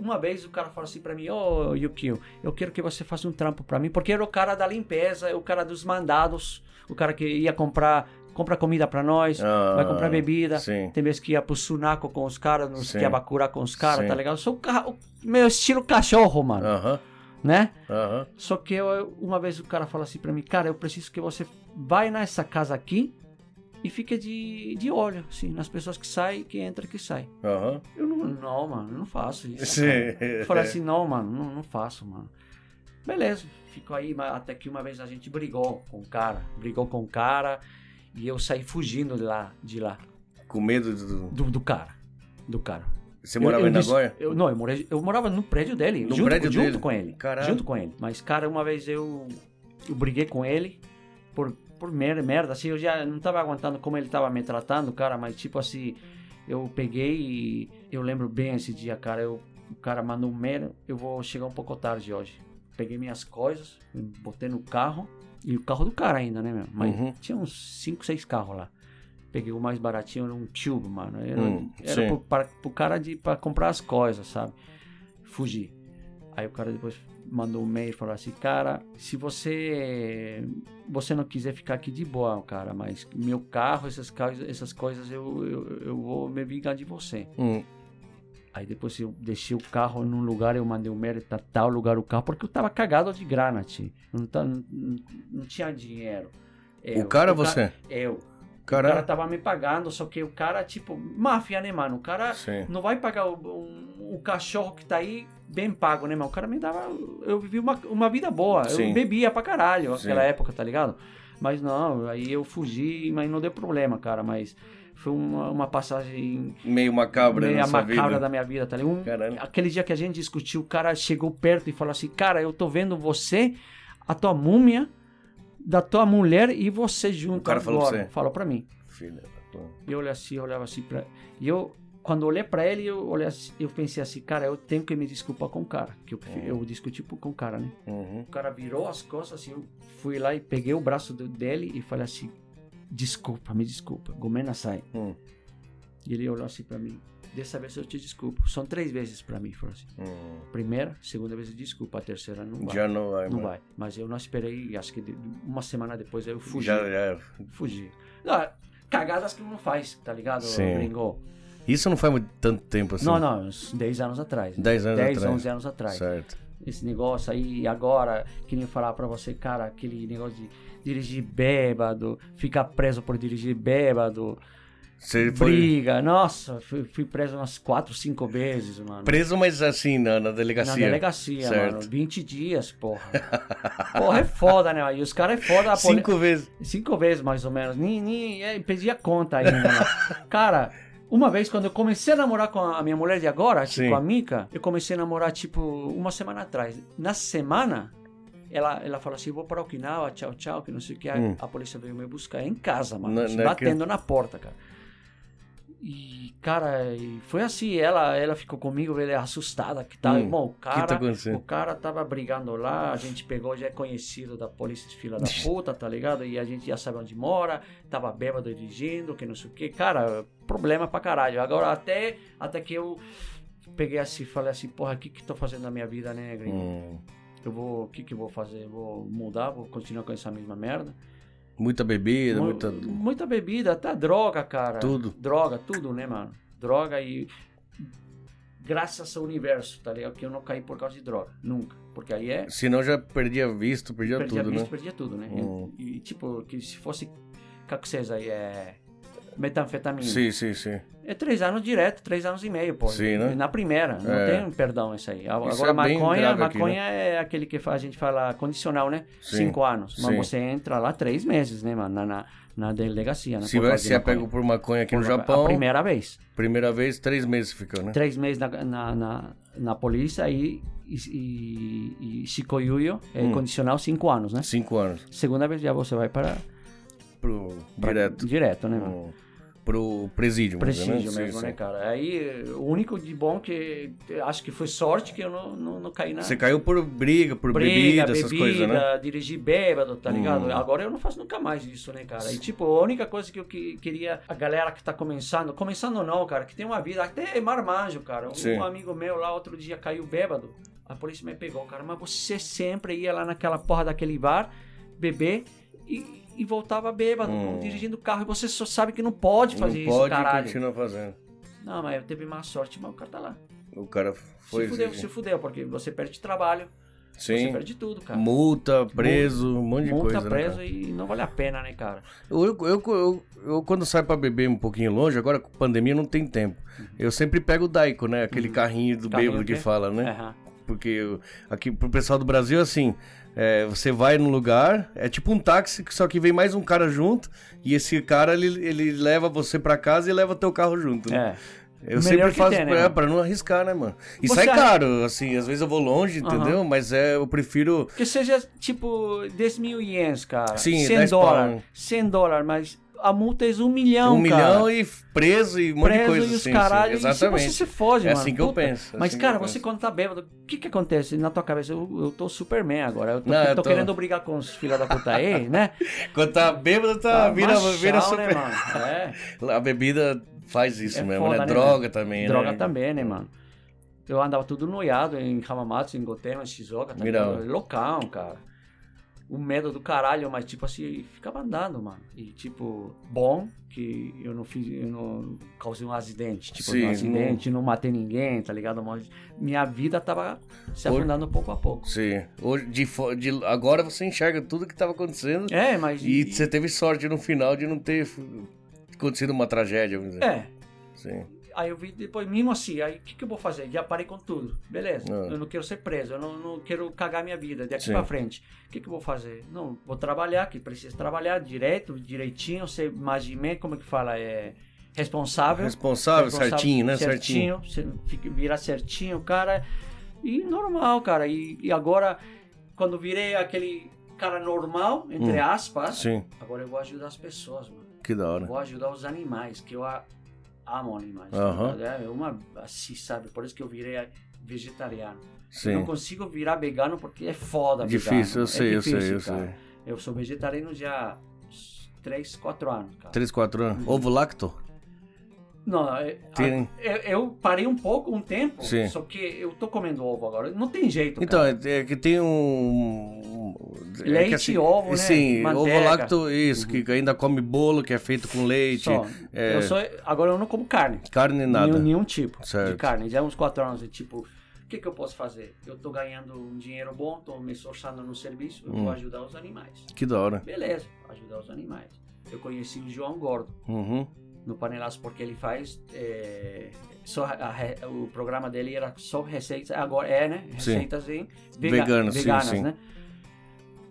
B: Uma vez o cara falou assim pra mim, ô Yukio, eu quero que você faça um trampo pra mim, porque era o cara da limpeza, o cara dos mandados, o cara que ia comprar, compra comida pra nós,
A: Ah,
B: vai comprar bebida,
A: Sim.
B: tem vezes que ia pro Sunaco com os caras, nos. Kiabakura com os caras, tá ligado? Eu sou o, meu estilo cachorro, mano,
A: Aham,
B: né?
A: aham.
B: Só que eu, uma vez o cara falou assim pra mim, cara, eu preciso que você vai nessa casa aqui e fique de, de olho, assim, nas pessoas que saem, que entram e que saem.
A: Aham.
B: Eu não, não, mano, não faço isso.
A: Sim.
B: Eu falei assim, *laughs* não, mano, não, não faço, mano. Beleza, ficou aí, até que uma vez a gente brigou com o cara, brigou com o cara e eu saí fugindo de lá, de lá,
A: Com medo do.
B: do, do cara, do cara.
A: Você
B: Eu-
A: morava
B: eu
A: em
B: disse-
A: Nagoya?
B: Eu, não, eu, morei, eu morava no prédio dele,
A: No
B: junto,
A: prédio
B: junto
A: dele?
B: com ele.
A: Caralho.
B: Junto com ele. Mas, cara, uma vez eu, eu briguei com ele por, por merda, merda, assim, eu já não tava aguentando como ele tava me tratando, cara, mas tipo assim, eu peguei e eu lembro bem esse dia, cara, eu, o cara mandou um mail, eu vou chegar um pouco tarde hoje. Peguei minhas coisas, botei no carro, e o carro do cara ainda, né, meu? Mas
A: Uhum.
B: tinha uns 5, 6 carros lá. Peguei o mais baratinho, era um Cube, mano. Era,
A: Hum,
B: era pro, para, pro cara de, pra comprar as coisas, sabe? Fugi. Aí o cara depois mandou um e-mail e falou assim, cara, se você você não quiser ficar aqui de boa, cara, mas meu carro, essas, coisas- essas coisas, eu, eu, eu vou me vingar de você.
A: Hum.
B: Aí depois eu deixei o carro num lugar, eu mandei um mail pra tal lugar o carro, porque eu tava cagado de grana, tio. Não, tá, não, não tinha dinheiro. Eu,
A: O cara
B: ca-
A: você?
B: Eu. O cara
A: Cara.
B: tava me pagando, só que o cara, tipo, máfia, né, mano? O cara
A: Sim.
B: não vai pagar o, o cachorro que tá aí bem pago, né, mano? O cara me dava. Eu vivi uma, uma vida boa.
A: Sim.
B: Eu bebia pra caralho naquela época, tá ligado? Mas não, aí eu fugi, mas não deu problema, cara. Mas foi uma, uma passagem
A: Meio macabra
B: meio macabra
A: vida.
B: da minha vida, tá ligado? Um-
A: Caralho.
B: aquele dia que a gente discutiu, o cara chegou perto e falou assim: Cara, eu tô vendo você, a tua múmia, da tua mulher e você junto.
A: O cara falou
B: agora.
A: pra você?
B: Falou pra mim.
A: Filha da.
B: E eu olhei assim, eu olhava assim pra. E eu, quando olhei pra ele, eu, olhei assim- eu pensei assim, cara, eu tenho que me desculpar com o cara. Que eu,
A: Hum.
B: eu discuti com o cara, né?
A: Uhum.
B: O cara virou as costas assim, eu fui lá e peguei o braço dele e falei assim: Desculpa, me desculpa, Gomena sai.
A: Hum.
B: E ele olhou assim pra mim: Dessa vez eu te desculpo. São três vezes pra mim, falou assim.
A: Hum.
B: Primeira, segunda vez eu desculpa, a terceira não vai.
A: Já não vai,
B: não
A: mano.
B: vai. Mas eu não esperei, acho que uma semana depois eu fugi.
A: Já, já.
B: Fugi. Não, cagadas que não faz, tá ligado,
A: Sim.
B: gringo?
A: Isso não faz muito tanto tempo assim.
B: Não, não, uns 10 anos atrás.
A: 10 anos
B: 10,
A: atrás.
B: 11 anos atrás.
A: Certo.
B: Esse negócio aí, agora, que nem falar pra você, cara, aquele negócio de dirigir bêbado, ficar preso por dirigir bêbado,
A: Você foi
B: briga. Nossa, fui, fui preso umas 4, 5 vezes, mano.
A: preso, mas assim, na, na delegacia.
B: Na delegacia,
A: Certo.
B: mano. 20 dias, porra. porra, é foda, né? E os caras é foda. a poli-
A: Cinco vezes.
B: Cinco vezes, mais ou menos. Nem, nem é, perdi a conta ainda, mano. *laughs* Cara, Uma vez, quando eu comecei a namorar com a minha mulher de agora, tipo, com a Mika, eu comecei a namorar, tipo, uma semana atrás. Na semana, ela, ela falou assim, vou para Okinawa, tchau, tchau, que não sei o que. A-
A: Hum.
B: A polícia veio me buscar em casa, mano.
A: Na-
B: assim, batendo na porta, cara. E, cara, e foi assim, ela, ela ficou comigo, ela é assustada, que tá,
A: Hum,
B: o
A: tá
B: cara,
A: acontecendo?
B: o cara tava brigando lá, a gente pegou, já é conhecido da polícia, filha da *laughs* puta, tá ligado? E a gente já sabe onde mora, tava bêbado dirigindo, que não sei o que, cara, problema pra caralho. Agora, até, até que eu peguei assim, falei assim, porra, o que que tô fazendo na minha vida, né, gringo?
A: Hum,
B: Eu vou, o que que eu vou fazer? Vou mudar, vou continuar com essa mesma merda?
A: Muita bebida,
B: Mu-
A: muita.
B: muita bebida, até droga, cara.
A: Tudo.
B: Droga, tudo, né, mano? Droga e. Graças ao universo, tá ligado? Que eu não caí por causa de droga. Nunca. Porque aí é.
A: Senão já perdia visto, perdia
B: perdia
A: tudo,
B: visto,
A: né?
B: perdia tudo, né?
A: Hum.
B: E, e, tipo, que se fosse. Vocês aí é. Metanfetamina.
A: Sim, sim, sim.
B: É três anos direto, três anos e meio, pô.
A: Sim, né?
B: Na primeira, não
A: É.
B: tem perdão isso aí. Agora,
A: Isso é
B: maconha,
A: grave aqui,
B: maconha é aquele que a gente fala condicional, né?
A: Sim,
B: Cinco anos. Mas
A: sim.
B: você entra lá três meses, né, mano? Na, na, na delegacia, né?
A: Se se é
B: maconha.
A: pego por maconha aqui no
B: Por-
A: Japão,
B: A primeira vez.
A: primeira vez, três meses ficou, né?
B: Três meses na, na, na, na polícia e, e, e, e Shikoyuyo é
A: Hum.
B: condicional cinco anos, né?
A: Cinco anos.
B: Segunda vez já você vai para...
A: Pro
B: para-
A: direto.
B: Direto, né, mano?
A: Pro, presídio, né?
B: mesmo, né,
A: sim.
B: cara? Aí, o único de bom que acho que foi sorte que eu não, não, não caí na
A: Você caiu por briga, por
B: briga,
A: bebida, essas coisas, né?
B: dirigir bêbado, tá ligado?
A: Hum.
B: Agora eu não faço nunca mais isso, né, cara? E tipo, a única coisa que eu que- queria, a galera que tá começando, começando não, cara, que tem uma vida, até marmanjo, cara. Um
A: Sim.
B: amigo meu lá outro dia caiu bêbado, a polícia me pegou, cara, mas você sempre ia lá naquela porra daquele bar, beber e, e voltava bêbado,
A: Hum.
B: dirigindo o carro, e você só sabe que não pode fazer
A: Não
B: isso,
A: pode
B: caralho.
A: continuar fazendo.
B: Não, mas eu teve má sorte, mas o cara tá lá.
A: O cara foi.
B: se fudeu, se fudeu, porque você perde trabalho, você
A: Sim.
B: perde tudo, cara.
A: Multa, preso, um monte de
B: Multa
A: coisa. né,
B: preso
A: cara?
B: e não vale a pena, né, cara?
A: Eu, eu, eu, eu- quando saio pra beber um pouquinho longe, agora com pandemia não tem tempo. Eu sempre pego o Daico, né? Aquele carrinho do
B: Uhum. Carrinho
A: bêbado que fala, né?
B: Aham.
A: Porque eu- aqui pro pessoal do Brasil, assim, é, você vai num lugar, é tipo um táxi, só que vem mais um cara junto, e esse cara, ele, ele leva você pra casa e leva teu carro junto, né?
B: É.
A: Eu
B: Melhor
A: sempre faço
B: tem, né,
A: pra, não arriscar, né, mano? E
B: Você
A: sai
B: arri-
A: caro, assim, às vezes eu vou longe,
B: Aham.
A: entendeu? Mas é, eu prefiro...
B: Que seja, tipo, 10 mil ienes, cara.
A: Sim,
B: 100
A: 10
B: dólares.
A: pau.
B: 100 dólares, mas a multa é um milhão,
A: um
B: cara.
A: milhão e preso e um monte
B: Preso
A: de coisa
B: e os
A: assim.
B: caralho,
A: sim,
B: e
A: exatamente.
B: se você se fode,
A: É
B: mano.
A: assim que eu
B: puta.
A: penso, é
B: Mas,
A: assim que
B: cara,
A: eu
B: você
A: penso.
B: quando tá bêbado, o que que acontece na tua cabeça? Eu, eu tô Superman agora. Eu tô,
A: Não,
B: eu
A: eu
B: tô
A: tô-
B: querendo brigar com os filha da puta aí, *laughs* né?
A: Quando tá bêbado, tá, vira,
B: machão,
A: vira super...
B: né, mano? É. *laughs*
A: A bebida faz isso
B: É
A: mesmo,
B: foda,
A: né?
B: né,
A: Droga
B: velho?
A: também,
B: Droga
A: né?
B: também, né, mano? Eu andava tudo noiado em Hamamatsu, em Gotema, em Shizuoka, tá
A: Mirão.
B: ligado? Loucão, cara. O medo do caralho, mas tipo assim, ficava andando, mano. E tipo, bom que eu não fiz, eu não causei um acidente. Tipo,
A: Sim,
B: um acidente, não... matei ninguém, tá ligado? Mas minha vida tava se
A: Hoje-
B: afundando pouco a pouco.
A: Sim. Hoje, de, de, agora você enxerga tudo que tava acontecendo
B: É, mas.
A: e você teve sorte no final de não ter acontecido uma tragédia, vamos dizer.
B: É.
A: Sim.
B: Aí eu vi depois, mesmo assim, aí o que, que eu vou fazer? Já parei com tudo. Beleza,
A: Ah.
B: eu não quero ser preso, eu não, não quero cagar minha vida daqui pra frente. O que, que eu vou fazer? Não, vou trabalhar, que preciso trabalhar direito, direitinho, ser magimé, como é que fala? É responsável.
A: Responsável, certinho, né? Certinho.
B: Certinho, virar certinho, cara. E normal, cara. E, e agora, quando virei aquele cara normal, entre
A: Hum.
B: aspas,
A: Sim.
B: agora eu vou ajudar as pessoas, mano.
A: Que da hora.
B: Vou ajudar os animais, que eu a- amo animais.
A: Aham.
B: É uma, assim, sabe? Por isso que eu virei vegetariano.
A: Sim.
B: Não consigo virar vegano porque é foda
A: Difícil,
B: vegano.
A: eu sei,
B: é
A: eu sei,
B: difícil,
A: eu
B: cara.
A: sei.
B: Eu sou vegetariano já há 3, 4 anos, cara.
A: 3, 4 anos.
B: Uhum.
A: Ovo lacto?
B: Não, é-
A: Tem-
B: a- eu, parei um pouco, um tempo,
A: Sim.
B: só que eu tô comendo ovo agora. Não tem jeito,
A: Então,
B: cara.
A: é, é que tem um. é
B: Leite, ovo, né?
A: Sim, ovo
B: Manteiga. Uhum.
A: lacto, isso, que ainda come bolo que é feito com leite.
B: Só.
A: é,
B: Eu agora eu não como carne.
A: Carne nada.
B: Nenhum, nenhum tipo
A: Certo.
B: de carne. Já há uns quatro anos, tipo, o que, que eu posso fazer? Eu tô ganhando um dinheiro bom, tô me esforçando no serviço, eu
A: Hum.
B: vou ajudar os animais.
A: Que da hora.
B: Beleza, ajudar os animais. Eu conheci o João Gordo
A: Uhum.
B: No Panelaço porque ele faz. é, só a- a o programa dele era só receitas, agora é, né?
A: Sim.
B: Receitas em vega-
A: Veganas, sim,
B: veganas,
A: sim.
B: né?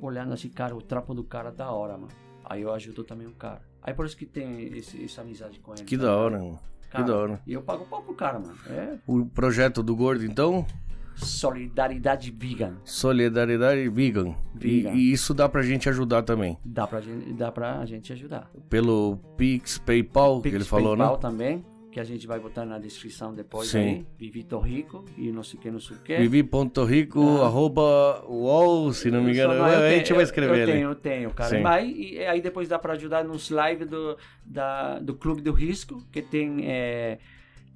B: Olhando assim, cara, o trapo do cara da hora, mano. Aí eu ajudo também o cara. Aí por isso que tem esse- essa amizade com ele.
A: Que
B: sabe?
A: da hora, mano.
B: Cara,
A: da hora.
B: E eu pago pau pro cara, mano. É
A: O projeto do Gordo, então,
B: solidariedade vegan.
A: Solidariedade Vegan.
B: Vegan.
A: E, e isso dá pra gente ajudar também.
B: Dá pra, gente, dá pra gente ajudar.
A: Pelo Pix, PayPal, que
B: Pix,
A: ele falou,
B: PayPal
A: né?
B: também, que a gente vai botar na descrição depois
A: Sim.
B: aí. Vivito Rico e não sei o que, não sei o que.
A: Vivi.rico, arroba UOL, se não me engano.
B: Ah. Não, eu
A: a gente
B: tenho-
A: vai escrever
B: eu,
A: ali.
B: Eu tenho, eu tenho, cara.
A: Sim.
B: E aí depois dá pra ajudar nos lives do, da, do Clube do Risco, que tem é,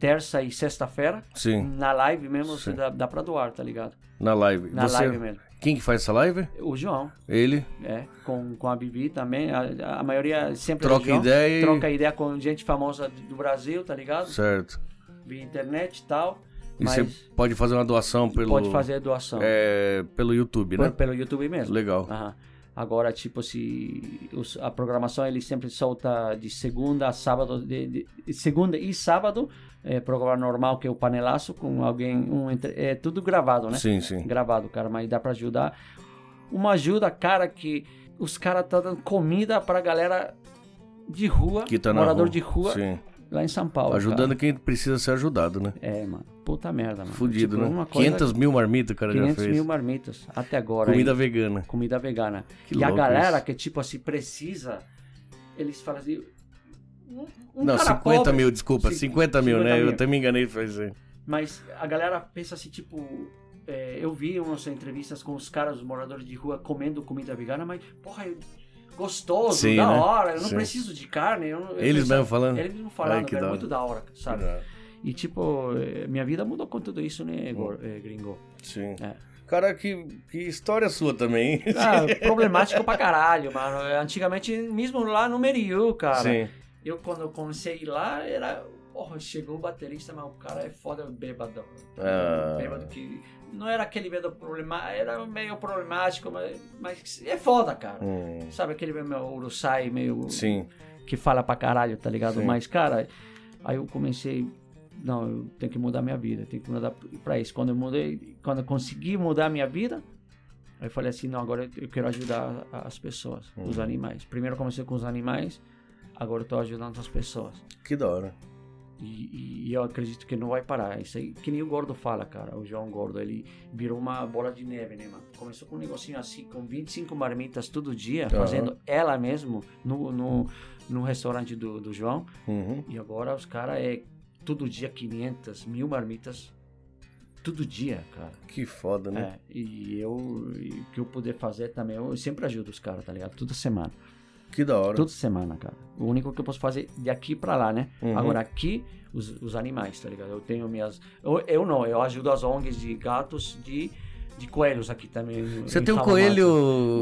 B: terça e sexta-feira.
A: Sim,
B: Na live mesmo, você
A: Sim.
B: dá, dá pra doar, tá ligado?
A: na live.
B: Na
A: Você-
B: live mesmo.
A: Quem que faz essa live?
B: O João,
A: Ele.
B: é, com, com a Bibi também. A, a maioria sempre
A: Troca
B: é o João.
A: ideia
B: Troca ideia com gente famosa do Brasil, tá ligado?
A: Certo.
B: Via internet e tal.
A: E você pode fazer uma doação pelo,
B: pode fazer a doação.
A: é, pelo YouTube, né?
B: Pelo YouTube mesmo.
A: Legal.
B: Aham. Agora, tipo, se os- a programação ele sempre solta de segunda a sábado, de, de- segunda e sábado, é, programa normal que é o panelaço com alguém, um, entre- é tudo gravado, né?
A: Sim, sim.
B: Gravado, cara, mas dá pra ajudar. Uma ajuda, cara, que os caras tá dando comida pra galera de rua,
A: Que tá
B: morador
A: rua.
B: de rua,
A: Sim.
B: lá em São Paulo.
A: Ajudando quem precisa ser ajudado, né?
B: cara. É, mano. Puta merda, mano.
A: Fudido,
B: Tipo,
A: né?
B: uma coisa-
A: 500 mil marmitas o cara
B: 500
A: já fez.
B: mil marmitas até agora.
A: Comida
B: hein?
A: vegana.
B: comida vegana.
A: Que
B: e a galera
A: isso.
B: que, tipo assim, precisa, eles falam assim. Um, um
A: Não,
B: cara
A: 50
B: pobre-
A: mil, desculpa.
B: Cin-
A: 50 mil,
B: 50
A: né? Eu
B: mil.
A: até me enganei de fazer.
B: Mas a galera pensa assim, tipo. é, eu vi umas entrevistas com os caras, os moradores de rua, comendo comida vegana, mas, porra, é gostoso,
A: Sim,
B: da
A: né?
B: hora, eu não
A: Sim.
B: preciso de carne. Eu, eu
A: Eles mesmo falando?
B: Eles mesmo falando,
A: Ai, que
B: velho,
A: da
B: muito da hora, sabe? E tipo, é, minha vida mudou com tudo isso, né, Gor- é, gringo?
A: Sim.
B: É.
A: Cara, que, que história sua também.
B: Ah, *laughs* problemático pra caralho, mano. Antigamente, mesmo lá no Meriu, cara.
A: Sim.
B: Eu, quando eu comecei lá, era. Porra, chegou o baterista, mas o cara é foda bêbado.
A: Ah.
B: Bêbado que. Não era aquele bêbado problemático, era meio problemático, mas, mas é foda, cara.
A: Hum,
B: Sabe aquele meio uruçai, meio.
A: Sim.
B: que fala pra caralho, tá ligado?
A: Sim.
B: Mas, cara, aí eu comecei. Não, eu tenho que mudar minha vida, tenho que mudar pra isso. Quando eu mudei, quando eu consegui mudar minha vida, aí eu falei assim: não, agora eu quero ajudar as pessoas, os
A: Uhum.
B: animais. Primeiro eu comecei com os animais, agora eu tô ajudando as pessoas.
A: Que da hora.
B: E, e- eu acredito que não vai parar. Isso aí, que nem o Gordo fala, cara. O João Gordo, ele virou uma bola de neve, né, mano? Começou com um negocinho assim, com 25 marmitas todo dia,
A: Aham.
B: fazendo ela mesmo no, no, no restaurante do, do João.
A: Uhum.
B: E agora os caras é todo dia 500, mil marmitas. Todo dia, cara.
A: Que foda, né?
B: É, e eu, o que eu puder fazer também, eu sempre ajudo os caras, tá ligado? Toda semana.
A: Que da hora.
B: Toda semana, cara. O único que eu posso fazer de aqui pra lá, né?
A: Uhum.
B: Agora aqui, os, os animais, tá ligado? Eu tenho minhas. Eu, eu não, eu ajudo as ONGs de gatos, de, de coelhos aqui também.
A: Você
B: em
A: tem um coelho.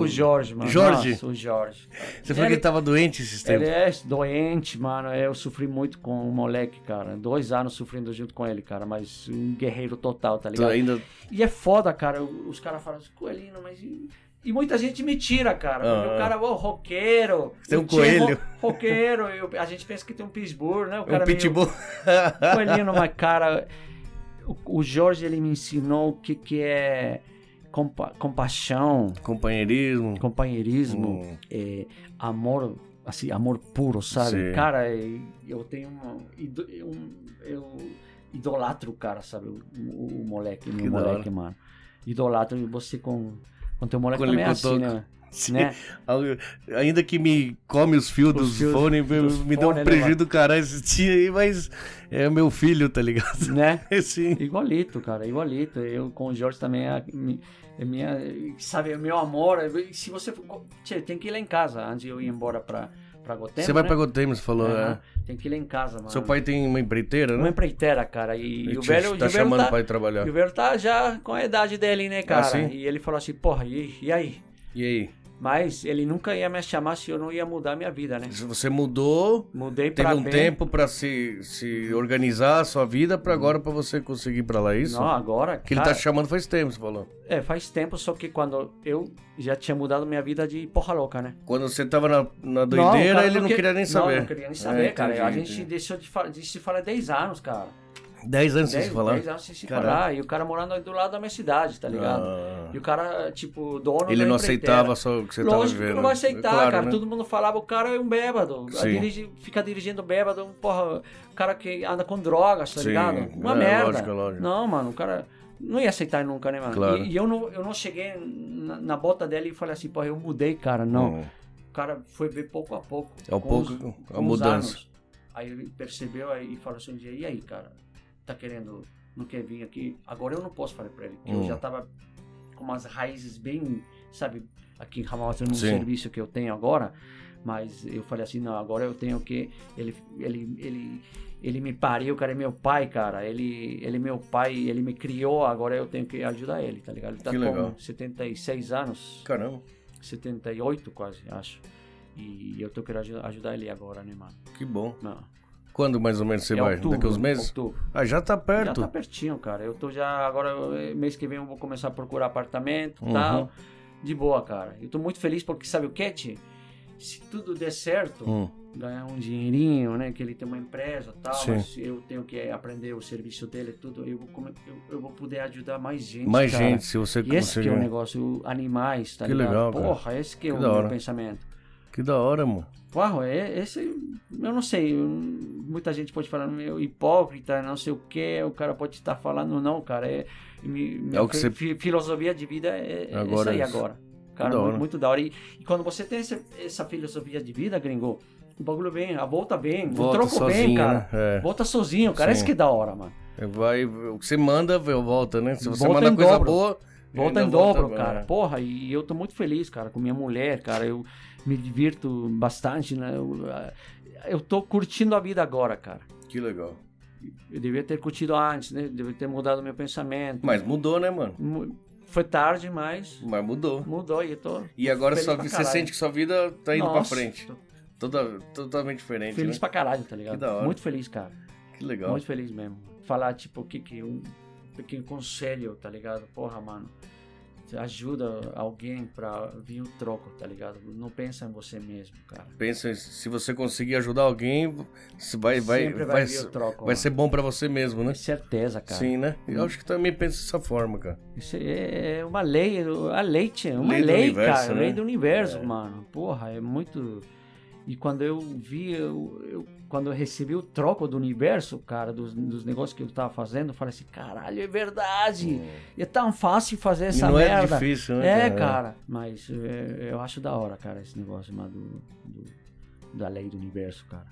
B: O Jorge, mano.
A: Jorge?
B: Nossa, o Jorge.
A: Você falou que ele tava doente esses tempos.
B: Ele é doente, mano. Eu sofri muito com o moleque, cara. Dois anos sofrendo junto com ele, cara. Mas um guerreiro total, tá ligado?
A: ainda.
B: E é foda, cara. Os caras falam assim, coelhinho, mas. E, muita gente me tira, cara.
A: Ah.
B: O cara, ô, roqueiro.
A: Tem um coelho.
B: ro- Roqueiro. Eu- a gente pensa que tem um pitbull, né? O
A: Um
B: cara meio-
A: pitbull.
B: coelhinho, mas, cara. O, Jorge, ele me ensinou o que, que é compa- compaixão,
A: Companheirismo.
B: companheirismo,
A: Hum.
B: é, amor, assim, amor puro, sabe?
A: Sim.
B: Cara, é, eu tenho uma, um, eu idolatro o cara, sabe? O, o- o moleque, o
A: Que
B: meu moleque,
A: hora.
B: mano. Idolatro e você com, com teu moleque
A: Com
B: também é assim, né?
A: Sim.
B: né?
A: Ainda que me come os fios
B: Os
A: dos
B: fios
A: fones,
B: dos
A: me deu um
B: fone, né,
A: prejuízo do caralho esse dia aí, mas é meu filho, tá ligado?
B: né? *laughs*
A: Sim.
B: Igualito, cara, igualito. Eu com o Jorge também é, é minha, sabe, é meu amor. é- Se você Tchê, tem que ir lá em casa antes de eu ir embora pra para Gotemba.
A: Você vai
B: né?
A: pra Gotemba, você falou, né?
B: Tem que ir lá em casa, mano.
A: Seu pai tem uma empreiteira,
B: uma
A: né?
B: empreiteira, cara, e,
A: Ele
B: o velho,
A: tá
B: e o velho
A: chamando
B: tá,
A: pra ir trabalhar.
B: E o velho tá já com a idade dele, né, cara?
A: sim?
B: E ele falou assim, porra, e, e aí?
A: E aí?
B: Mas ele nunca ia me chamar se eu não ia mudar minha vida, né?
A: Se Você mudou,
B: Mudei
A: teve um
B: bem.
A: tempo pra se, se organizar a sua vida pra agora pra você conseguir ir pra lá, é isso?
B: Não, agora,
A: Que ele
B: cara,
A: tá te chamando faz tempo, você falou.
B: é, faz tempo, só que quando eu já tinha mudado minha vida de porra louca, né?
A: Quando você tava na, na
B: Não,
A: doideira,
B: cara,
A: ele não
B: que-
A: queria nem saber.
B: Não, não queria nem saber,
A: É,
B: cara.
A: entendi,
B: A gente
A: entendi.
B: deixou de, de se falar 10 anos, cara.
A: 10 anos sem
B: 10,
A: se falar.
B: 10 anos sem se
A: Caraca.
B: falar. E o cara morando do lado da minha cidade, tá ligado?
A: Ah.
B: E o cara, tipo, dono
A: Ele não aceitava só o que você tava
B: Lógico que
A: vivendo.
B: não vai aceitar,
A: Claro,
B: cara.
A: né?
B: Todo mundo falava, o cara é um bêbado. Dirige, fica dirigindo bêbado, um porra, cara que anda com drogas, tá
A: Sim,
B: ligado? Uma
A: é,
B: merda.
A: lógico, lógico.
B: Não, mano, o cara não ia aceitar nunca, né, mano?
A: Claro.
B: E, e eu, não, eu não cheguei na, na bota dela e falei assim, porra, eu mudei, cara. Não.
A: Hum.
B: O cara foi ver pouco a pouco.
A: Ao
B: com
A: pouco,
B: os-
A: a mudança.
B: anos. Aí ele percebeu aí e falou assim um dia, e aí, cara, tá querendo, não quer vir aqui? Agora eu não posso falar pra ele, porque
A: Hum.
B: eu já tava com umas raízes bem, sabe, aqui em Ramauta, no
A: Sim.
B: serviço que eu tenho agora, mas eu falei assim, não, agora eu tenho que, ele, ele, ele, ele me pariu, cara, é meu pai, cara, ele, ele é meu pai, ele me criou, agora eu tenho que ajudar ele, tá ligado? Ele tá
A: Que legal.
B: com 76 anos,
A: Caramba,
B: 78 quase, acho. E eu tô querendo aju- ajudar ele agora, né, mano?
A: que bom.
B: Não.
A: Quando mais ou menos você
B: É
A: vai?
B: outubro,
A: Daqui uns meses?
B: Outubro.
A: Ah, já tá
B: Já
A: perto.
B: tá pertinho, cara. Eu tô já. Agora, eh, mês que vem, eu vou começar a procurar apartamento e
A: Uhum.
B: tal. De boa, cara. Eu tô muito feliz porque, sabe o que, Tchê? Se tudo der certo,
A: Hum,
B: ganhar um dinheirinho, né? Que ele tem uma empresa e tal,
A: Sim.
B: mas eu tenho que aprender o serviço dele e tudo. Eu vou, eu, eu vou poder ajudar mais gente.
A: mais
B: cara.
A: gente, se você
B: E esse que é o
A: conseguir.
B: negócio, animais, tá
A: Que
B: ligado?
A: legal, cara.
B: Porra, esse que é
A: Que
B: o
A: da
B: meu
A: hora.
B: pensamento.
A: Que da hora, mano.
B: Uau, é, esse, eu não sei, eu- muita gente pode falar, meu, hipócrita, não sei o que, o cara pode estar falando, não, cara, é, mi- minha
A: É o que
B: fi-
A: você-
B: fi- filosofia de vida é, é
A: Agora
B: isso aí
A: é isso.
B: agora. Cara,
A: da
B: muito, da hora. E, e quando você tem essa, essa filosofia de vida, gringo, o bagulho vem, a volta vem,
A: Volta
B: o troco
A: sozinho,
B: vem, cara.
A: né? É.
B: Volta sozinho, cara,
A: Sim.
B: isso que é da hora, mano.
A: Vai, o que você manda, volta, né? Se você
B: Volta
A: manda coisa
B: dobro.
A: boa.
B: Volta em dobro,
A: volta,
B: cara.
A: é.
B: Porra, e eu tô muito feliz, cara, com minha mulher, cara. Eu me divirto bastante, né? Eu, eu tô curtindo a vida agora, cara.
A: Que legal.
B: Eu devia ter curtido antes, né? Devia ter mudado meu pensamento.
A: Mas mudou, né, mano?
B: Foi tarde, mas
A: Mas mudou.
B: mudou e eu tô
A: E agora
B: pra
A: vi- você sente que sua vida tá indo pra
B: Nossa,
A: frente.
B: tô
A: Toda, totalmente diferente,
B: feliz
A: né?
B: pra caralho, tá ligado?
A: Que da hora.
B: Muito feliz, cara.
A: Que legal.
B: Muito feliz mesmo. Falar, tipo, o que que um pequeno conselho, tá ligado? Porra, mano. Ajuda alguém pra vir o troco, tá ligado? Não pensa em você mesmo, cara.
A: Pensa, se você conseguir ajudar alguém, vai, vai,
B: Sempre
A: vai,
B: vai, vir
A: ser-
B: o troco.
A: vai ser bom pra você mesmo, né?
B: certeza, cara.
A: Sim, né? Eu acho que também penso dessa forma, cara.
B: Isso é uma lei, a lei, uma
A: Lei
B: lei,
A: universo,
B: cara,
A: né?
B: lei do universo,
A: É.
B: mano. Porra, é muito. E quando eu vi, eu, eu- quando eu recebi o troco do universo, cara, dos, dos negócios que eu tava fazendo, eu falei assim, caralho, é verdade. É tão fácil fazer essa
A: e não
B: merda.
A: é difícil, né?
B: É, cara, mas é, eu acho da hora, cara, esse negócio mano, do, do- da lei do universo, cara.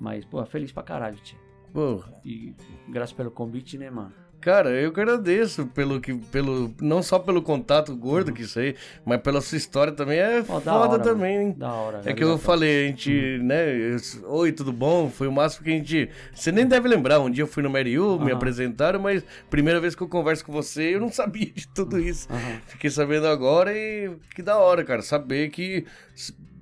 B: Mas, pô, feliz pra caralho, tia.
A: Pô,
B: E graças pelo convite, né, mano?
A: Cara, eu agradeço pelo que, pelo, não só pelo contato gordo que isso aí, mas pela sua história também é
B: da
A: foda
B: hora,
A: também, hein?
B: Da hora.
A: É que eu falei, a gente, né? eu- Oi, tudo bom? Foi o máximo que a gente. Você nem deve lembrar. Um dia eu fui no Mariu, me apresentaram, mas primeira vez que eu converso com você, eu não *laughs* sabia de tudo isso. Fiquei sabendo agora e que da hora, cara. Saber que.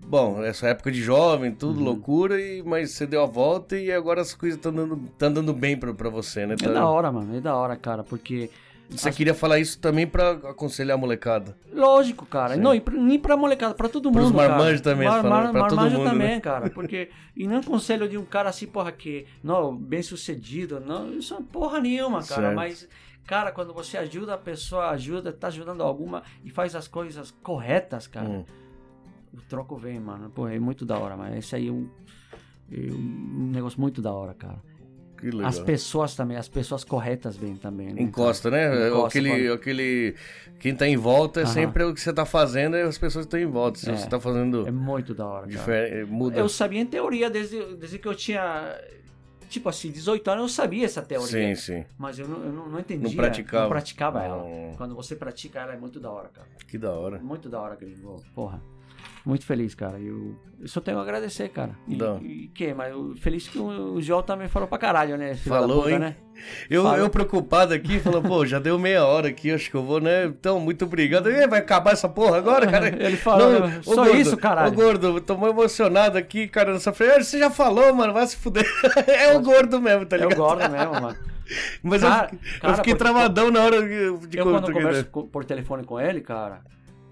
A: Bom, essa época de jovem, tudo
B: Uhum.
A: loucura, e, mas você deu a volta e agora as coisas estão dando, tão dando bem pra, pra você, né?
B: É da hora, mano, é da hora, cara, porque.
A: Você
B: as-
A: queria falar isso também pra aconselhar a molecada.
B: Lógico, cara.
A: Sim.
B: Não, e pra- nem pra molecada, pra todo
A: Pros
B: mundo.
A: marmanjos
B: cara.
A: também, falando, pra todo mundo,
B: também,
A: né? *laughs*
B: cara. Porque. E não é um conselho de um cara assim, porra, que. Não, bem sucedido. Não, isso é porra nenhuma, cara.
A: Certo.
B: Mas. Cara, quando você ajuda a pessoa, ajuda, tá ajudando alguma e faz as coisas corretas, cara,
A: Hum.
B: O troco vem, mano. Pô, é muito da hora, mas esse aí é um, é um negócio muito da hora, cara.
A: Que legal.
B: As pessoas também, as pessoas corretas vêm também. né,
A: Encosta, né?
B: Encosta,
A: aquele, aquele. Quem tá em volta é sempre o que você tá fazendo e as pessoas que estão em volta. Se
B: É.
A: você tá fazendo.
B: É muito da hora, cara.
A: diferente, muda.
B: Eu sabia em teoria desde, desde que eu tinha, tipo assim, 18 anos, eu sabia essa teoria.
A: Sim, sim.
B: Mas eu não, eu não, não entendia.
A: Não praticava.
B: Não praticava ela.
A: Não.
B: Quando você pratica ela, é muito da hora, cara.
A: Que da hora.
B: Muito da hora, gringo. Porra. Muito feliz, cara. Eu, eu só tenho a agradecer, cara. E,
A: Não.
B: e que? Mas eu, feliz que o, o João também falou pra caralho, né?
A: Falou,
B: puta,
A: hein?
B: né?
A: Eu,
B: Fala.
A: eu preocupado aqui, falando, pô, já deu meia hora aqui, acho que eu vou, né? Então, muito obrigado. Ih, vai acabar essa porra agora, cara?
B: Ele falou,
A: Não,
B: só
A: gordo,
B: isso, caralho.
A: Ô, gordo, tô muito emocionado aqui, cara, nessa frente. Você já falou, mano, vai se fuder. *laughs* é o gordo mesmo, tá
B: Eu
A: ligado?
B: gosto mesmo, mano. *laughs*
A: Mas
B: Cara-
A: eu, fiquei- eu
B: cara,
A: fiquei travadão na hora de
B: Eu quando
A: de-
B: converso co- por telefone com ele, cara,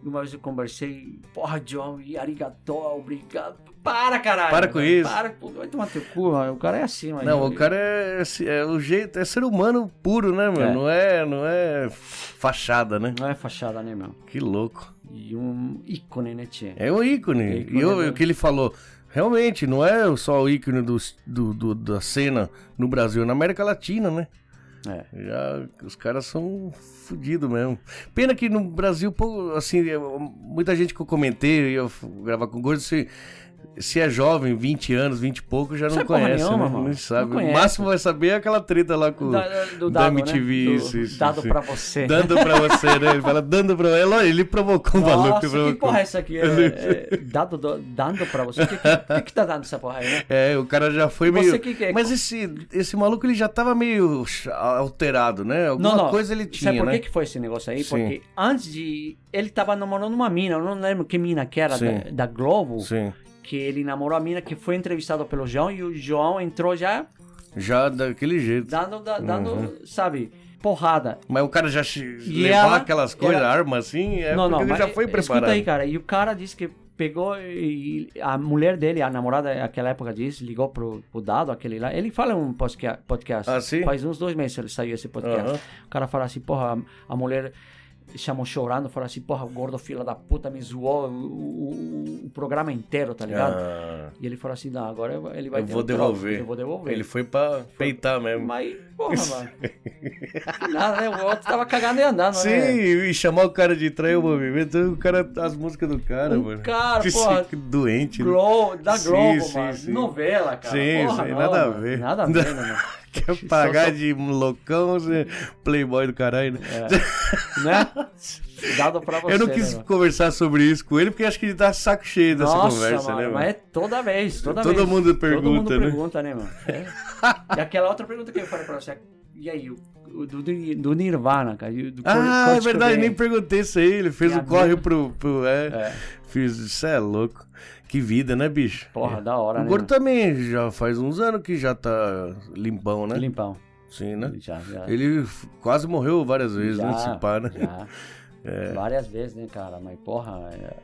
B: uma vez eu conversei, porra, John, e arigatô, obrigado. Para, caralho.
A: Para com isso.
B: Para, pô, vai tomar teu cu, mano. O cara é assim, mano.
A: Não, o cara é, é o jeito, é ser humano puro, né, meu?
B: É.
A: Não é, não é fachada, né?
B: Não é fachada, né, meu?
A: Que louco.
B: E um ícone, né, Tchê?
A: É um ícone.
B: ícone,
A: e eu-
B: né?
A: o que ele falou, realmente, não é só o ícone do, do- do- da cena no Brasil, na América Latina, né?
B: É.
A: Já, os caras são fodidos mesmo. Pena que no Brasil, assim, muita gente que eu comentei, eu gravar com Gordo, se, se é jovem, 20 anos, 20 e pouco, já não
B: porra
A: conhece,
B: nenhuma,
A: né? Não sabe.
B: Não
A: o máximo vai saber é aquela treta lá com
B: Da- do
A: da
B: dado,
A: MTV,
B: né? Do
A: isso,
B: dado
A: isso.
B: pra você.
A: Dando pra você, né? Ele fala dando pra olha, ele provocou o maluco.
B: Nossa,
A: ele
B: que
A: provocou.
B: porra é essa aqui? É, é, dado, do- dando pra você. O que, que, que que tá dando essa porra aí, né?
A: É, o cara já foi
B: Você
A: meio.
B: que que é?
A: Mas esse, esse maluco ele já tava meio alterado, né? Alguma coisa ele tinha,
B: Sabe por
A: né?
B: que, que foi esse negócio aí?
A: Sim.
B: Porque antes de. Ele tava namorando uma mina, eu não lembro que mina que era, da, da Globo.
A: Sim.
B: Que ele namorou a mina que foi entrevistado pelo João e o João entrou já
A: Já daquele jeito.
B: dando, da- dando
A: Uhum.
B: sabe, porrada.
A: Mas o cara já
B: E
A: levar
B: ela-
A: aquelas coisas,
B: ela-
A: arma assim, é
B: não, não,
A: ele já foi
B: escuta
A: preparado.
B: aí, cara. E o cara disse que pegou e a mulher dele, a namorada naquela época disse, ligou pro, pro Dado, aquele lá. Ele fala um podcast.
A: Ah, sim?
B: Faz uns dois meses ele saiu esse podcast.
A: Aham.
B: O cara fala assim, porra, a, a mulher chamou chorando, falou assim, porra, o gordo filho da puta me zoou o, o- o programa inteiro, tá ligado?
A: Ah,
B: E ele falou assim, não, agora ele vai
A: eu vou
B: um
A: devolver.
B: Eu vou devolver.
A: Ele foi pra peitar mesmo.
B: Mas, porra, mano. Nada, né? O outro tava cagando e andando,
A: Sim,
B: né?
A: e chamar o cara de trair o movimento, o cara, as músicas do cara,
B: Um
A: mano.
B: cara,
A: que,
B: porra,
A: doente, né?
B: Globo, da
A: Sim,
B: Globo,
A: sim,
B: mano.
A: sim.
B: Novela, cara.
A: Sim,
B: Porra,
A: sim,
B: não,
A: nada a
B: mano.
A: ver.
B: Nada a ver, *laughs* né, mano?
A: Quer pagar
B: só-
A: de loucão, você *laughs* playboy do caralho, né? *laughs*
B: né? Dado pra você,
A: Eu não
B: né,
A: quis
B: mano?
A: conversar sobre isso com ele, porque acho que ele tá saco cheio dessa
B: Nossa,
A: conversa,
B: mano,
A: né, mano?
B: mas é toda vez, toda
A: Todo
B: vez.
A: mundo pergunta,
B: Todo mundo
A: né?
B: pergunta, né, mano? É. E aquela outra pergunta que eu falei pra você, e aí, o, o do, do Nirvana, cara? do
A: Ah,
B: Kurt
A: é verdade,
B: Cobain?
A: nem perguntei isso aí. Ele fez o
B: a
A: corre pro. pro é,
B: É.
A: Fiz. Isso é louco. Que vida, né, bicho?
B: Porra, da hora,
A: O
B: né?
A: Gordo também já faz uns anos que já tá limpão, né?
B: Limpão.
A: Sim, né?
B: Já, já.
A: Ele quase morreu várias vezes,
B: já,
A: né? Se pá, né?
B: já. *laughs* Várias vezes, né, cara? Mas, porra, é...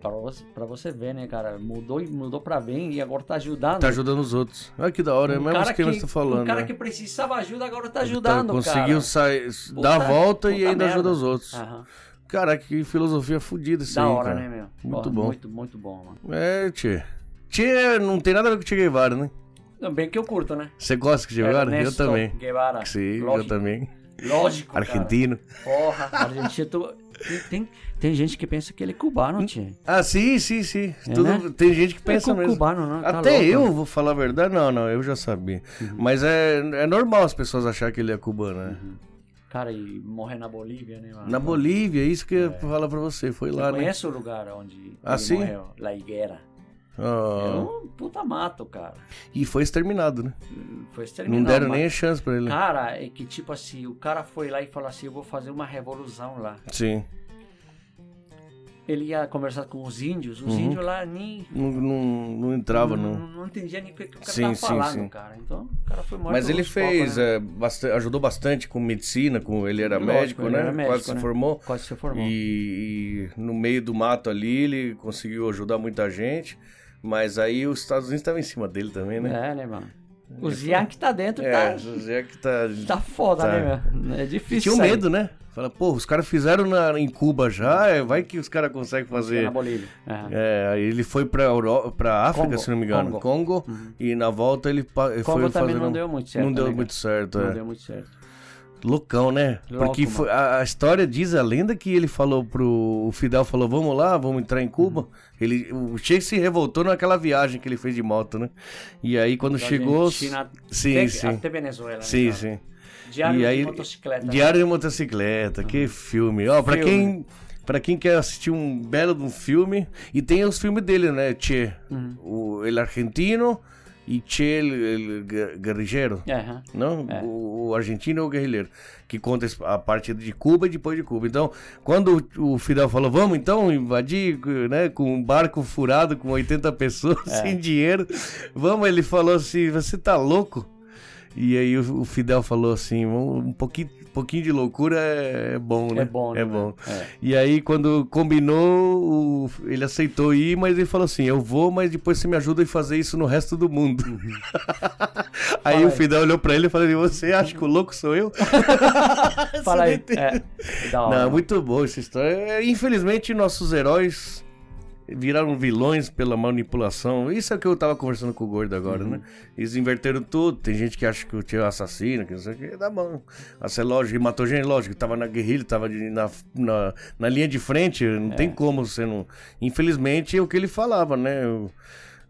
B: pra, você, pra você ver, né, cara? Mudou, e- mudou pra bem e agora tá ajudando.
A: Tá ajudando os outros. Olha que da hora, é o
B: Um
A: mesmo
B: cara
A: esquema
B: que,
A: que você tá falando,
B: Um cara
A: né?
B: que precisava ajuda agora tá
A: Tá-
B: ajudando,
A: conseguiu
B: cara.
A: sair, dar a volta e
B: puta
A: ainda ajuda
B: merda.
A: os outros.
B: Aham.
A: Cara, que filosofia fodida isso
B: Da
A: aí,
B: hora,
A: cara.
B: né, meu?
A: Muito
B: Porra,
A: bom.
B: Muito, muito bom, mano.
A: É, tchê. Tchê não tem nada a ver com o Che Guevara, né?
B: Bem que eu curto, né?
A: Você gosta de Che Guevara? Eu
B: Ernesto
A: também.
B: Guevara.
A: Sim, eu
B: Lógico.
A: também.
B: Lógico, cara.
A: Argentino.
B: Porra, argentino. Tem, tem, gente que pensa que ele é cubano, tio.
A: Ah, sim, sim, sim.
B: É,
A: Tudo-
B: né?
A: Tem gente que pensa
B: é
A: mesmo.
B: cubano, não? Tá
A: Até
B: louco.
A: eu vou falar a verdade. Não, não, eu já sabia.
B: Uhum.
A: Mas é, é normal as pessoas acharem que ele é cubano, né?
B: Cara, e morrer na Bolívia, né, mano?
A: Na Bolívia, isso que eu ia falar pra você. Foi
B: Eu
A: lá, né?
B: conheço o lugar onde
A: Ah,
B: ele
A: sim?
B: morreu. La Higuera. É
A: Ah,
B: um puta mato, cara.
A: E foi exterminado, né?
B: Foi exterminado.
A: Não deram
B: mas-
A: nem a chance pra ele.
B: Cara, é que tipo assim, o cara foi lá e falou assim, eu vou fazer uma revolução lá.
A: Sim.
B: Ele ia conversar com os índios, os
A: Uhum.
B: índios lá nem...
A: Não, não, não entrava,
B: não,
A: não.
B: não entendia nem o que o cara
A: Sim,
B: tava
A: sim,
B: falando,
A: sim.
B: cara. Então, o cara foi morto
A: Mas ele
B: poucos,
A: fez,
B: né?
A: é, basta- ajudou bastante com medicina, com ele era
B: Lógico,
A: médico,
B: ele
A: né?
B: era médico,
A: Quase se
B: né?
A: formou.
B: Quase se formou.
A: E, e no meio do mato ali, ele conseguiu ajudar muita gente. Mas aí os Estados Unidos estavam em cima dele também, né?
B: É, né, mano? Os Yankees tá dentro,
A: É,
B: tá,
A: José que tá. *laughs*
B: tá foda,
A: tá.
B: né, meu? É difícil
A: Tinha um medo, né? Fala, pô, os caras fizeram na, em Cuba já, é, vai que os caras conseguem fazer.
B: Na Bolívia. É.
A: É, aí ele foi pra, Euro... pra África,
B: Congo,
A: se não me engano,
B: Congo.
A: Congo, e na volta ele, ele
B: Congo
A: foi
B: também
A: fazendo...
B: não deu muito certo,
A: Não deu muito certo,
B: Não
A: é.
B: deu muito certo.
A: Loucão, né?
B: Louco,
A: Porque foi- a, a história diz a lenda que ele falou pro. O Fidel falou: vamos lá, vamos entrar em Cuba.
B: Uhum.
A: Ele, o Che se revoltou naquela viagem que ele fez de moto, né? E aí quando
B: Da
A: chegou. Sim,
B: até,
A: sim.
B: Até Venezuela. né,
A: Sim,
B: cara?
A: sim.
B: Diário
A: E aí-
B: de motocicleta. né?
A: Diário de motocicleta, que filme. Ó, pra
B: Filme.
A: quem. Pra quem quer assistir um belo de um filme, e tem os filmes dele, né? Che,
B: Uhum.
A: o El Argentino e Che, el, el gue- Guerrillero.
B: Aham.
A: Não,
B: É.
A: o, o argentino é o guerrilheiro, que conta a parte de Cuba e depois de Cuba. Então, quando o o Fidel falou, vamos então invadir, né, com um barco furado com 80 pessoas,
B: É.
A: sem dinheiro, vamos, ele falou assim, você tá louco? E aí o, o Fidel falou assim, um, um pouquinho, pouquinho de loucura é bom, né?
B: É bom, né?
A: É bom.
B: É.
A: E aí, quando combinou, o- ele aceitou ir, mas ele falou assim: Eu vou, mas depois você me ajuda a fazer isso no resto do mundo. *laughs* aí
B: Fala
A: o. Fidel olhou pra ele e falou: Você acha que o louco sou eu? *laughs*
B: Fala aí. *laughs* É.
A: Não, muito boa essa história. É, Infelizmente, nossos heróis viraram vilões pela manipulação. Isso é o que eu tava conversando com o Gordo agora,
B: Uhum.
A: né? Eles inverteram tudo. Tem gente que acha que o tio é assassino, que não sei o que. Dá bom. Assim, é lógico, ele matou gente, lógico. Tava na guerrilha, tava de- na, na, na linha de frente. Não
B: É.
A: tem como você não... Infelizmente, é o que ele falava, né? O-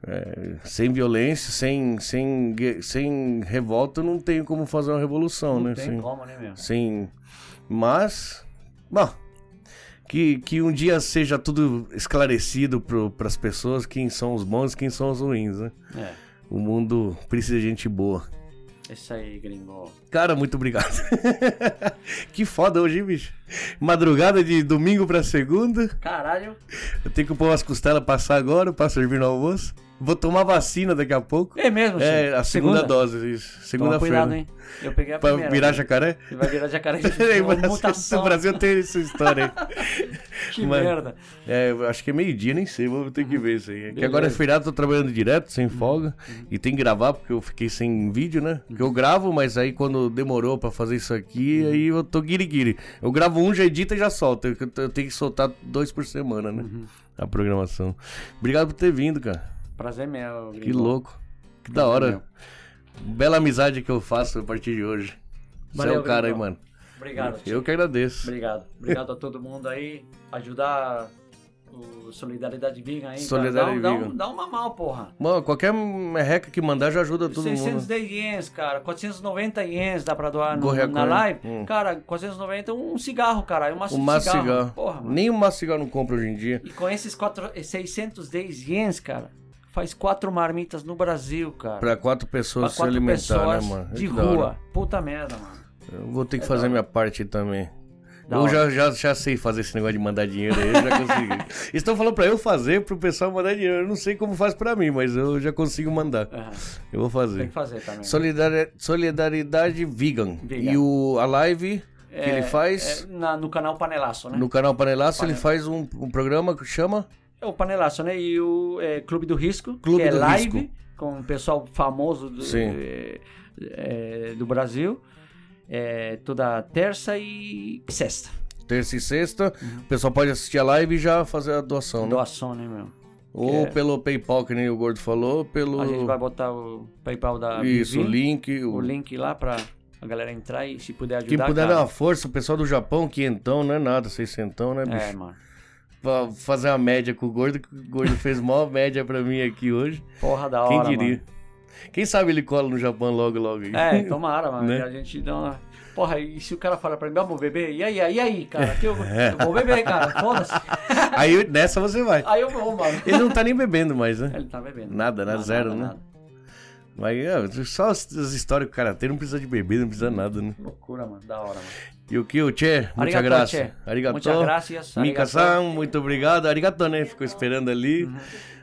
A: é, sem violência, sem, sem, sem revolta, não tem como fazer uma revolução,
B: Não
A: né?
B: tem
A: Sem-
B: como, né, meu?
A: Sim. Mas, bom, que, que um dia seja tudo esclarecido para as pessoas quem são os bons e quem são os ruins, né?
B: É.
A: O mundo precisa de gente boa.
B: Isso aí, gringo.
A: Cara, muito obrigado. *laughs* que foda hoje, hein, bicho? Madrugada de domingo pra segunda.
B: Caralho.
A: Eu tenho que pôr umas costelas passar agora pra servir no almoço. Vou tomar vacina daqui a pouco.
B: É mesmo,
A: É, a segunda, dose, isso. Segunda-feira.
B: cuidado, hein? Eu peguei a
A: Pra
B: primeira.
A: virar
B: né?
A: jacaré?
B: Vai virar jacaré
A: Brasil. *laughs* O Brasil tem essa história aí. *laughs*
B: Que
A: Mas-
B: merda.
A: É, acho que é meio-dia, nem sei, vou ter que ver isso aí. É Que agora é feriado, tô trabalhando direto, sem folga. E tem que gravar, porque eu fiquei sem vídeo, né? Porque eu gravo, mas aí quando demorou pra fazer isso aqui, aí eu tô guiri-guiri. Eu gravo um, já edita e já solta. Eu, eu tenho que soltar dois por semana, né? A programação. Obrigado por ter vindo, cara.
B: Prazer meu.
A: Que louco. Que da
B: Prazer
A: hora.
B: meu.
A: Bela amizade que eu faço a partir de hoje. Você é
B: Valeu,
A: o cara aí, mano.
B: Obrigado, tio.
A: Eu que agradeço.
B: Obrigado. Obrigado a todo mundo aí. Ajudar o Solidariedade Vegan aí.
A: Solidariedade
B: dá, um- dá, um- dá uma mal, porra.
A: Mano, qualquer merreca que mandar já ajuda todo mundo.
B: 610 ienes, cara. 490 ienes dá pra doar no, na live.
A: Hum.
B: Cara, 490 um cigarro, cara. Um maço
A: Um
B: de
A: maço de
B: cigarro.
A: cigarro.
B: Porra, mano.
A: Nem um maço de cigarro não compra hoje em dia.
B: E com esses quatro, 610 ienes, cara, faz quatro marmitas no Brasil, cara.
A: Pra quatro
B: Pra
A: pessoas se
B: quatro
A: alimentar,
B: pessoas
A: né, mano?
B: de rua. Puta merda, mano.
A: Eu vou ter que
B: É
A: fazer minha parte também.
B: Da
A: eu
B: hora.
A: já, já, já sei fazer esse negócio de mandar dinheiro aí, eu já consegui. Eles *laughs* estão falando pra eu fazer, pro pessoal mandar dinheiro. Eu não sei como faz pra mim, mas eu já consigo mandar.
B: Aham.
A: Eu vou
B: Tem
A: fazer.
B: que fazer também.
A: Solidari- Solidariedade Vegan.
B: Vegan.
A: E o, a live que
B: É,
A: ele faz
B: é, na- no canal Panelaço, né?
A: no canal Panelaço, ele
B: Panela.
A: faz um, um programa que chama
B: É o Panelaço, né? E o é, Clube do Risco,
A: Clube
B: que é live,
A: Risco.
B: com o pessoal famoso do, é, é, do Brasil. É, toda terça e sexta.
A: terça e sexta.
B: Uhum.
A: O pessoal pode assistir a live e já fazer a doação, né?
B: Doação, né, meu?
A: Ou
B: é-
A: pelo PayPal, que nem o Gordo falou, pelo.
B: A gente vai botar o PayPal da
A: Isso, o
B: Vivi,
A: link.
B: o
A: O...
B: link lá pra a galera entrar e se puder ajudar.
A: Quem puder
B: cara.
A: dar uma força, o pessoal do Japão, quinhentão, não é nada, seiscentão, né, bicho?
B: É, mano.
A: Pra fazer uma média com o Gordo, que o Gordo fez maior média pra mim aqui hoje.
B: Porra da
A: Quem
B: hora,
A: diria? Quem sabe ele cola no Japão logo, logo aí.
B: É, tomara, mano.
A: Né?
B: A gente dá uma... Porra, e se o cara fala pra mim, vamos beber? E aí, e aí, cara? Que eu, *laughs*
A: É.
B: eu vou beber, cara. Foda-se. *laughs*
A: Aí nessa você vai.
B: Aí eu vou, mano.
A: Ele não tá nem bebendo mais, né?
B: Ele tá bebendo.
A: Nada, nada, zero, né? Mas é, só as, as histórias que o cara tem, não precisa de bebida, não precisa nada, né?
B: Loucura, mano. Da hora, mano.
A: E o que, o Tchê? Muita graça.
B: Tchê.
A: Arigato.
B: Muchas gracias.
A: Mika-san, muito obrigado. Arigato, né? Ficou esperando ali.
B: Uhum.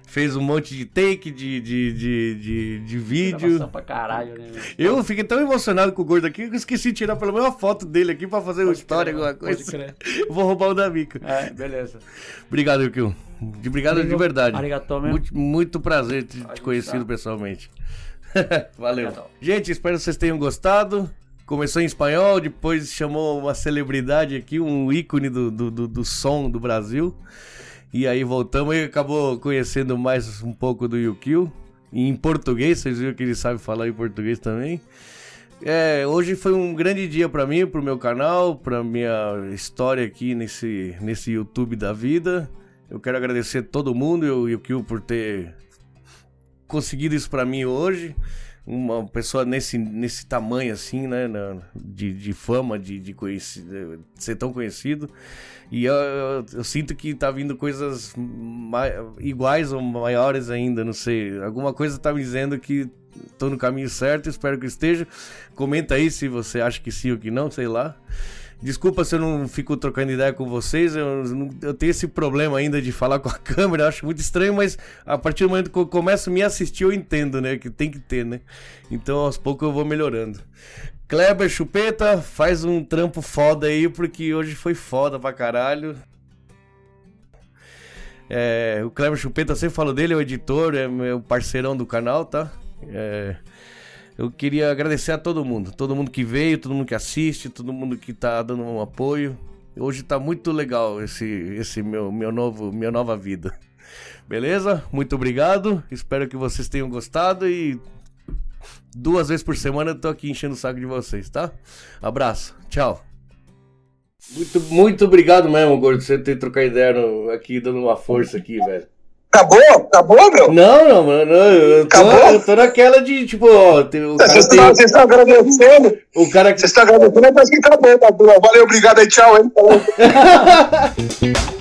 A: Fez um monte de take, de, de, de, de, de vídeo.
B: Pra caralho, né?
A: Eu fiquei tão emocionado com o gordo aqui que eu esqueci de tirar pelo menos uma foto dele aqui pra fazer uma história, alguma coisa. *laughs* Vou roubar o da Mika.
B: É, beleza.
A: Obrigado, Yukio. De obrigado de
B: Gringo,
A: verdade.
B: mesmo.
A: Muito, muito prazer te, te conhecido pessoalmente. *laughs* Valeu.
B: Arigato.
A: Gente, espero que vocês tenham gostado. Começou em espanhol, depois chamou uma celebridade aqui, um ícone do, do, do, do som do Brasil. E aí voltamos e acabou conhecendo mais um pouco do Yukio. Em português, vocês viram que ele sabe falar em português também. É, hoje foi um grande dia pra mim, pro meu canal, pra minha história aqui nesse, nesse YouTube da vida. Eu quero agradecer todo mundo e o Yukio por ter conseguido isso pra mim hoje. Uma pessoa nesse, nesse tamanho assim, né? na- de, de fama, de, de, de ser tão conhecido. E eu, eu- eu sinto que tá vindo coisas iguais ou maiores ainda, não sei. Alguma coisa tá me dizendo que tô no caminho certo, espero que esteja. Comenta aí se você acha que sim ou que não, sei lá. Desculpa se eu não fico trocando ideia com vocês, eu, eu tenho esse problema ainda de falar com a *laughs* câmera, acho muito estranho, mas a partir do momento que eu começo a me assistir, eu entendo, né? Que tem que ter, né? Então aos poucos eu vou melhorando. Kleber Chupeta, faz um trampo foda aí, porque hoje foi foda pra caralho. É, o Kleber Chupeta, sempre falo dele, é o editor, é meu parceirão do canal, tá? É, eu queria agradecer a todo mundo, todo mundo que veio, todo mundo que assiste, todo mundo que tá dando um apoio. Hoje tá muito legal esse, esse meu, meu novo, minha nova vida. Beleza? Muito obrigado. Espero que vocês tenham gostado e duas vezes por semana eu tô aqui enchendo o saco de vocês, tá? Abraço. Tchau. Muito, muito obrigado mesmo, Gordo, por você ter trocado ideia no, aqui, dando uma força aqui, velho.
C: Acabou? Acabou, meu?
A: Não, não, mano. Eu tô, Acabou? eu tô naquela de, tipo, ó. O
C: cara vocês, tem... estão agradecendo?
A: O cara que.
C: Vocês estão agradecendo, mas que acabou, tá bom. Valeu, obrigado aí, tchau, hein? *laughs*